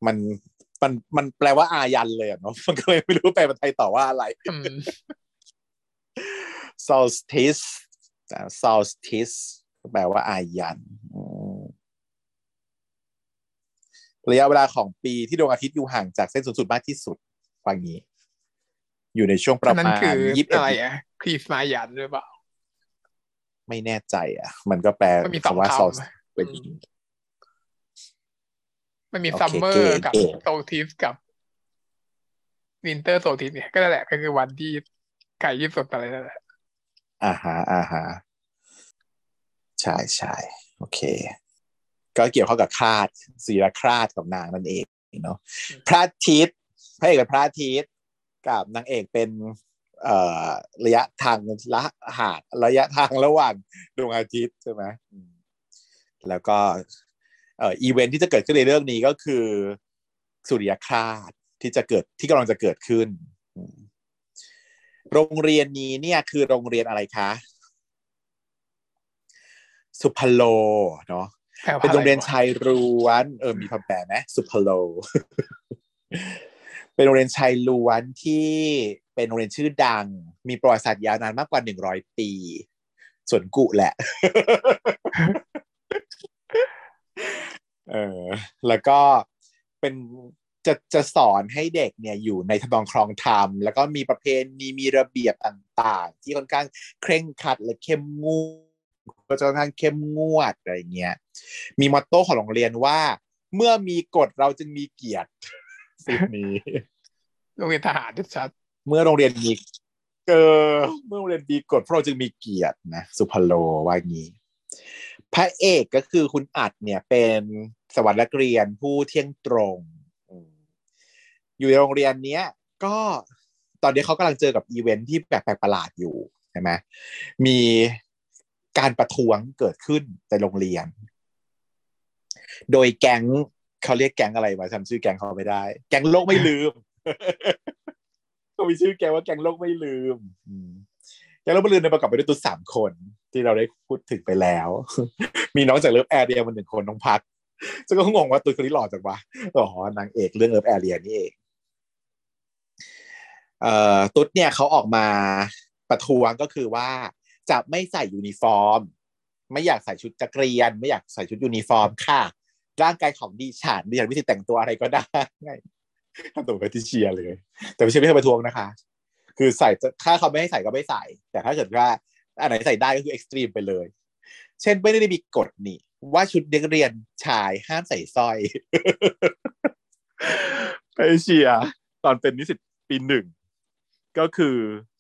มันมันมันแปลว่าอายันเลยอะเนาะมันก็เลยไม่รู้แปลเป็นไทยต่อว่าอะไรอืม solstice solstice แปลว่าอายันอืมระยะเวลาของปีที่ดวงอาทิตย์อยู่ห่างจากเส้นศูนย์สูตรมากที่สุดฟังนี้ อยู่ในช่วงประอันนั้นมาณคือยี่สิบเอ็ดอะไรอะครีษมายันหรือเปล่า ไม่แน่ใจ อะ มันก็แปลมันมีสองคำว่าคำ solstice เป็นอืมมันมีโอเค summer solstice กับ winter solstice เนี่ยก็นั่นแหละก็คือวันที่ไกลที่สุดอะไรนั่นแหละอ่าฮะอ่าฮะใช่ใช่โอเค ก็เกี่ยวข้องกับคราสศีลคราสของนางนั่นเองเนาะพระอาทิตย์พระเอกเป็นพระอาทิตย์ กับนางเอกเป็นเอ่อระยะทางละห่างระยะทางระหว่างดวงอาทิตย์ใช่ไหมอืมแล้วก็เอ่ออีเวนท์ที่จะเกิดขึ้นในเรื่องนี้ก็คือสุริยคราสที่จะเกิดที่กำลังจะเกิดขึ้นอืมโรงเรียนนี้เนี่ยคือโรงเรียนอะไรคะ สุพโลเนาะแปลว่าเป็นโรงเรียนอะไรวะชายล้วนเออมีคำแปลไหมสุพโล เป็นโรงเรียนชายล้วนที่เป็นโรงเรียนชื่อดัง มีประวัติศาสตร์ยาวนานมากกว่าหนึ่งร้อยปีส่วนกุแหละ เออ แล้วก็เป็นจะจะสอนให้เด็กเนี่ยอยู่ในทำนองครองธรรม แล้วก็มีประเพณีมีระเบียบต่างๆ ที่ค่อนข้างเคร่งครัดและเข้มงวดก็จะค่อนข้างเข้มงวดอะไรเงี้ย มีมอตโต้ของโรงเรียนว่า เมื่อมีกฎเราจึงมีเกียรติ สิ่งนี้โรงเรียนทหารชัดเมื่อโรงเรียนมีเออเมื่อโรงเรียนมีกฎพวกเราจึงมีเกียรตินะสุพรรณโลว่างี้พระเอกก็คือคุณอัดเนี่ยเป็นสวัสดิ์นักเรียนผู้เที่ยงตรงอืมอยู่ในโรงเรียนเนี้ย ก็ตอนนี้เขากำลังเจอกับอีเวนท์ที่แปลกๆประหลาดอยู่ใช่ไหมมีการประท้วงเกิดขึ้นในโรงเรียน โดยแก๊ง เขาเรียกแก๊งอะไรวะจำชื่อแก๊งเขาไม่ได้ แก๊งโลกไม่ลืมก็มีชื่อแก๊งว่าแก๊งโลกไม่ลืมแก๊งโลกไม่ลืมในประกอบไปด้วยตัวสามคน ที่เราได้พูดถึงไปแล้ว มีน้องจาก Love Area มาหนึ่งคนน้องพักซึ่งก็งงว่าตัวคนนี้หล่อจังวะอ๋อนางเอกเรื่อง Love Area นี่เองเอ่อตุ๊ดเนี่ยเขาออกมาประท้วงก็คือว่าจะไม่ใส่ยูนิฟอร์ม ไม่อยากใส่ชุดนักเรียน ไม่อยากใส่ชุดยูนิฟอร์มค่ะ ร่างกายของดิฉันดิฉันวิธีแต่งตัวอะไรก็ได้ทำตัวเป็นแพทเชียร์เลย แต่ไม่ใช่ไม่ใช่ประท้วงนะคะ คือใส่ถ้าเขาไม่ให้ใส่ก็ไม่ใส่ แต่ถ้าเกิดว่าอันไหนใส่ได้ก็คือ extreme ไปเลย เช่นไม่ได้มีกฎนี่ ว่าชุดเด็กเรียนชายห้ามใส่สร้อยไปเชียร์ตอนเป็นนิสิตปีหนึ่งก็คือ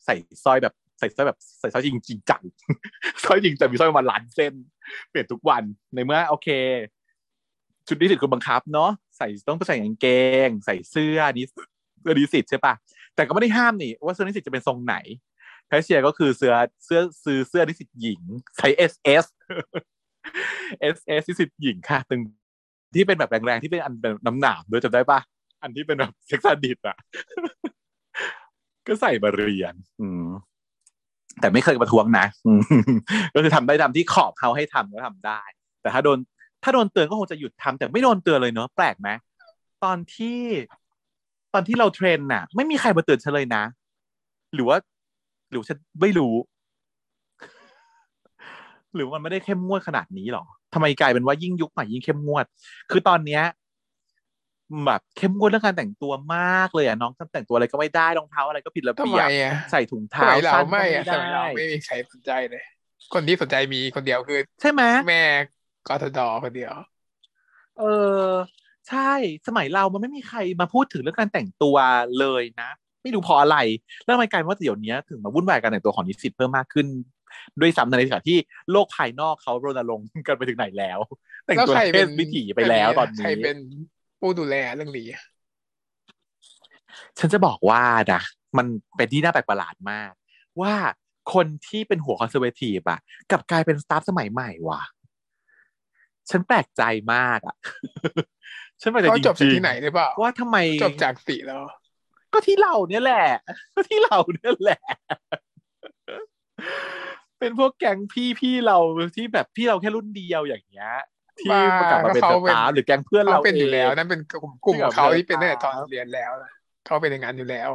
ใส่สร้อยแบบใส่สร้อยแบบใส่สร้อยจริงจริงจังสร้อยจริงแต่มีสร้อยประมาณล้านเส้น เปลี่ยนทุกวันในเมื่อโอเค ชุดนิสิตคือบังคับเนาะใส่ต้องใส่กางเกง ใส่เสื้อนี้เสื้อนิสิตใช่ปะแต่ก็ไม่ได้ห้ามนี่ว่าเสื้อนิสิตจะเป็นทรงไหนแพชเชียร์ก็คือเสื้อเสื้อซื้อเสื้อนิสิตหญิงใช้ S S S S นิสิตหญิงค่ะตึงที่เป็นแบบแรงๆที่เป็นอันแบบน้ำหนามด้วยจำได้ปะอันที่เป็นแบบเซ็กซ์ดิสอะก็ใส่มาเรียน อืมแต่ไม่เคยประท้วงนะ ก็คือทำได้ตามที่ขอบเขาให้ทำก็ทำได้ แต่ถ้าโดน ถ้าโดนเตือนก็คงจะหยุดทำแต่ไม่โดนเตือนเลยเนาะแปลกไหมตอนที่ตอนที่เราเทรนน่ะ ไม่มีใครมาเตือนฉันเลยนะ หรือว่า หรือว่าฉันไม่รู้ หรือว่ามันไม่ได้เข้มงวดขนาดนี้หรอทำไมกลายเป็นว่ายิ่งยุคใหม่ยิ่งเข้มงวด คือตอนเนี้ยแบบเข้มงวดเรื่องการแต่งตัวมากเลยอะน้องทำแต่งตัวอะไรก็ไม่ได้รองเท้าอะไรก็ผิดระๆทำเบีไมยบอะใส่ถุงสเท้ามัยเราสั้นก็ไม่ไม่อะสมัยเราได้ไม่มีใครสนใจเลย คนที่สนใจมีคนเดียวคือ ใช่ไหมแม่ กทดคนเดียว เออ ใช่สมัยเรามันไม่มีใครมาพูดถึงเรื่องการแต่งตัวเลยนะ ไม่รู้เพราะอะไร แล้วทำไมกลายเป็นว่าเดี๋ยวนี้ถึงมาวุ่นวายการแต่งตัวของนิสิตเพิ่มมากขึ้น ด้วยซ้ำในขณะที่โลกภายนอกเขารณรงค์กันไปถึงไหนแล้ว แต่งแล้วตัวใครเพเป็ศนวิถีไปแล้วตอนใครนี้เป็นผู้ดูแลเรื่องนี้อะฉันจะบอกว่านะมันเป็นที่น่าแปลกประหลาดมาก ว่าคนที่เป็นหัวคอนเซอร์เวทีฟอะกลับกลายเป็นสตาฟสมัยใหม่ว่ะ ฉันแปลกใจมากอะฉันแปลกใจเขาจริงจบจากที่ไหนหรือเปล่าๆว่าทำไมจบจากสีแล้ว ก็ที่เราเนี่ยแหละ ก็ที่เราเนี่ยแหละ เป็นพวกแก๊งพี่พี่เราที่แบบพี่เราแค่รุ่นเดียวอย่างเงี้ยที่มากลับมาเป็นสตาฟหรือแก๊งเพื่อนเขาเราเป็นอยู่แล้วเงนั่นเป็นกลุ่มกลุ่มของเขาที่เป็นตั้งแต่ตอนเรียนแล้วนะเขาเป็นอย่างนั้นอยู่แล้ว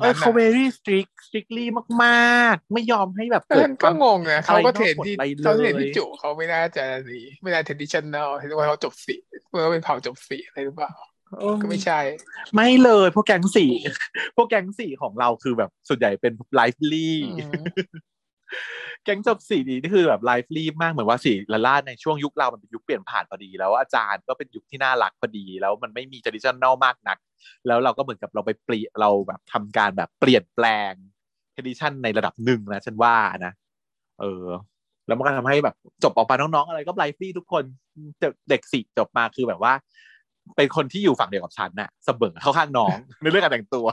เออเขา very strict strictly มาก ๆ ไม่ยอมให้แบบเอเกิอดก็งงนะเขาก็เทรนอะไรนอกกฎที่อะไรเลยเขาเทรนที่จุเขาไม่น่าจะนี่ไม่น่า traditional เห็นว่าเขาจบสีเมื่อเป็นเผ่าจบสีอะไรหรือเปล่าเออก็ไม่ใช่ ไม่เลยพวกแก๊งสี่พวกแก๊งสี่ของเราคือแบบส่วนใหญ่เป็นไลฟ์ลี่อืม แก๊งจบสี่ดีนี่คือแบบไลฟ์ลี่มากเหมือนว่าสี่ละล่าในช่วงยุคเรามันเป็นยุคเปลี่ยนผ่านพอดี แล้วอาจารย์ก็เป็นยุคที่น่ารักพอดี แล้วมันไม่มี traditional มากนัก แล้วเราก็เหมือนกับเราไปเปลี่ยนเราแบบทำการแบบเปลี่ยนแปลง tradition ในระดับหนึ่งนะฉันว่านะเออ แล้วมันก็ทำให้แบบจบออกมาน้องๆอะไรก็ไลฟ์ลี่ทุกคนเด็กเด็กสี่จบมาคือแบบว่า เป็นคนที่อยู่ฝั่งเดียวกับฉันน่ะเสมอเข้าข้างน้องในเรื่องการแต่งตัว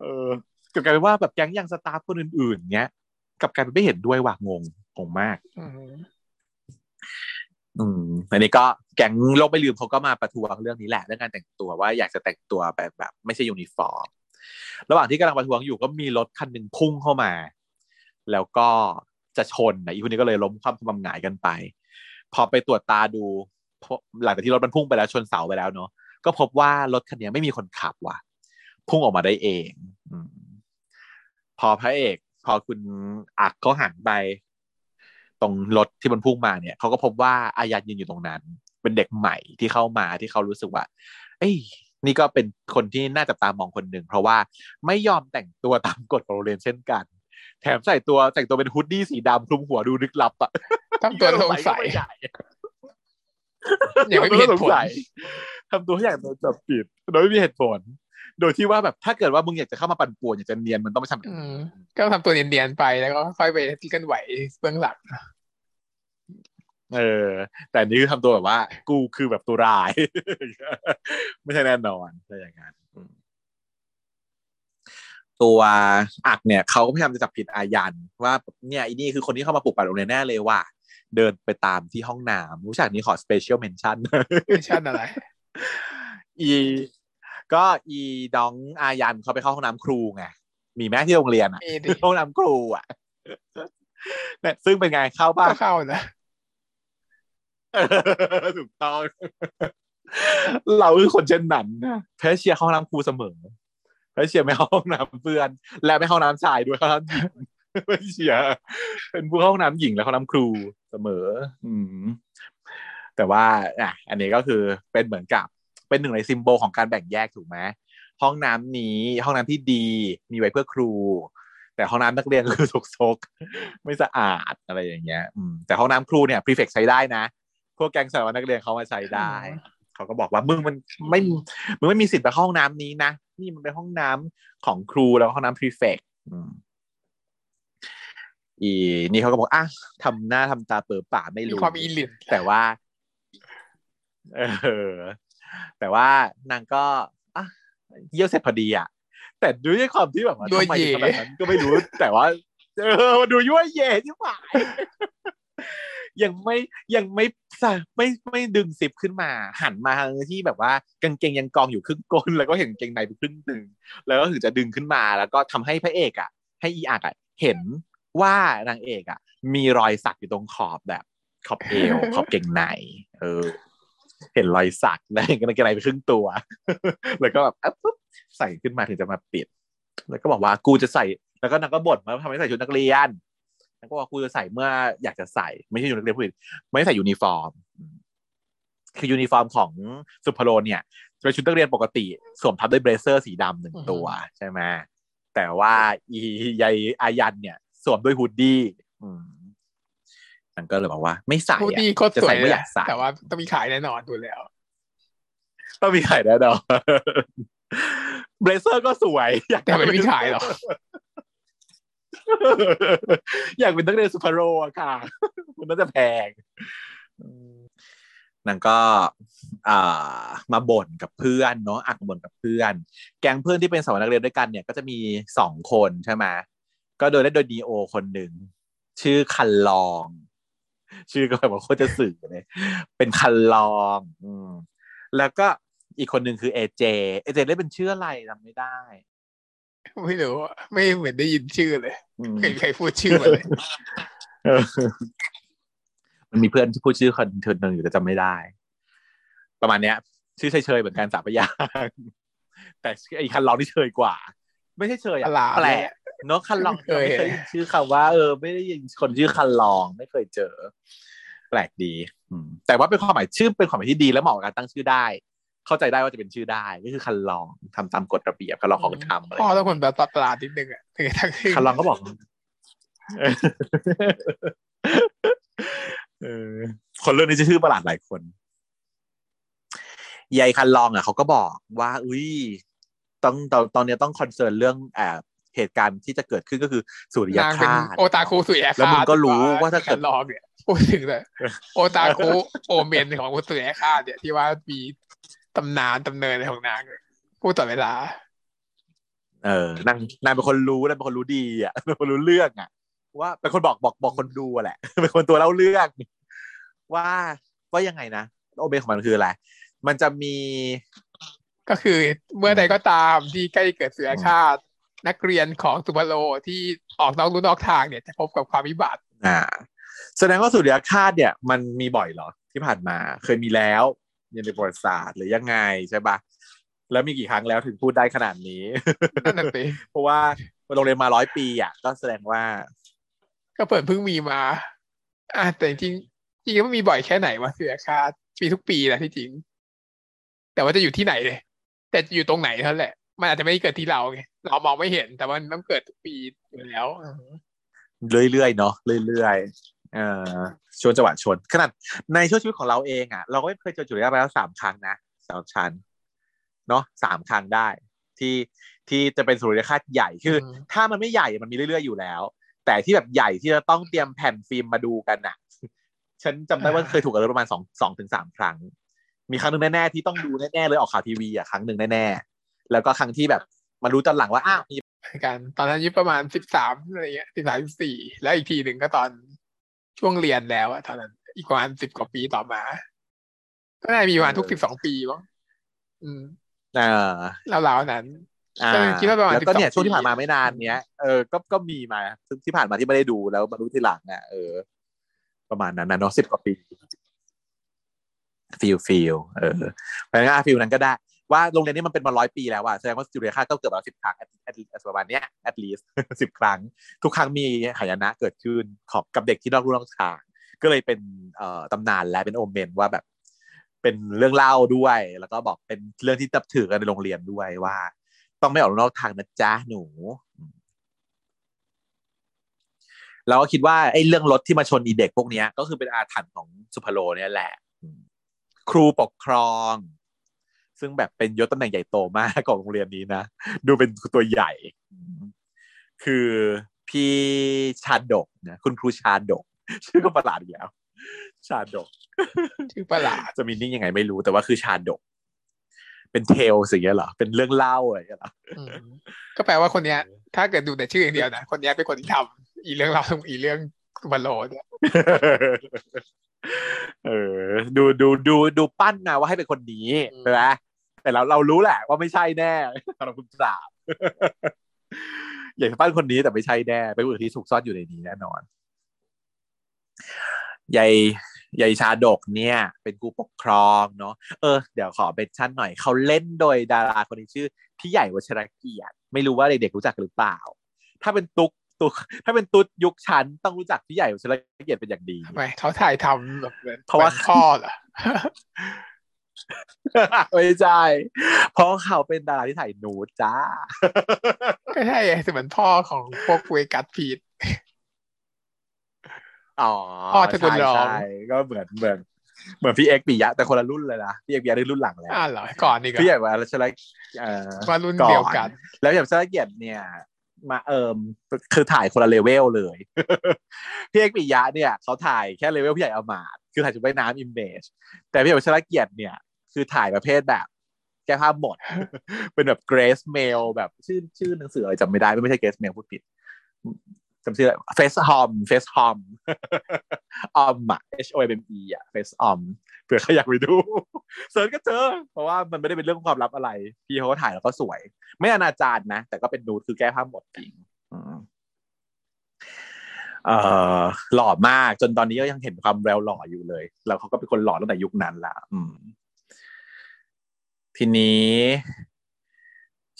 เออกับกลายเป็นว่าแบบแก๊งยังสตาฟคนอื่นๆเงี้ย กลับกลายเป็นไม่เห็นด้วยว่ะงงงงมากอืมอืมอันนี้ก็แก๊งโลกไม่ลืมเขาก็มาประท้วงเรื่องนี้แหละเรื่องการแต่งตัวว่าอยากจะแต่งตัวแบบแบบ ไม่ใช่ยูนิฟอร์ม ระหว่างที่กำลังประท้วงอยู่ก็มีรถคันหนึ่งพุ่งเข้ามา แล้วก็จะชนนะอีกคนนี้ก็เลยล้มคว่ำความำหงายกันไป พอไปตรวจตาดูพบหลังจากที่รถมันพุ่งไปแล้วชนเสาไปแล้วเนาะก็พบว่ารถคันนี้ไม่มีคนขับว่ะ พุ่งออกมาได้เองอืมพอพระเอก พอคุณอักเขาหันไป ตรงรถที่มันพุ่งมาเนี่ยเขาก็พบว่าอายันยืนอยู่ตรงนั้น เป็นเด็กใหม่ที่เข้ามาที่เขารู้สึกว่า เอ้ยนี่ก็เป็นคนที่น่าจับตามองคนหนึ่งเพราะว่าไม่ยอมแต่งตัวตามกฎของโรงเรียนเช่นกัน แถมใส่ตัวแต่งตัวเป็นฮุดดี้สีดำคลุมหัวดูลึกลับอะทำตัวสงสัยใหญ่ยังไม่มีเหตุผลทำตัวให้อย่างโดนจับผิดโดยไม่มีเหตุผล โดยที่ว่าแบบถ้าเกิดว่ามึงอยากจะเข้ามาปั่นป่วนอยากจะเนียนมันต้องไม่ทำอย่างอืนั้นมก็ทำตัวเนียนๆไปแล้วก็ค่อยไปที่กันไหวเบื้องหลังเออ แต่อันนี่คือทำตัวแบบว่า กูคือแบบตัวร้าย ไม่ใช่แน่นอนอะไรอย่างนั้นอืมตัวอักเนี่ยเขาก็พยายามจะจับผิดอายันว่าเนี่ยอีนี่คือคนที่เข้ามาปลุกปั่นโรงเรียนแน่เลยว่า เดินไปตามที่ห้องน้ำรู้จักนี้ขอสเปเชียลเมนชั่นไม่ใช่อะไร อี ก็อีดองอายันเขาไปเข้าห้องน้ำครูไงมีแม่ที่โรงเรียนอะมีดิห้องน้ำครูอะเนี่ยซึ่งเป็นไงเข้าป่ะก็เข้านะถูกต้องเราคือคนเช่นนั้นนะแพทเชียร์เข้าห้องน้ำครูเสมอแพทเชียร์ไม่เข้าห้องน้ำเพื่อน และไม่เข้าห้องน้ำชายด้วยเข้าห้องน้ำหญิงแพทเชียร์เป็นผู้เข้าห้องน้ำหญิงและเข้าห้องน้ำครูเสมอ อืมแต่ว่าอะอันนี้ก็คือเป็นเหมือนกับ เป็นหนึ่งใน symbol ของการแบ่งแยกถูกไหมห้องน้ำนี้ห้องน้ำที่ดีมีไว้เพื่อครู แต่ห้องน้ำนักเรียนคือซกๆไม่สะอาดอะไรอย่างเงี้ยอืมแต่ห้องน้ำครูเนี่ย prefect ใช้ได้นะพวกแก๊งสารวัตรนักเรียนเขามาใช้ได้เขาก็บอกว่ามึงมันไม่มึงไม่มีสิทธิ์ไปเข้าห้องน้ำนี้นะนี่มันเป็นห้องน้ำของครูแล้วก็ห้องน้ำ prefectอีนี่เขาก็บอกอะทำหน้าทำตาเปิดป่าไม่มีรู้ความอีลิทแต่ว่า เออ แต่ว่านางก็อะเยี่ยวเสร็จพอดีอะแต่ด้วยความที่แบบว่าด้วยทำไมเย่ถึงทำแบบนั้นก็ไม่รู้ แต่ว่าเออมันดูยั่วเย่ที่หมายยังไม่ยังไม่สะไม่ไม่ดึงซิปขึ้นมา หันมาทางที่แบบว่ากางเกงยังกองอยู่ครึ่งก้น แล้วก็เห็นกางเกงในไปครึ่งหนึ่งแล้วก็ถึงจะดึงขึ้นมาแล้วก็ทำให้พระเอกอะ ให้อีอักอะเห็นว่านางเอกอะ มีรอยสักอยู่ตรงขอบแบบ ขอบเอวขอบกางเกงในเออ เห็นรอยสักแล้วเห็นกางเกงในไปครึ่งตัว แล้วก็แบบอะปุ๊บใส่ขึ้นมาถึงจะมาปิด แล้วก็บอกว่ากูจะใส่ แล้วก็นางก็บ่นว่าทำไมใส่ชุดนักเรียนนางก็บอกกูจะใส่เมื่ออยากจะใส่ ไม่ใช่ชุดนักเรียนผู้หญิงไม่ใส่ยูนิฟอร์ม คือยูนิฟอร์มของสุพโรเนี่ยจะเป็นชุดนักเรียนปกติสวมทับด้วยเบรเซอร์สีดำหนึ่งตัวใช่ไหมแต่ว่าอียายอายันเนี่ยสวมด้วยฮูดดี้อืม นางก็เลยบอกว่า ไม่ใส่พูดอะดีโคตรจะสวใส่ยเลเมื่ยออยากใส่แต่ว่าต้องมีขายแน่นอนดูแล้ว ต้องมีขายแน่นอนเบรเซอร์ก็สวย อยากแต่ไม่มีขายหรอกอยากเป็นนักเรียนสุพรรณอะค่ะ มันน่าจะแพงนางก็อ่ามาบ่นกับเพื่อนเนาะอักบ่นกับเพื่อน แก๊งเพื่อนที่เป็นสาวนักเรียนด้วยกันเนี่ยก็จะมีสองคนใช่ไหมก็โดยได้โดยดีโอคนหนึ่ง ชื่อคันลอง ชื่อก็แบบว่าโคตรจะสื่อเลย เป็นคันลอง อืม แล้วก็อีกคนหนึ่งคือเอเจ เอเจเล่นเป็นชื่ออะไรจำไม่ได้ ไม่รู้อะไม่เหมือนได้ยินชื่อเลยอืมไม่เคยใครพูดชื่อมาเลยเออมันมีเพื่อนที่พูดชื่อคนเธอหนึ่งอยู่แต่จำไม่ได้ ประมาณเนี้ย ชื่อเฉยๆเหมือนกันสามพยางค์แต่ไอ้คันลองที่เฉยกว่า ไม่ใช่เฉยตอะลาดแปลเลยกอะเนอะคันลองไม่เคยไม่เคยได้ยินชื่อคำว่า เออ ไม่ได้ยินคนชื่อคันลองไม่เคยเจอ แปลกดีอืมแต่ว่าเป็นความหมายชื่อเป็นความหมายที่ดีและเหมาะกับการตั้งชื่อได้ เข้าใจได้ว่าจะเป็นชื่อได้ก็คือคันลองทำตามกฎระเบียบคันลองของทำอะไรพ่อต้องคนแบบตลาดนิดนึงอะถึงจะทั้งชื่อคันลองก็บอกเออคนเรื่องนี้จะชื่อประหลาดหลายคนยายคันลองอะเขาก็บอกว่า อุ้ย ต้องตอนตอนเนี้ยต้องคอนเซิร์นเรื่องแอบเหตุการณ์ที่จะเกิดขึ้นก็คือสุริยนางเป็นคาตโอตาคุสุริยคาตแล้วมึงก็รู้ว่าถ้าเกิดลองเนี่ยพูดถึงเลยโอตาคุโอเมนของสุริยคาตเนี่ยที่ว่ามีตำนานตำเนินของนางเนี่ยพูดต่อดเวลา เออนางนางเป็นคนรู้นางเป็นคนรู้ดีอะเป็นคนรู้เรื่องอะ ว่าเป็นคนบอกบอกบอกคนดูอะแหละ เป็นคนตัวเล่าเรื่องว่าว่ายังไงนะโอเบของมันคืออะไรมันจะมี ก็คือเมื่อใดก็ตามที่ใกล้เกิดเสือคาตนักเรียนของสุภโลที่ออกนอกลู่นอกทางเนี่ยจะพบกับความวิบัติอ่าแสดงว่าสุริยคาตเนี่ย มันมีบ่อยเหรอที่ผ่านมาเคยมีแล้วในประวัติศาสตร์หรือยังไงใช่ปะแล้วมีกี่ครั้งแล้วถึงพูดได้ขนาดนี้นั่นน่ะสิเพราะว่าโรงเรียนมาร้อยปีอะก็แสดงว่า ก็เปิดเพิ่งมีมา อ่าแต่จริงๆจริงๆมันมีบ่อยแค่ไหนวะเสือคาตมีทุกปีนะที่จริง แต่ว่าจะอยู่ที่ไหนเลย แต่จะอยู่ตรงไหนเท่านั้นแหละ มันอาจจะไม่ได้เกิดที่เราไงเรามองไม่เห็น แต่ว่ามันต้องเกิดทุกปีอยู่แล้วอือฮึเรื่อยๆเนาะเรื่อยๆเอ่อชวนจังหวะชนขนาดในช่วงชีวิตของเราเองอะ เราก็เคยเจอจุดนี้ไปแล้วสามครั้งนะสำหรับฉันเนาะสามครั้งได้ ที่ที่จะเป็นสุริยคาตใหญ่คืออถ้ามันไม่ใหญ่มันมีเรื่อยๆอยู่แล้ว แต่ที่แบบใหญ่ที่จะต้องเตรียมแผ่นฟิล์มมาดูกันอะ ฉันจำได้ว่าเคยถูกกันประมาณสองสองถึงสามครั้ง มีครั้งหนึ่งแน่ๆที่ต้องดูแน่ๆเลยออกข่าวทีวีอะครั้งหนึ่งแน่ๆแล้วก็ครั้งที่แบบมารู้ตอนหลังว่าอ้าวมีเหมือนกันตอนนั้นอายุประมาณสิบสามอะไรเงี้ยสิบสามสิบสี่แล้วอีกทีหนึ่งก็ตอนช่วงเรียนแล้วอะตอนนั้นอีกประมาณสิบกว่าปีต่อมา ก็น่าจะมีประมาณทุกสิบสองปีมั้งอืมเอ่อราวๆนั้นอ่าก็คิดว่าประมาณแล้วก็เนี่ย12ช่วงที่ผ่านมาปีไม่นานเนี้ยเออก็ก็มีมาซึ่งที่ผ่านมาที่ไม่ได้ดูแล้วมารู้ทีหลังอะเออประมาณนั้นนะเนาะสิบกว่าปี feel feel เออเพราะงั้นฟิลนั้นก็ได้ว่าโรงเรียนนี้มันเป็นมาร้อยปีแล้วอะแสดงว่าจุฬาค่าก็เกือบมาสิบครั้ง at at ประมาณเนี้ย at least สิบครั้ง ทุกครั้งมีหายนะเกิดขึ้นของกับเด็กที่นอกรู้นอกทาง ก็เลยเป็นเอ่อตำนานและเป็นโอเมนว่าแบบ เป็นเรื่องเล่าด้วย แล้วก็บอกเป็นเรื่องที่ตับถือกันในโรงเรียนด้วยว่า ต้องไม่ออกนอกทางนะจ๊ะหนูเราก็คิดว่าไอ้เรื่องรถที่มาชนอีเด็กพวกเนี้ยก็คือเป็นอาถรรพ์ของสุภโลเนี่ยแหละอืม ครูปกครอง ซึ่งแบบเป็นยศตำแหน่งใหญ่โตมากของโรงเรียนนี้นะ ดูเป็นตัวใหญ่อืมคือพี่ชาดกนะคุณครูชาดก ชื่อก็ประหลาดอีกแล้ว ชาดก ชื่อประหลาดจะมีนิ่งยังไงไม่รู้แต่ว่าคือชาดก เป็นเทลสิ่างเงี้ยเหรอ เป็นเรื่องเล่าอะไรอย่างเงี้ยเหรออืมก็แปลว่าคนเนี้ย ถ้าเกิดดูแต่ชื่ออย่างเดียวนะคนเนี้ยเป็นคนที่ทำอีเรื่องเราวอีเรื่องบอลโลเนี่ย เออ ดูดูดูดูปั้นนะว่าให้เป็นคนนี้ใช่ไหมแต่เราเรารู้แหละ ว่าไม่ใช่แน่สำหรับคุณสามอยากจะปั้นคนนี้แต่ไม่ใช่แน่เป็นคนที่ถูกซ่อนอยู่ในนี้แน่นอนยายยายชาดกเนี่ย เป็นครูปกครองเนาะเออเดี๋ยวขอเบนชั่นหน่อยเขาเล่นโดยดาราคนนี้ชื่อ พี่ใหญ่วชรเกียรติไม่รู้ว่าเด็กๆรู้จักหรือเปล่า ถ้าเป็นตุ๊ก ตุ๊กถ้าเป็นตุ๊ดยุคชั้นต้องรู้จักพี่ใหญ่วชรเกียรติเป็นอย่างดีทำไมเขาถ่ายทำแบบเหมือนเพราะว่าหมือนพ่อเหรอไม่ใช่เพราะเขาเป็นดาราที่ถ่ายนูดจ้าก็ใช่ไงเหมือนพ่อของพวกเวกัสพีทอ๋อพ่อตระกูลรองใช่ใช่ก็เหมือนเหมือนเหมือนพี่เอ็กซ์ปิยะแต่คนละรุ่นเลยนะพี่เอ็กซ์ปิยะได้รุ่นหลังแล้วอ่าเหรอก่อนนี่ก็พี่ใหญ่ว่าชลเอ่อว่ารุ่นก่อเดียวกัน แล้วอย่างชลเกียรติเนี่ย มาเอิมคือถ่ายคนละเลเวลเลยพี่เอกปิยะเนี่ยเขาถ่ายแค่เลเวลพี่ใหญ่อมาดคือถ่ายชุดว่ายน้ำอิมเมจแต่พี่เอกวัชรเกียรติเนี่ย คือถ่ายประเภทแบบแก้ผ้าหมด เป็นแบบเกรสเมลแบบชื่อชื่อหนังสืออะไรจำไม่ได้ ไม่ใช่เกรสเมลพูดผิด จำชื่อเฟสฮอมเฟสฮอมออมอะ H O M E อะเฟสออมเผื่อใครอยากไปดูเสิร์ชก็เจอ เพราะว่ามันไม่ได้เป็นเรื่องความลับอะไร พี่เขาก็ถ่ายแล้วก็สวย ไม่อนาจารนะ แต่ก็เป็นนูดคือแก้ภาหมดจริงเอ่อหล่อมากจนตอนนี้ก็ยังเห็นความแววหล่ออยู่เลย แล้วเขาก็เป็นคนหล่อตั้งแต่ยุคนั้นละอืม ทีนี้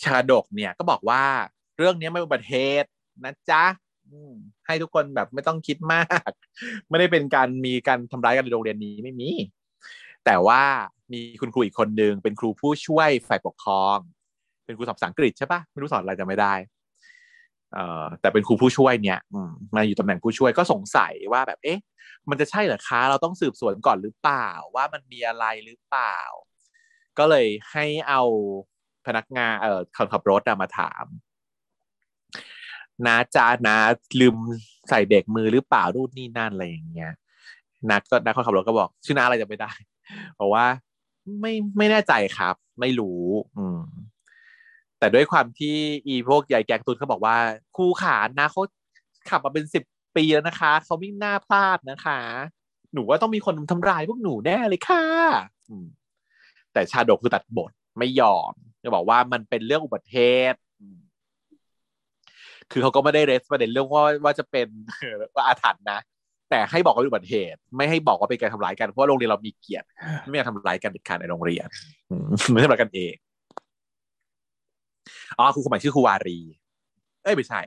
ชาดกเนี่ย ก็บอกว่าเรื่องนี้ไม่เป็นอุบัติเหตุนะจ๊ะ ให้ทุกคนแบบไม่ต้องคิดมาก ไม่ได้เป็นการมีการทำร้ายกันในโรงเรียนนี้ไม่มี แต่ว่ามีคุณครูอีกคนหนึ่งเป็นครูผู้ช่วยฝ่ายปกครอง เป็นครูสอนภาษาอังกฤษใช่ปะไม่รู้สอนอะไรจะไม่ได้เอ่อแต่เป็นครูผู้ช่วยเนี่ยมาอยู่ตำแหน่งผู้ช่วยก็สงสัยว่าแบบเอ๊ะ มันจะใช่เหรอคะ เราต้องสืบสวนก่อนหรือเปล่า ว่ามันมีอะไรหรือเปล่า ก็เลยให้เอาพนักงานเอ่อคนขับรถมาถาม นาจานาลืมใส่เด็กมือหรือเปล่ารูดนี่นั่นอะไรอย่างเงี้ยนักก็นักคนขับรถก็บอก ชื่อนาอะไรจะไม่ได้บอกว่าไม่ไม่แน่ใจครับ ไม่รู้ อืม แต่ด้วยความที่อีพวกใหญ่แกงตุนเขาบอกว่าครูขานะเขาขับมาเป็นสิบปีแล้วนะคะเขาไม่น่าพลาดนะคะ หนูว่าต้องมีคนทำร้ายพวกหนูแน่เลยค่ะอืมแต่ชาดกคือตัดบทไม่ยอมจะบอกว่ามันเป็นเรื่องอุบัติเหตุ คือเขาก็ไม่ได้เรสประเด็นเรื่องว่าว่าจะเป็นว่าอาถรรพ์นะ แต่ให้บอกว่าเป็นอุบัติเหตุ ไม่ให้บอกว่าเป็นการทำร้ายกันเพราะว่าโรงเรียนเรามีเกียรติไม่อยากทำร้ายกันเด็ดขาดในโรงเรียนอืมไม่ทำร้ายกันเองอ๋อครูคนใหม่ชื่อครูวารี เอ้ยไม่ใช่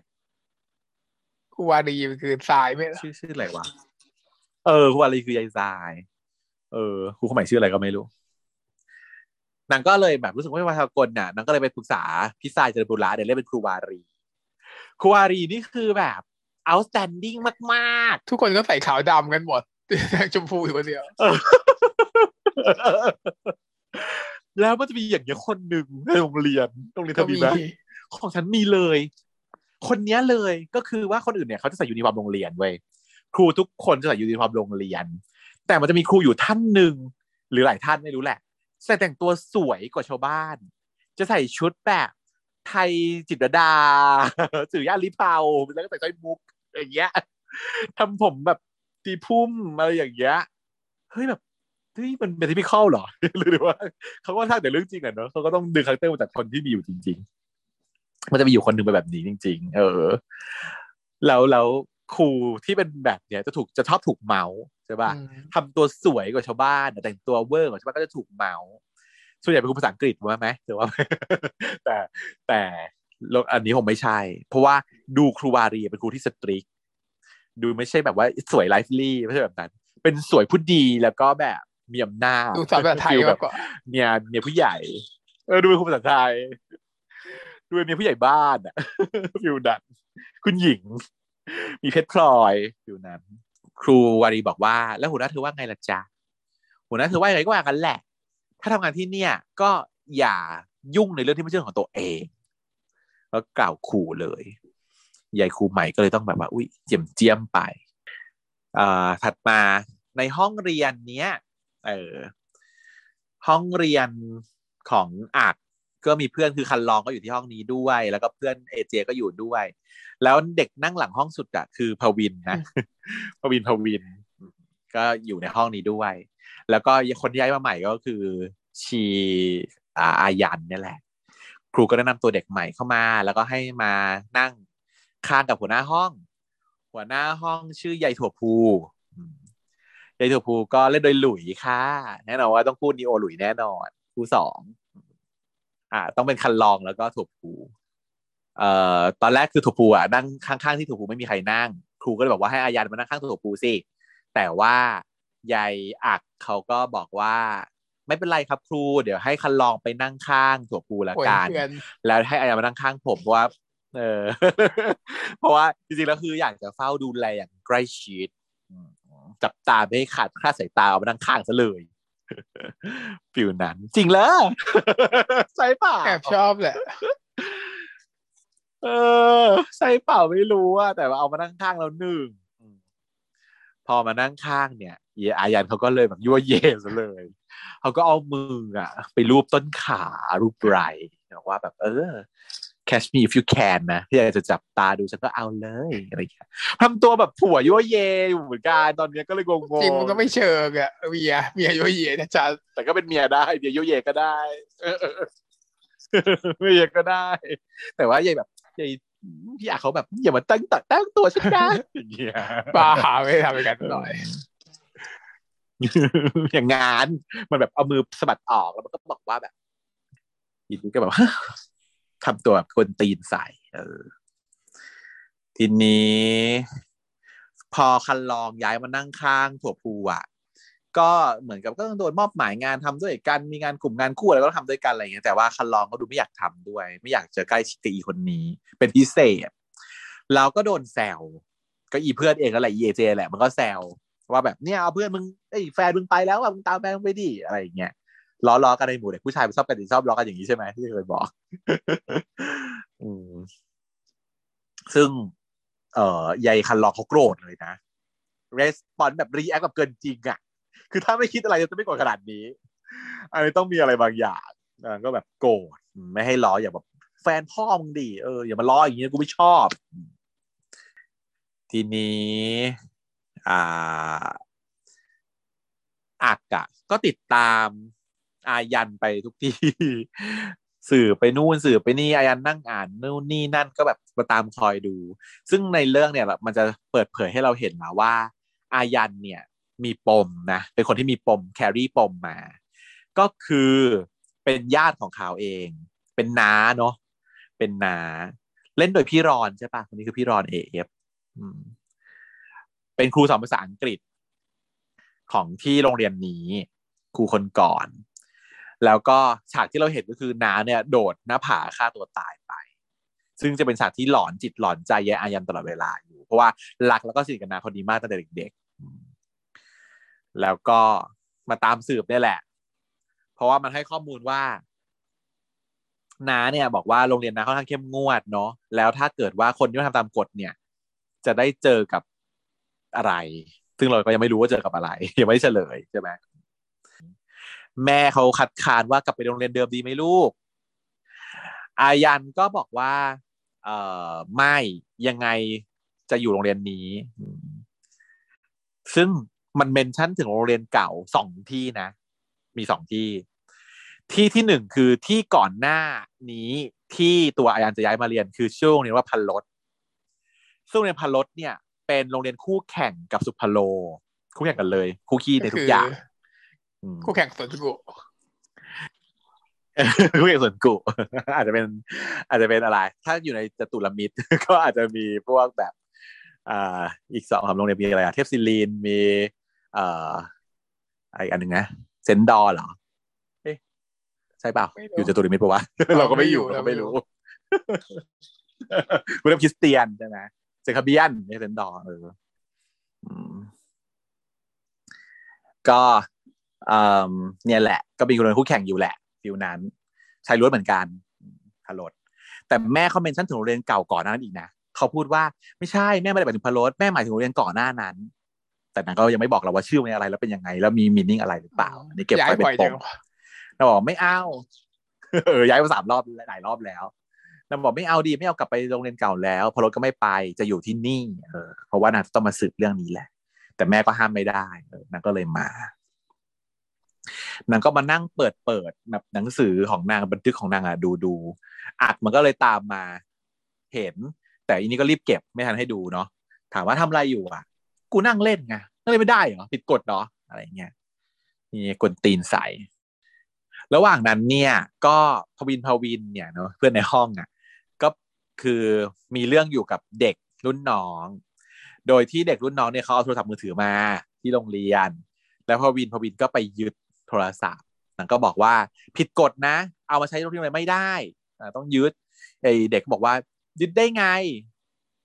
ครูวารีมันคือทรายไม่เหรอชื่อชื่ออะไรวะเออครูวารีคือยายทราย เออครูคนใหม่ชื่ออะไรก็ไม่รู้นางก็เลยแบบรู้สึกว่ามาทากลน่ะนางก็เลยไปปรึกษาพี่สายเจริญบุระเดี๋ยวเรียกเป็นครูวารี ครูวารีนี่คือแบบ outstanding มากทุกคนก็ใส่ขาวดำกันหมดชมพูอยู่คนเดียวๆเออแล้วมันจะมีอย่างเงี้ยคนหนึ่งในโรงเรียนโรงเรียนก็ทำมีมีไหมของฉันมีเลย คนเนี้ยเลยก็คือว่าคนอื่นเนี่ยเขาจะใส่ยูนิฟอร์มโรงเรียนเว้ยครูทุกคนจะใส่ยูนิฟอร์มโรงเรียน แต่มันจะมีครูอยู่ท่านหนึ่งหรือหลายท่านไม่รู้แหละใส่แต่งตัวสวยกว่าชาวบ้าน จะใส่ชุดแบบ ไทยจิตรลดาถือย่านลิเภาแล้วก็ใส่สร้อยมุกอย่างเงี้ยทำผมแบบตีพุ่มอะไรอย่างเงี้ยเฮ้ยแบบเฮ้ยมันเป็น typical เหรอหรือว่าเขาก็สร้างแต่เรื่องจริงอะเนอะเขาก็ต้องดึงคาแรคเตอร์มาจากคนที่มีอยู่จริง ๆ มันจะมีอยู่คนหนึ่งเป็นแบบนี้จริง ๆ เออ แล้วแล้วครูที่เป็นแบบเนี้ยจะถูกจะชอบถูกเม้าท์ใช่ป่ะอืมทำตัวสวยกว่าชาวบ้านแต่งตัวเวอร์กว่าชาวบ้านก็จะถูกเม้าท์ ส่วนใหญ่เป็นครูภาษาอังกฤษว่าไหมหรือว่าแต่แต่อันนี้ผมไม่ใช่ เพราะว่าดูครูวารีเป็นครูที่ strict ดูไม่ใช่แบบว่าสวย lively ไม่ใช่แบบนั้น เป็นสวยผู้ดีแล้วก็แบบมีอำนาจดูสอนภาษาไทย feel แบมากบกว่าเนี่ยเมียผู้ใหญ่ เออดูเป็นครูภาษาไทยดูเป็นเมียผู้ใหญ่บ้านอะฟิวนั้นคุณหญิง มีเพชรพลอยฟิวนั้น ครูวารีบอกว่า แล้วหัวหน้าเธอว่าไงล่ะจ๊ะหัวหน้าเธอว่ายังไงก็ว่ากันแหละ ถ้าทำงานที่เนี่ยก็อย่ายุ่งในเรื่องที่ไม่ใช่เรื่องของตัวเองแล้วกล่าวขู่เลยยายครูใหม่ก็เลยต้องแบบว่า อุ้ยเจียมเจียมไปอ่าถัดมาในห้องเรียนเนี้ยเออห้องเรียนของอักก็มีเพื่อนคือคันลองก็อยู่ที่ห้องนี้ด้วย แล้วก็เพื่อนเอเจก็อยู่ด้วย แล้วเด็กนั่งหลังห้องสุดอะคือพวินนะพวินพวิน ก็อยู่ในห้องนี้ด้วย แล้วก็คนที่ย้ายมาใหม่ก็คือชีอาอายันนี่แหละ ครูก็แนะนำตัวเด็กใหม่เข้ามา แล้วก็ให้มานั่งข้างกับหัวหน้าห้อง หัวหน้าห้องชื่อยายถั่วพูอืมยายถั่วพูก็เล่นโดยหลุยค่ะ แน่นอนว่าต้องพูดนีโอหลุยแน่นอนครูสองอ่า ต้องเป็นคันลองแล้วก็ถั่วพูเอ่อตอนแรกคือถั่วพูอะนั่งข้างๆที่ถั่วพูไม่มีใครนั่ง ครูก็เลยบอกว่าให้อายันมานั่งข้างถั่วพูสิแต่ว่า ยายอักเขาก็บอกว่า ไม่เป็นไรครับครู เดี๋ยวให้คันลองไปนั่งข้างถั่วพูละโอ้ยกันเพื่อนแล้วให้อายันมานั่งข้างผมเพราะว่าเออเพราะว่าจริงๆแล้วคืออยากจะเฝ้าดูแลอย่างใกล้ชิดอืมจับตาไม่ให้ขาดคลาดสายตาเอามานั่งข้างซะเลยฟิวนั้น จริงเหรอใช่เปล่าแอบชอบแหละเออใช่เปล่าไม่รู้อะแต่ว่าเอามานั่งข้างแล้วหนึ่งอืม พอมานั่งข้างเนี่ยเยอายันเขาก็เลยแบบยั่วเยซะเลยเขาก็เอามืออะไปรูปต้นขารูปไหล่บอกว่าแบบ เออ catch me if you can นะที่อยากจะจับตาดูฉันก็เอาเลยอะไรอย่างเงี้ยทำตัวแบบผัวยั่วเยอยู่เหมือนกันตอนเนี้ยก็เลยงงๆจริงมันก็ไม่เชิงอะเมียเมียโยเยนะจ๊ะแต่ก็เป็นเมียได้เมียยั่วเยก็ได้เออเออเออเมียก็ได้ แต่ว่ายายแบบยาย พี่อาเขาแบบอย่ามาตั้งตัตั้งตัวฉันนะอย่างเงี้ยบ้าไม่ทำกันหน่อย อย่างงานมันแบบเอามือสะบัดออกแล้วมันก็บอกว่าแบบอีกก็แบบทำตัวแบบคนตีนใส่เออ ทีนี้ พอคันลองย้ายมานั่งข้างถั่วพูอะ ก็เหมือนกับก็ต้องโดนมอบหมายงานทำด้วยกันมีงานกลุ่มงานคู่อะไรก็ต้องทำด้วยกันอะไรอย่างเงี้ยแต่ว่าคันลองก็ดูไม่อยากทำด้วย ไม่อยากเจอใกล้ชิดกับอีคนนี้ เป็นพิเศษเราก็โดนแซวก็อีเพื่อนเองก็แหละอีเอเจแหละมันก็แซวว่าแบบเนี่ยเอาเพื่อนมึงไอ้แฟนมึงไปแล้วอะมึงตามแฟนมึงไปดิอะไรอย่างเงี้ยล้อล้อกันในหมู่เด็กผู้ชายชอบกันชอบล้อกันอย่างนี้ใช่ไหมที่เคยบอก อืมซึ่ง เอ่อยายคันลองเขาโกรธเลยนะ respond แบบ react แบบเกินจริงอะ คือถ้าไม่คิดอะไรจะไม่โกรธขนาดนี้อันนี้ต้องมีอะไรบางอย่างก็แบบโกรธไม่ให้ล้ออย่าแบบแฟนพ่อมึงดิเอออย่ามาล้ออย่างนี้กูไม่ชอบ ทีนี้อ่าอักอะก็ติดตามอายันไปทุกที่สื่อไปนู่นสื่อไปนี่อายันนั่งอ่านนู่นนี่นั่นก็แบบมาตามคอยดู ซึ่งในเรื่องเนี่ยมันจะเปิดเผยให้เราเห็นนะว่า อายันเนี่ย มีปมนะเป็นคนที่มีปมแครี่ปมมา ก็คือเป็นญาติของเขาเอง เป็นน้าเนาะเป็นน้าเล่นโดยพี่รอนใช่ปะคนนี้คือพี่รอนเอฟเป็นครูสอนภาษาอังกฤษ ของที่โรงเรียนนี้ ครูคนก่อน แล้วก็ฉากที่เราเห็นก็คือน้าเนี่ย โดดหน้าผาฆ่าตัวตายไป ซึ่งจะเป็นฉากที่หลอนจิตหลอนใจยายอายันตลอดเวลาอยู่ เพราะว่ารักแล้วก็สนิทกับน้าคนนี้มากตั้งแต่เด็กๆ แล้วก็มาตามสืบเนี่ยแหละ เพราะว่ามันให้ข้อมูลว่าน้าเนี่ยบอกว่าโรงเรียนน้าค่อนข้างเข้มงวดเนาะแล้วถ้าเกิดว่าคนที่ม่ทำตามกฎเนี่ย จะได้เจอกับอะไร ซึ่งเราก็ยังไม่รู้ว่าเจอกับอะไรยังไม่เฉลยใช่ไหมแม่เขาคัดค้านว่ากลับไปโรงเรียนเดิมดีไหมลูก อายันก็บอกว่า เออไม่ยังไงจะอยู่โรงเรียนนี้ ซึ่ง มันเมนชั่นถึงโรงเรียนเก่าสองที่นะ มีสองที่ ที่ที่หนึ่งคือที่ก่อนหน้านี้ที่ตัวอายันจะย้ายมาเรียนคือช่วงนี้ว่าพันลดซึ่งเรียนพันลดเนี่ย เป็นโรงเรียนคู่แข่งกับสุพโล คู่แข่งกันเลย คู่ขี้ในทุกอย่างคู่แข่งสวนกุคู่แข่งสวนกุอาจจะเป็นอาจจะเป็นอะไร ถ้าอยู่ในจตุรมิตรก็อาจจะมีพวกแบบ อ่า อีกสองสามโรงเรียนมีอะไรอะเทพศิรินมี เอ่ออะไรอันหนึ่งนะเซนดอร์เหรอเอ๊ะใช่เปล่าอยู่จตุรมิตรปะวะเราก็ไม่อยู่เราก็ไม่รู้คุณเริ่มคริสเตียนใช่ไหมเซคาเบียนไม่เซนดอร์เออก็เนี่ยแหละ ก็เป็นคนคู่แข่งอยู่แหละฟิวนั้นชายล้วนเหมือนกันพารดแต่แม่เขาเมนชั่นถึงโรงเรียนเก่าก่อนนั้นอีกนะเขาพูดว่าไม่ใช่แม่ไม่ได้หมายถึงพารดแม่หมายถึงโรงเรียนก่อนหน้านั้น แต่นั้นก็ยังไม่บอกเราว่าชื่อมันอะไรแล้วเป็นยังไง แล้วมีมีนิ่งอะไรหรือเปล่าอันนี้เก็บไว้เป็นปมเราบอกไม่เอาเออย้ายมาสามรอบหลายรอบแล้วเราบอกไม่เอาดีไม่เอากลับไปโรงเรียนเก่าแล้วพารดก็ไม่ไปจะอยู่ที่นี่ เออ เพราะว่านางต้องมาสืบเรื่องนี้แหละ แต่แม่ก็ห้ามไม่ได้เออนางก็เลยมานางก็มานั่งเปิดเปิดแบบหนังสือของนางบันทึกของนางอะดูดูอัดมันก็เลยตามมาเห็น แต่อันนี้ก็รีบเก็บไม่ทันให้ดูเนาะถามว่าทำอะไรอยู่อะ กูนั่งเล่นไงนั่งเล่นไม่ได้เหรอผิดกฎเนาะอะไรเงี้ยนี่กวนตีนใส่ระหว่างนั้นเนี่ย ก็พวินพวินเนี่ยเนาะเพื่อนในห้องอะ ก็คือมีเรื่องอยู่กับเด็กรุ่นน้อง โดยที่เด็กรุ่นน้องเนี่ยเขาเอาโทรศัพท์มือถือมาที่โรงเรียน แล้วพวินพวินก็ไปยึดโทรศัพท์นางก็บอกว่าผิดกฎนะ เอามาใช้โรงเรียนไม่ได้ต้องยึดไอเด็กบอกว่ายึดได้ไง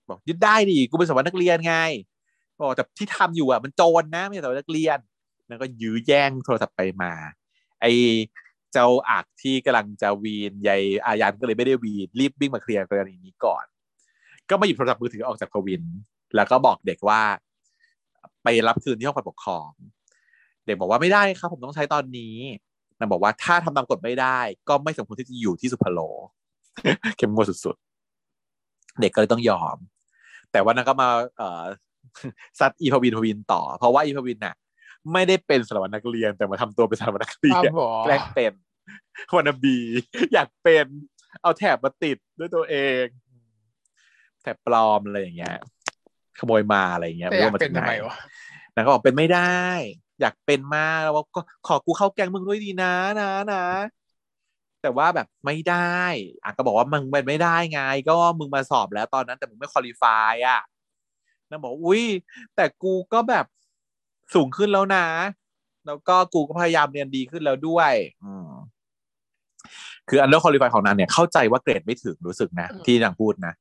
บอกยึดได้ดิกูเป็นสวัสดินักเรียนไง บอกแต่ที่ทำอยู่อะมันโจรนะไม่ใช่สวัสดินักเรียนนางก็ยื้อแย่งโทรศัพท์ไปมา ไอเจ้าอักที่กำลังจะวีนยายอายันก็เลยไม่ได้วีนรีบวิ่งมาเคลียร์กรณีนี้ก่อน ก็มาหยิบโทรศัพท์มือถือออกจากพวิน แล้วก็บอกเด็กว่า ไปรับคืนที่ห้องฝ่ายปกครอง เด็กบอกว่าไม่ได้ครับ ผมต้องใช้ตอนนี้นางบอกว่าถ้าทำตามกฎไม่ได้ ก็ไม่สมควรที่จะอยู่ที่สุพรรณเข้มงวดสุดๆ เด็กก็เลยต้องยอม แต่ว่านางก็มาเอ่อ ซัดอีพวินพวินต่อ เพราะว่าอีพวินน่ะ ไม่ได้เป็นสารวัตรนักเรียนแต่มาทำตัวเป็นสารวัตรนักเรียนแกล้งเป็นวานาบีอยากเป็นเอาแถบมาติดด้วยตัวเองแต่ปลอมอะไรอย่างเงี้ย ขโมยมาอะไรอย่างเงี้ยแต่อยากรู้เป็นจทำไมหวะนางก็บอกเป็นไม่ได้ อยากเป็นมากแล้วก็ขอกูเข้าแก๊งมึงด้วยดีนะนะนะแต่ว่าแบบไม่ได้อะก็บอกว่ามึงเป็นไม่ได้ไง ก็มึงมาสอบแล้วตอนนั้นแต่มึงไม่คุริฟายอะ นางบอกอุ้ยแต่กูก็แบบสูงขึ้นแล้วนะ แล้วก็กูก็พยายามเรียนดีขึ้นแล้วด้วย อืมคือ underqualified ของนางเนี่ยเข้าใจว่าเกรดไม่ถึงรู้สึกนะ ที่นางพูดนะ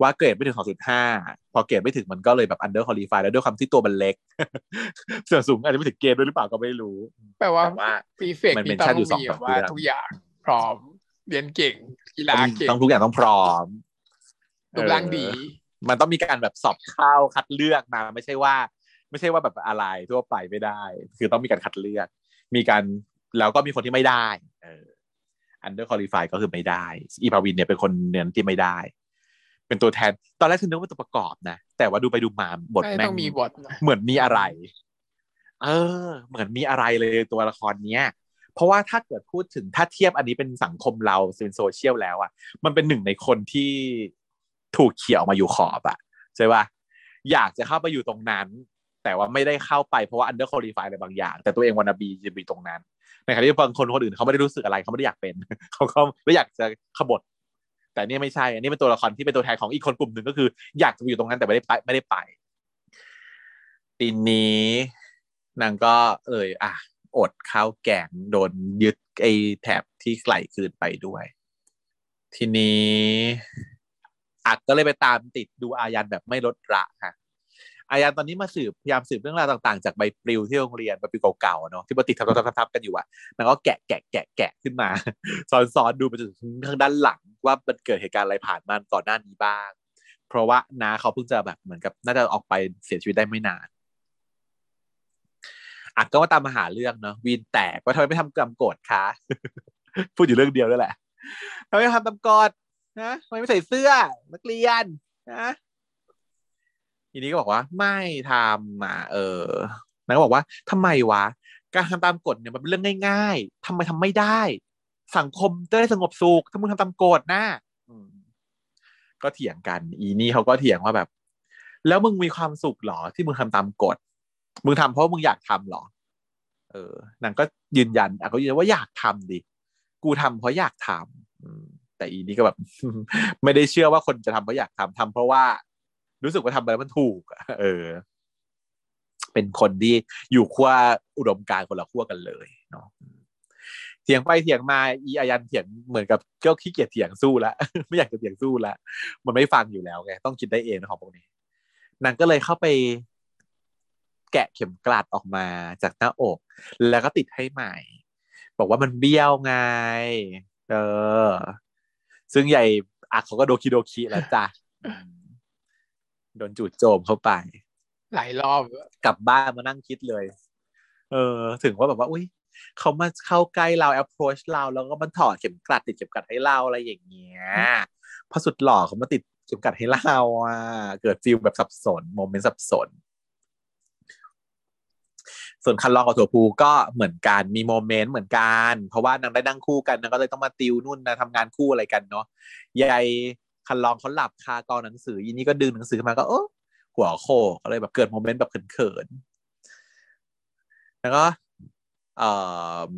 ว่าเกรดไม่ถึง2.5พอเกรดไม่ถึงมันก็เลยแบบ underqualified แล้วด้วยความที่ตัวมันเล็ก ส่วนสูงอาจจะไม่ถึงเกณฑ์ด้วยหรือเปล่าก็ไม่รู้ แปลว่าแต่ว่า perfect มันเป็นนี่ต้ชาอติงอยู่สองมีสาแบมบว่าเดือนทุกอย่างพร้อม เรียนเก่งกีฬาต้องเก่งต้องทุกอย่างต้องพร้อมรูปร่างดีเออ มันต้องมีการแบบสอบเข้าคัดเลือกมา ไม่ใช่ว่า ไม่ใช่ว่าแบบอะไรทั่วไปไม่ได้ คือต้องมีการคัดเลือก มีการแล้วก็มีคนที่ไม่ได้ เออ underqualified ก็คือไม่ได้ อีพาวินเนี่ยเป็นคนหนึ่งที่ไม่ได้ เป็นตัวแทน ตอนแรกฉันนึกว่าตัวประกอบนะ แต่ว่าดูไปดูมาบทไม่แม่ต้องงมีบทนะเหมือนมีอะไร เออ เหมือนมีอะไรเลยตัวละครเนี้ย เพราะว่าถ้าเกิดพูดถึงถ้าเทียบอันนี้เป็นสังคมเราเป็นโซเชียลแล้วอะ มันเป็นหนึ่งในคนที่ ถูกเขี่ยออกมาอยู่ขอบอะใช่ป่ะอยากจะเข้าไปอยู่ตรงนั้น แต่ว่าไม่ได้เข้าไปเพราะว่า under qualify อะไรบางอย่าง แต่ตัวเองวันนาบีจะไปตรงนั้นในขณะที่บางคนคนอื่นเขาไม่ได้รู้สึกอะไรเขาไม่ได้อยากเป็นเขาก็ไม่อยากจะขบฏแต่นี่ไม่ใช่ อันนี้เป็นตัวละครที่เป็นตัวแทนของอีกคนกลุ่มหนึ่งก็คือ อยากจะอยู่ตรงนั้นแต่ไม่ได้ไปไม่ได้ไปทีนี้นางก็เอยอะอดข้าวแกงโดนยึดไอ้แถบที่ไหลคืนไปด้วย ทีนี้ อัดก็เลยไปตามติดดูอายันแบบไม่ลดละฮะอายันตอนนี้มาสืบพยายามสืบเรื่องราวต่างๆ จากใบปลิวที่โรงเรียนใบปลิวเก่าๆเนาะที่มาติดทับๆๆกันอยู่อะแล้วก็แกะแกะแกะแกะขึ้นมาซ้อนๆดูไปจนถึงทางด้านหลังว่ามันเกิดเหตุการณ์อะไรผ่านมาก่อนหน้านี้บ้าง เพราะว่านาเขาเพิ่งจะแบบเหมือนกับน่าจะออกไปเสียชีวิตได้ไม่นานอัดก็มาตามมาหาเรื่องเนาะวีนแตกว่าทำไมไม่ทำกรรมโกฎคะพูดอยู่เรื่องเดียวนั่นแหละทำไมไม่ทำกรรมกฎ นะทำไมไม่ใส่เสื้อนักเรียนนะทีนี้ก็บอกว่า ไม่ทำอะเออนางก็บอกว่าทำไมวะ การทำตามกฎเนี่ยมันเป็นเรื่องง่าย ๆทำไมทำไม่ได้ สังคมจะได้สงบสุขถ้ามึงทำตามกฎนะก็เถียงกัน อีนี่เขาก็เถียงว่าแบบ แล้วมึงมีความสุขเหรอ ที่มึงทำตามกฎมึงทำเพราะมึงอยากทำเหรอ เออ นางก็ยืนยันอะก็ยืนยันว่าอยากทำดิ กูทำเพราะอยากทำอืม แต่อีนี่ก็แบบ ไม่ได้เชื่อว่าคนจะทำเพราะอยากทำทำเพราะว่ารู้สึกว่าทำไปแล้วมันถูก เออ เป็นคนที่อยู่ขั้วอุดมการณ์คนละขั้วกันเลยเนาะเถียงไปเถียงมาอีอายันเถียงเหมือนกับก็ขี้เกียจเถียงสู้ละไม่อยากจะเถียงสู้ละมันไม่ฟังอยู่แล้วไงต้องคิดได้เองนะของพวกนี้นางก็เลยเข้าไปแกะเข็มกลัดออกมาจากหน้าอก แล้วก็ติดให้ใหม่ บอกว่ามันเบี้ยวไง เออ ซึ่งใหญ่อักเขาก็โดคิโดคิแล้วจ้ะอืมโดนจูดโจมเข้าไป หลายรอบอะกลับบ้านมานั่งคิดเลย เออ ถึงว่าแบบว่า อุ้ยเขามาเข้าใกล้เรา approach เราแล้วก็มันถอดเข็มกลัดติดเข็มกลัดให้เราอะไรอย่างเงี้ยพอสุดหล่อเขามาติดเข็มกลัดให้เราอะเกิด feel แบบสับสน moment สับสน ส่วนคันลองกับถั่วพูก็เหมือนกันมี moment เหมือนกัน เพราะว่านางได้นั่งคู่กันนางก็เลยต้องมาติวนู่นนะทำงานคู่อะไรกันเนาะยายคันลองเขาหลับคากองหนังสืออีนี่ก็ดึงหนังสือขึ้นมาก็เออหัวโขกก็เลยแบบเกิด moment แบบเขินๆแล้วก็เออ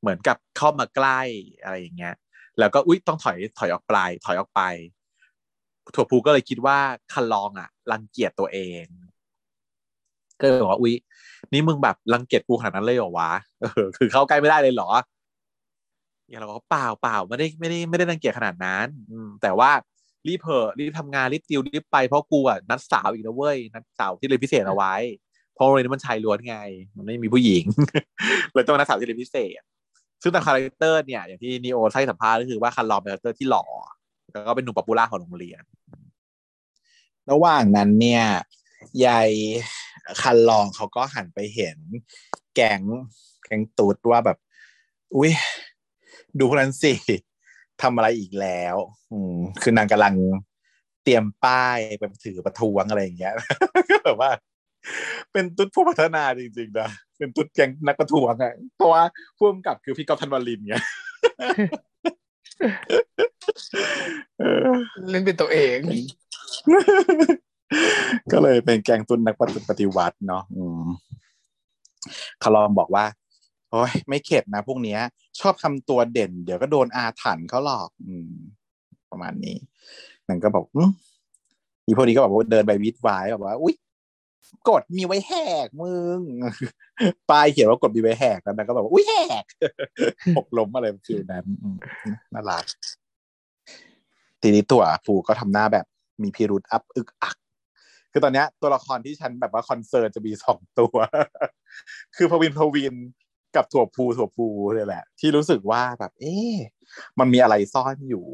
เหมือนกับเข้ามาใกล้อะไรอย่างเงี้ย แล้วก็อุ้ยต้องถอยถอยออกไปถอยออกไป ถั่วพูก็เลยคิดว่าคันลองอะรังเกียจตัวเอง ก็เลยบอกว่าอุ้ย นี่มึงแบบรังเกียจกูขนาดนั้นเลยเหรอวะเออคือเข้าใกล้ไม่ได้เลยเหรออย่างเราก็เปล่าเปล่าไม่ได้ไม่ได้ไม่ได้รังเกียจขนาดนั้น อืมแต่ว่ารีบเพอรีบทำงานรีบติวรีบไปเพราะกูอะนัดสาวอีกนะเว้ยนัดสาวที่เรียนพิเศษเอาไว้ เพราะเรียนนี้มันชายล้วนไง มันไม่มีผู้หญิงเลยต้องนัดสาวที่เรียนพิเศษ ซึ่งตามคาแรคเตอร์เนี่ยอย่างที่นีโอให้สัมภาษณ์ก็คือว่าคันลองเป็นคาแรคเตอร์ที่หล่อแล้วก็เป็นหนุ่ม popular ของโรงเรียน ระหว่างนั้นเนี่ยยาย คันลองเขาก็หันไปเห็น แก๊งแก๊งตุ๊ดว่าแบบ อุ้ยดูพวกนั้นสิทำอะไรอีกแล้ว อืมคือนางกำลังเตรียมป้ายไปถือประท้วงอะไรอย่างเงี้ยก็แบบว่า เป็นตุ๊ดผู้พัฒนาจริงๆนะเป็นตุ๊ดแกงนักประท้วงอะเพราะว่าผู้กำกับคือพี่กอฟธันวาลินไงเออเล่นเป็นตัวเอง ก็เลยเป็นแกงตุนนักปฏิวัติเนาะอืมคารอมบอกว่าโอ้ยไม่เข็ดนะพวกเนี้ย ชอบทำตัวเด่น เดี๋ยวก็โดนอาถรรพ์เขาหลอก อืม ประมาณนี้นั่นก็บอกอีพวกนี้ก็บอกว่าเดินไปวี้ดว้ายแบบว่า อุ้ยกฎมีไว้แหกมึงป้ายเขียนว่ากฎมีไว้แหกแล้วนางก็แบบว่าอุ้ยแหกหกล้มอะไร feel นั้นอืมน่ารักทีนี้ถั่วพูก็ทำหน้าแบบมีพิรุธอับอึกอัก คือตอนนี้ตัวละครที่ฉันแบบว่า concern จะมีสองตัว คือพวินพวินกับถั่วพูถั่วพูเลยแหละ ที่รู้สึกว่าแบบ เอ๊ะมันมีอะไรซ่อนอยู่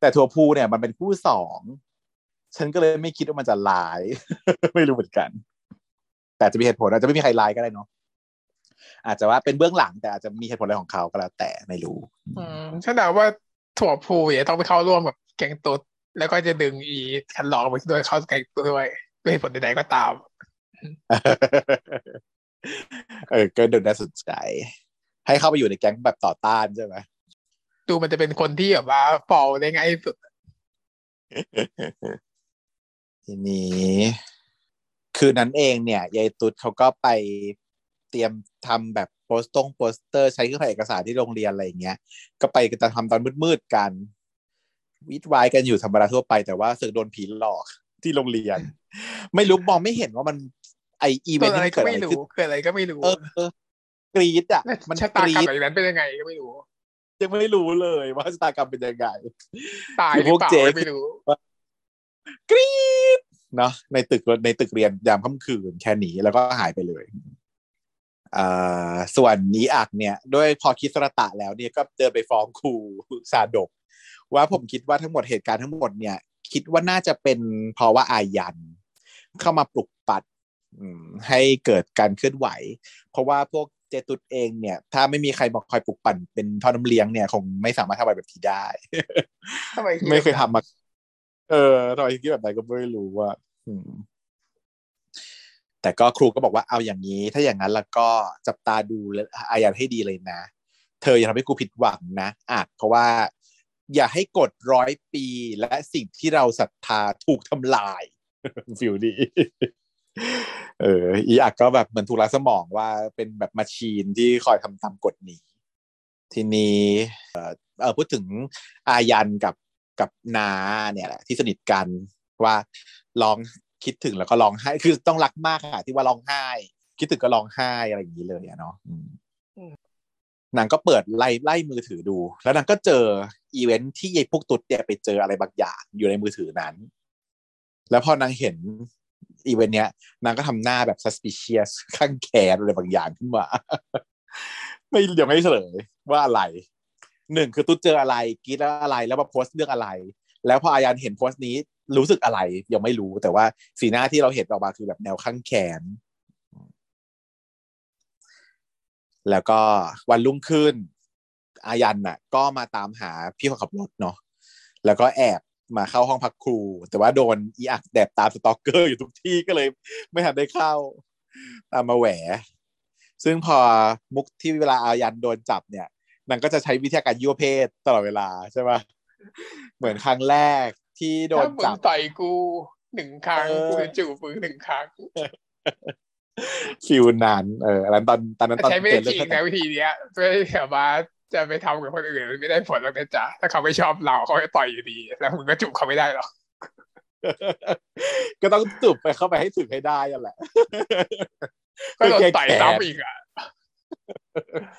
แต่ถั่วพูเนี่ยมันเป็นคู่สองฉันก็เลยไม่คิดว่ามันจะลาย ไม่รู้เหมือนกัน แต่จะมีเหตุผลอาจจะไม่มีใครลายก็ได้เนาะอาจจะว่าเป็นเบื้องหลังแต่อาจจะมีเหตุผลอะไรของเขาก็แล้วแต่ไม่รู้ อืมฉันเดาว่าถั่วพูเนี่ยต้องไปเข้าร่วมกับแกงตุ๊ด แล้วก็จะดึงอีคันลองไปด้วยเข้าแกงตุ๊ดด้วยด้วยเหตุผลใดๆก็ตาม เออก็ดูน่าสนใจ ให้เข้าไปอยู่ในแก๊งแบบต่อต้านใช่ไหมดูมันจะเป็นคนที่แบบว่าฟอลได้ง่ายที่สุด ทีนี้ คืนนั้นเองเนี่ยยายตุ๊ดเขาก็ไปเตรียมทำแบบโปสตงโปสเตอร์ใช้เครื่องถ่ายเอกสารที่โรงเรียนอะไรอย่างเงี้ย ก็ไปกันจะทำตอนมืดๆกัน วิทวายกันอยู่ธรรมดาทั่วไปแต่ว่าเสือกโดนผีหลอกที่โรงเรียน ไม่รู้มองไม่เห็นว่ามันไออีเวเกินดต์อะไรที่ก็เกิดอะไม่ไรรู้ขึ้นเกิดอะไรก็ไม่รู้เออเออกรีดอะแล้วมันชะตากรรมรี๊ดแบบนั้นเป็นยังไงก็ไม่รู้ยังไม่รู้เลยว่าชะตากรรมเป็นยังไงตายคือหรือเปล่าพวกเจ๊ไม่รู้กรีดเนาะในตึกในตึกเรียนยามค่ำคืนแค่นี้แล้วก็หายไปเลยอ่าส่วนนี้อักเนี่ย ด้วยพอคิดสระตะแล้วเนี่ยก็เดินไปฟ้องครูสาดก ว่าผมคิดว่าทั้งหมดเหตุการณ์ทั้งหมดเนี่ย คิดว่าน่าจะเป็นเพราะว่าอายัน เข้ามาปลุกปัดอืมให้เกิดการเคลื่อนไหว เพราะว่าพวกเจตุดเองเนี่ย ถ้าไม่มีใครมาคอยปลุกปั่นเป็นท่อน้ำเลี้ยงเนี่ยคงไม่สามารถทำอะไรแบบนี้ได้ทำไมคิดไม่เคยทำมา เออทำไมคิดแบบไหนก็ไม่รู้ว่าอืมแต่ก็ครูก็บอกว่าเอาอย่างนี้ ถ้าอย่างนั้นแล้วก็จับตาดูอายันให้ดีเลยนะ เธออย่าทำให้กูผิดหวังนะอาจเพราะว่า อย่าให้กดร้อยปี และสิ่งที่เราศรัทธาถูกทำลายฟิลดีเอออีอักก็แบบเหมือนถูกล้าสมองว่าเป็นแบบมาชีนที่คอยทำตามกฎนี้ ทีนี้เออเอพูดถึงอายันกับกับนาเนี่ยแหละที่สนิทกันว่าร้องคิดถึงแล้วก็ร้องไห้ คือต้องรักมากค่ะที่ว่าร้องไห้ คิดถึงก็ร้องไห้อะไรอย่างนี้เลยอะเนาะ นางก็เปิดไล่ไล่มือถือดู แล้วนางก็เจออีเวนท์ที่ยายพวกตุ๊ดเนี่ยไปเจออะไรบางอย่างอยู่ในมือถือนั้น แล้วพอนางเห็นอีเวนต์เนี้ยนางก็ทำหน้าแบบ suspicious คั่งแค้นอะไรบางอย่างขึ้นมา ไม่เดี๋ยวไม่เฉลยว่าอะไรหนึ่งคือตุ๊ดเจออะไรกีดแล้วอะไร แล้วมาโพสต์เรื่องอะไร แล้วพออายันเห็นโพสต์นี้รู้สึกอะไรยังไม่รู้แต่ว่าสีหน้าที่เราเห็นออกมาคือแบบแนวคั่งแค้น แล้วก็วันรุ่งขึ้น อายันน่ะ ก็มาตามหาพี่คนขับรถเนาะแล้วก็แอบมาเข้าห้องพักครู แต่ว่าโดนอีอักแดบตาม stalker อยู่ทุกที่ก็เลย ไม่ทันได้เข้า ตามมาแหว ซึ่งพอมุกที่เวลาอายันโดนจับเนี่ยนางก็จะใช้วิธีการยั่วเพศตลอดเวลาใช่ปะเหมือนครั้งแรกที่โดนถ้ามึจับต่อยกูหนึ่งครั้งกูจะจูบมึงหนึ่งครั้ง ฟิลนั้นเอออันนั้นตอนตอนนั้นตอนใช้ไม่ได้เจจริงอเรื่นะองวิธีเนี้ยไม่ได้แบบว่าจะไปทำกับคนอื่นไม่ได้ผลหรอกนะจ๊ะถ้าเขาไม่ชอบเราเขาจะต่อยอยู่ดี แล้วมึงก็จูบเขาไม่ได้หรอกก็ต้องจูบไปเข้าไปให้ถึงให้ได้นั่นแหละก็โดนต่อยแก้แค้นซ้ำอีกอะ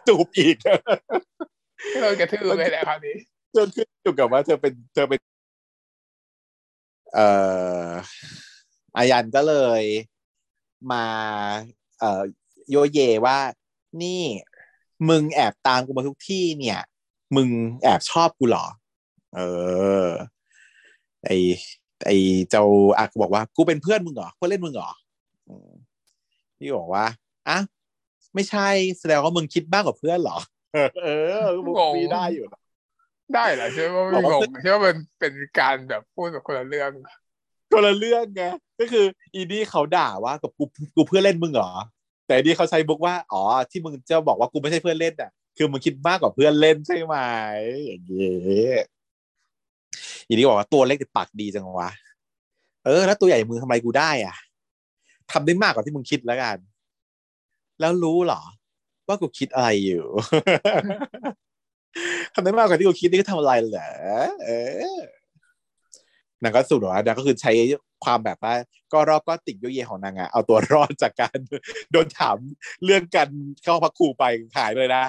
จูบอีกก็โดนกระทืบไปแหละคราวนี้จนขึ้นอยู่กับว่าเธอเป็นเธอเป็น เอ่ออายันก็เลย มาเอ่อโยเยว่า นี่มึงแอบตามกูมาทุกที่เนี่ย มึงแอบชอบกูเหรอ เออ ไอไอเจ้าอักบอกว่า กูเป็นเพื่อนมึงเหรอเพื่อนเล่นมึงเหรออืมพี่บอกว่าอะไม่ใช่แสดงว่ามึงคิดบ้างกว่าเพื่อนเหรอ เออมุกนี้ได้อยู่นะได้เหรอใช่ว่าไม่บอกงว่างใช่ว่ามันเป็นการแบบพูดแบบคนละเรื่อง คนละเรื่องไงก็คืออีนี่เขาด่าว่ากับกูกูเพื่อนเล่นมึงเหรอแต่อีนี่เขาใช้บุกว่าอ๋อที่มึงจะบอกว่ากูไม่ใช่เพื่อนเล่นอะ คือมึงคิดมากกว่าเพื่อนเล่นใช่ไหมอย่างเงี้อีนี่บอกว่าตัวเล็กแต่ปากดีจังวะเออ แล้วตัวใหญ่มึงทำไรกูได้อะทำได้มากกว่าที่มึงคิดแล้วกัน แล้วรู้เหรอ ว่ากูคิดอะไรอยู่ทำได้มากกว่าที่กูคิดนี่ก็ทำอะไรเหรอเออ นางก็สุดหรอนางก็คือใช้ความแบบว่า ก็รอบก็ติดยุเยของนางอะเอาตัวรอดจากการโดนถามเรื่องการเข้าพักครูไปหายไปเลยนะ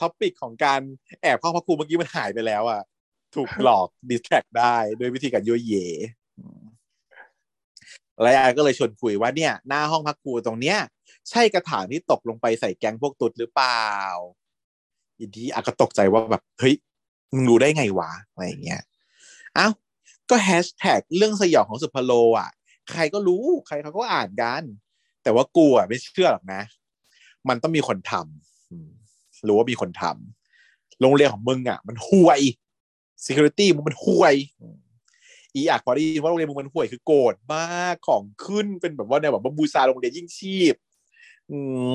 ท็อปิกของการแอบเข้าพักครูเมื่อกี้มันหายไปแล้วอะถูกหลอกดิสแทรกได้ด้วยวิธีการยุเยแล้วอาก็เลยชวนคุยว่าเนี่ย หน้าห้องพักครูตรงเนี้ย ใช่กระถางที่ตกลงไปใส่แกงพวกตุดหรือเปล่าอีดีอาก็ตกใจว่าแบบเฮ้ยมึงรู้ได้ไงวะอะไรอย่างเงี้ยอ้าว ก็แฮชแท็กเรื่องสยองของสุพโลอะ ใครก็รู้ ใครเขาก็อ่านกัน แต่ว่ากูอะไม่เชื่อหรอกนะ มันต้องมีคนทำรู้ว่ามีคนทำโรงเรียนของมึงอะ มันห่วย security มึงมันห่วย อีอยากพอได้ยินว่าโรงเรียนมึงมันห่วยคือโกรธมากของขึ้นเป็นแบบว่าเนี่ยแบบบูชาโรงเรียนยิ่งชีพ อืม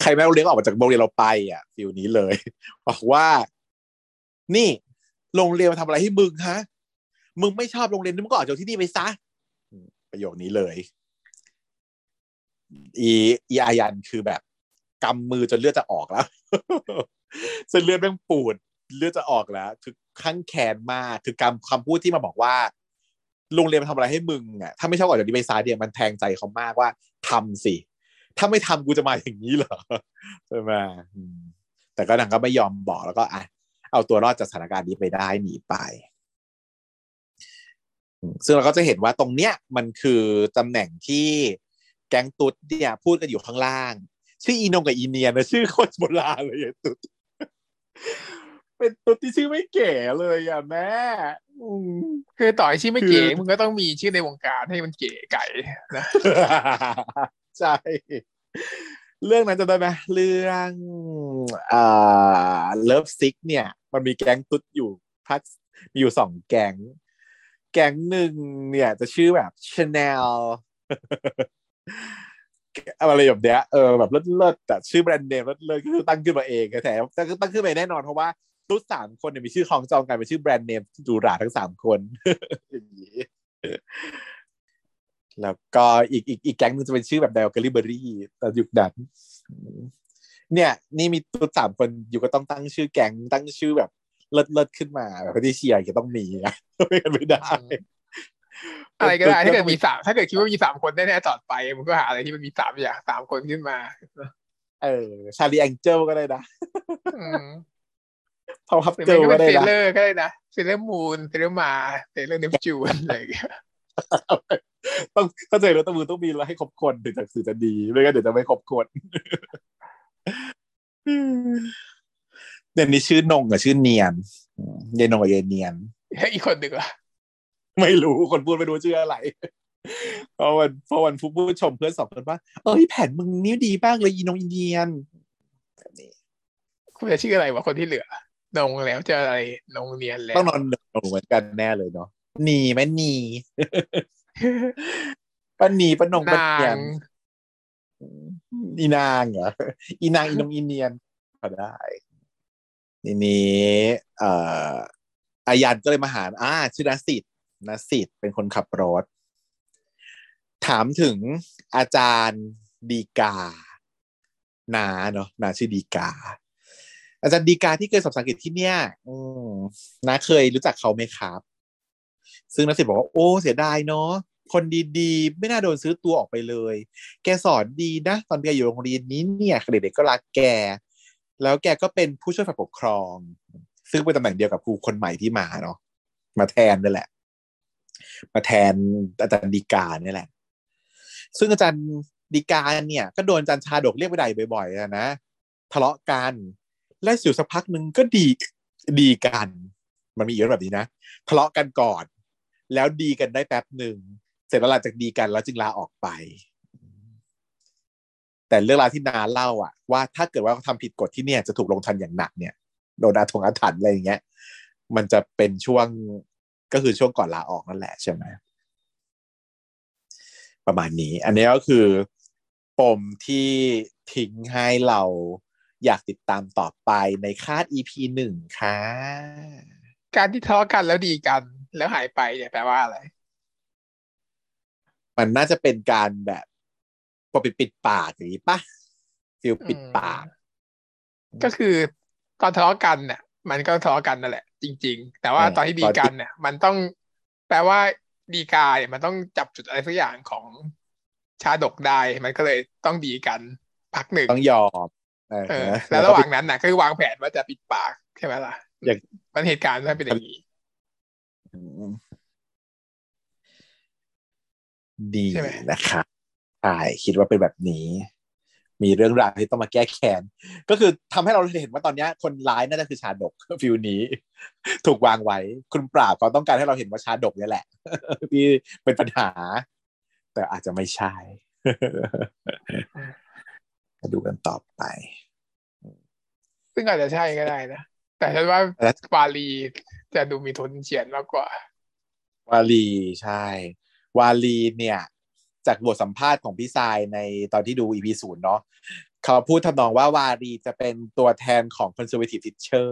ใครแม่โรงเรียนออกมาจากโรงเรียนเราไป อะฟิลนี้เลยบอกว่า นี่โรงเรียนมาทำอะไรให้มึงฮะ มึงไม่ชอบโรงเรียนมึงก็ออกจากที่นี่ไปซะประโยคนี้เลย อีอีอายันคือแบบกำมือจนเลือดจะออกแล้วเส้นเลือดแม่งปูดเลือดจะออกแล้ว คือขั้นแขนมากคือกำคำพูดที่มาบอกว่าโรงเรียนมาทำอะไรให้มึงอะถ้าไม่ชอบออกจากนี้ไปซาเดียมันแทงใจเขามากว่าทำสิ ถ้าไม่ทำกูจะมาอย่างนี้เหรอใช่ไหมแต่ก็นางก็ไม่ยอมบอกแล้วก็อะเอาตัวรอดจากสถานการณ์นี้ไปได้หนีไป ซึ่งเราก็จะเห็นว่าตรงเนี้ยมันคือตำแหน่งที่แก๊งตุ๊ดเนี่ยพูดกันอยู่ข้างล่าง ชื่ออีนงกับอีเนียนะชื่อโคตรโบราณเลยตุ๊ดเป็นตุ๊ดที่ชื่อไม่เก๋เลยอะแม่คือต่อยชื่อไม่เก๋มึงก็ต้องมีชื่อในวงการให้มันเก๋ไก่นะใช่เรื่องนั้นจะได้ไหมเรื่องอ่า Love Sick เนี่ย มันมีแก๊งตุ๊ดอยู่พักมีอยู่สองแก๊ง แก๊งหนึ่งเนี่ย จะชื่อแบบชาแนลอะไรแบบเนี้ยเออแบบเลิศๆแต่ชื่อแบรนด์เนมเลิศๆก็คือตั้งขึ้นมาเองแต่ตั้งขึ้นมาแน่นอนเพราะว่าตุ๊ดสามคนเนี่ยมีชื่อคลองจองกันเป็นชื่อแบรนด์เนมดูราทั้งสามคนอย่างนี้แล้วก็อีกอีกอีกแก๊งนึงจะเป็นชื่อแบบเดลกาลิเบอรี่ตอนยุคนั้นเนี่ย นี่มีตัวสามคนอยู่ก็ต้องตั้งชื่อแก๊งตั้งชื่อแบบ เลิศเลิศขึ้นมาแบบที่เชียร์ก็ต้องมีอะไม่กันไม่ได้อะไรก็ได้ถ้าเกิดมีสามถ้าเกิดคิดว่ามีสามคนแน่ๆต่อไปมันก็หาอะไรที่มันมีสามอย่างสามคนขึ้นมา เออ Charlie Angel ก็ได้นะ Powerpuff Girl ก็ได้นะเซเลอร์ก็ได้นะ Sailor Moon Sailor Mars Sailor Neptune อะไรอย่างเงี้ยต้องเข้าใจแล้วต้องมือต้องมีแล้วให้ครบคนถึงจะสื่อจะดีไม่งั้นเดี๋ยวจะไม่ครบคน เดี๋ยวนี้ชื่อนงกับชื่อเนียนยายนงกับยายเนียนอีกคนหนึ่งอะไม่รู้คนพูดไม่รู้ชื่ออะไรเพราะวันเพราะวันผู้ชมเพื่อนสองคนว่าเอ้ยแผ่นมึงนิ้วดีบ้างเลยอีนงอินเดียนแบบนี้คุณจะชื่ออะไรวะคนที่เหลือนงแล้วจะอะไรนงเนียนแล้วต้องนอนนงเหมือนกันแน่เลยเนาะหนีไหมหนีป้าหนีป้านงป้าเนียนอีนางเหรออีนางอีนงอีเนียนก็ได้ ทีนี้เอ่ออายันก็เลยมาหาอ่าชื่อนาสิทธ์นาสิทธ์เป็นคนขับรถ ถามถึงอาจารย์ดีกา นาเนาะนาชื่อดีกา อาจารย์ดีกาที่เคยสอบสังเกตที่เนี่ย อืมนาเคยรู้จักเขาไหมครับ ซึ่งนักศิษย์บอกว่าโอ้เสียดายเนาะคนดีๆ ไม่น่าโดนซื้อตัวออกไปเลย แกสอนดีนะ ตอนแกอยู่โรงเรียนนี้เนี่ยเด็กๆก็รักแก แล้วแกก็เป็นผู้ช่วยฝ่ายปกครอง ซึ่งเป็นตำแหน่งเดียวกับครูคนใหม่ที่มาเนาะมาแทนนั่แหละ มาแทนอาจารย์ดีกาเนี่ยแหละ ซึ่งอาจารย์ดีกาเนี่ย ก็โดนอาจารย์ชาดกเรียกไปใดบ่อยๆนะทะเลาะกันและสู่สักพักหนึ่งก็ดีดีกัน มันมีเยอะแบบนี้นะทะเลาะกันก่อน แล้วดีกันได้แป๊บหนึ่งเสร็จแล้วหลังจากดีกันแล้วจึงลาออกไป แต่เรื่องราวที่นาเล่าอะว่าถ้าเกิดว่าเขาทำผิดกฎที่เนี่ยจะถูกลงทันอย่างหนักเนี่ยโดนอาถงอาถรรพ์อะไรอย่างเงี้ย มันจะเป็นช่วงก็คือช่วงก่อนลาออกนั่นแหละใช่ไหมประมาณนี้ อันนี้ก็คือปมที่ทิ้งให้เราอยากติดตามต่อไปในคาด EP หนึ่งค่ะ การที่ทะเลาะกันแล้วดีกัน แล้วหายไปเนี่ยแปลว่าอะไร มันน่าจะเป็นการแบบ ปกปิดปิดปากอย่างนี้ปะฟิลปิดปาก ก็คือตอนทะเลาะกันเนี่ยมันก็ทะเลาะกันนั่นแหละ จริง ๆ แต่ว่าเออตอนที่ดีตอนที่กันเนี่ย มันต้องแปลว่าดีกาเนี่ยมันต้องจับจุดอะไรสักอย่างของชาดกได้ มันก็เลยต้องดีกันพักหนึ่งต้องยอมเออเออแล้วระหว่างนั้นน่ะก็คือวางแผนว่าจะปิดปากใช่ไหมล่ะอย่างมันเหตุการณ์มันเป็นอย่างนี้อืมดีใช่ไหมนะคะ ใช่คิดว่าเป็นแบบนี้ มีเรื่องราวที่ต้องมาแก้แค้นก็คือทำให้เราเห็นว่าตอนเนี้ยคนร้ายน่าจะคือชาดกฟิลนี้ ถูกวางไว้ คุณปราบเขาต้องการให้เราเห็นว่าชาดกเนี่ยแหละที่เป็นปัญหา แต่อาจจะไม่ใช่มาดูกันต่อไป ซึ่งอาจจะใช่ก็ได้นะ แต่ฉันว่าแล้ววาลีจะดูมีทุนเฉียนมากกว่า วาลีใช่ วาลีเนี่ย จากบทสัมภาษณ์ของพี่ทรายในตอนที่ดู EP ศูนย์เนาะเขาพูดทำนองว่าวาลีจะเป็นตัวแทนของ conservative teacher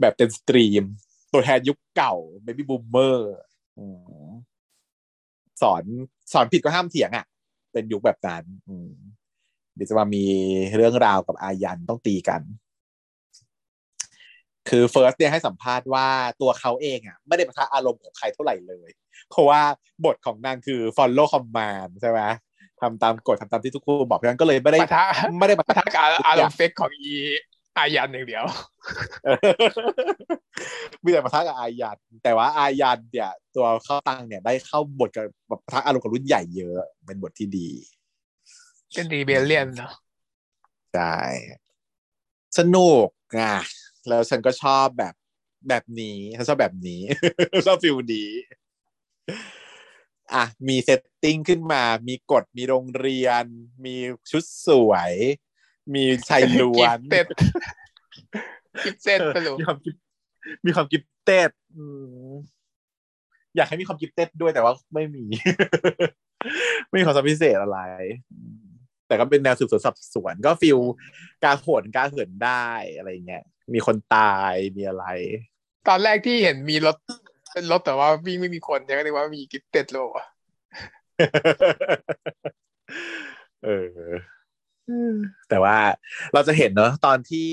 แบบ extreme ตัวแทนยุคเก่า baby boomer สอนสอนผิดก็ห้ามเถียงอะ่ะ เป็นยุคแบบนั้นเดี๋ยวจะมามีเรื่องราวกับอายันต้องตีกัน คือเฟิร์สเนี่ยให้สัมภาษณ์ว่าตัวเขาเองอะไม่ได้ปะทะอารมณ์ของใครเท่าไหร่เลย เพราะว่าบทของนางคือ follow command ใช่ไหมทำตามกฎทำตามที่ทุกคนบอกเพราะฉะนั้นก็เลยไม่ได้ปะทะไม่ได้ปะปะทะทะกับอารมณ์เฟกของอีอายันอย่างเดียวมีแต่ปะทะกับอายันแต่ว่าอายันเนี่ย ตัวข้าวตังเนี่ยได้เข้าบทกับปะทะอารมณ์กับรุ่นใหญ่เยอะเป็นบทที่ดีเป็น rebellion เนาะใช่สนุกอะ แล้วฉันก็ชอบแบบแบบนี้ฉันชอบแบบนี้ ชอบ feel นี้อะมี setting ขึ้นมา มีกฎมีโรงเรียน มีชุดสวย มีชายล้วน gifted gifted สรุปมีความ gift มีความ gifted อืมอยากให้มีความ gifted ด้วยแต่ว่าไม่มี ไม่มีความสามารถพิเศษอะไรอืม แต่ก็เป็นแนวสืบสวนสอบสวนก็ feel การโหนการเหินได้อะไรเงี้ยมีคนตายมีอะไร ตอนแรกที่เห็นมีรถเป็นรถแต่ว่าวิ่งไม่มีคนใช่ไหมนึกว่ามีกิฟเต็ดโลอะเออแต่ว่าเราจะเห็นเนอะตอนที่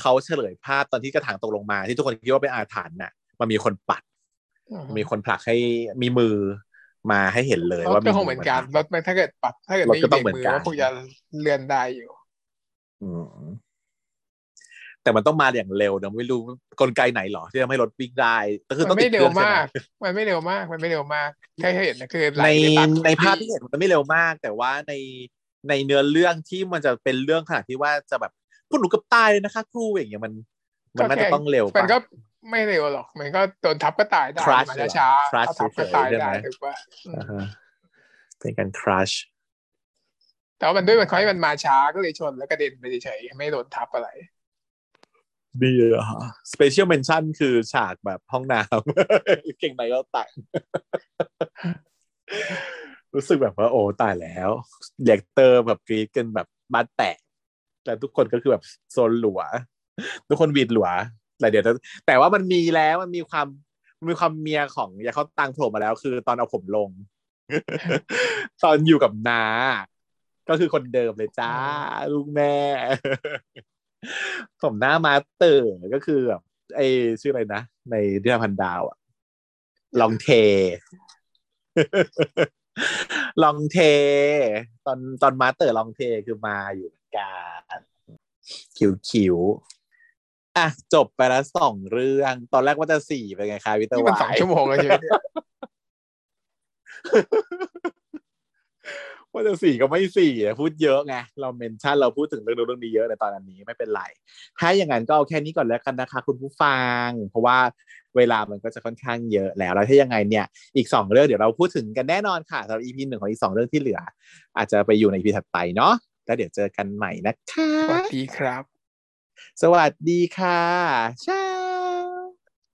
เขาเฉลยภาพตอนที่กระถางตกลงมา ที่ทุกคนคิดว่าเป็นอาถรรพ์น่ะ มันมีคนปัด มีคนผลักให้มีมือ มาให้เห็นเลยรถว่าก็คงเหมือนกันรถมันถ้าเกิดปัดถ้าเกิดรถไม่ก็เบต้รองกเหมือนมือกันก็คงจะเลื่อนได้อยู่ อืมแต่มันต้องมาอย่างเร็วเนอะไม่รู้กลไกไหนหรอที่ทำให้รถวิ่งได้ก็คือมัต้องนติไม่ดเร็เครื่วองใช่ไหมามกมันไม่เร็วมาก มันไม่เร็วมากแค่เห็นนะคือไหลในไปตามในภาพที่เห็นมันไม่เร็วมาก แต่ว่าในในเนื้อเรื่องที่มันจะเป็นเรื่องขนาดที่ว่าจะแบบพวกหนูเกับตายเลยนะคะ ครูอย่างเงี้ยมัน มันน่าจะต้องเร็วมันปะก็ ไม่เร็วหรอก มันก็โดนทับก็ตายได้ Crush มันช้าเหรอๆ Crush ถ้าทับก็ตายเฉยๆใช่ได้ไหมถูกป่ะอืมอ่าฮะเป็นการครัชแต่ว่ามันด้วยมันเขาให้มันมาช้าก็เลยชนแล้วกระเด็นไปเฉยๆไม่โดนทับอะไรดีอะสเปเชียลเมนชั่นคือฉากแบบห้องน้ำเก่งในก็ตักรู้สึกแบบว่าโอ้ตายแล้วเด็กเตอร์แบบกรีดกันแบบบ้านแตกแต่ทุกคนก็คือแบบโซนหลัว ทุกคนวีดหลัว แต่เดี๋ยวแต่ว่ามันมีแล้วมันมีความมันมีความเมียของยาเขาตังโผล่มาแล้ว คือตอนเอาผมลง ตอนอยู่กับนาก็คือคนเดิมเลยจ้า ลูกแม่ ผมหน้ามาเตอร์ก็คือแบบไอชื่ออะไรนะ ในเรื่องพันดาวอะลองเท ลองเท ตอนตอนมาเตอร์ลองเทคือมาอยู่เหมือนกันคิวคิวๆ อะจบไปแล้วสองเรื่อง ตอนแรกว่าจะสี่เป็นไงคะวิตานี่มันวาสองยชั่วโมงแล้วใช่ไหมเนี่ยว่าจะสี่ก็ไม่สี่อะพูดเยอะไงเราเมนชั่นเราพูดถึงเรื่องนู้นเรื่องนี้เยอะในตอนอันนี้ไม่เป็นไร ถ้าอย่างนั้นก็เอาแค่นี้ก่อนแล้วกันนะคะ คุณผู้ฟัง เพราะว่าเวลามันก็จะค่อนข้างเยอะแล้วแล้วถ้ายังไงเนี่ยอีกสองเรื่องเดี๋ยวเราพูดถึงกันแน่นอนค่ะสำหรับ EP หนึ่งของอีกสองเรื่องที่เหลือ อาจจะไปอยู่ใน EP ถัดไปเนาะแล้วเดี๋ยวเจอกันใหม่นะคะ สวัสดีครับ สวัสดีค่ะ ใช่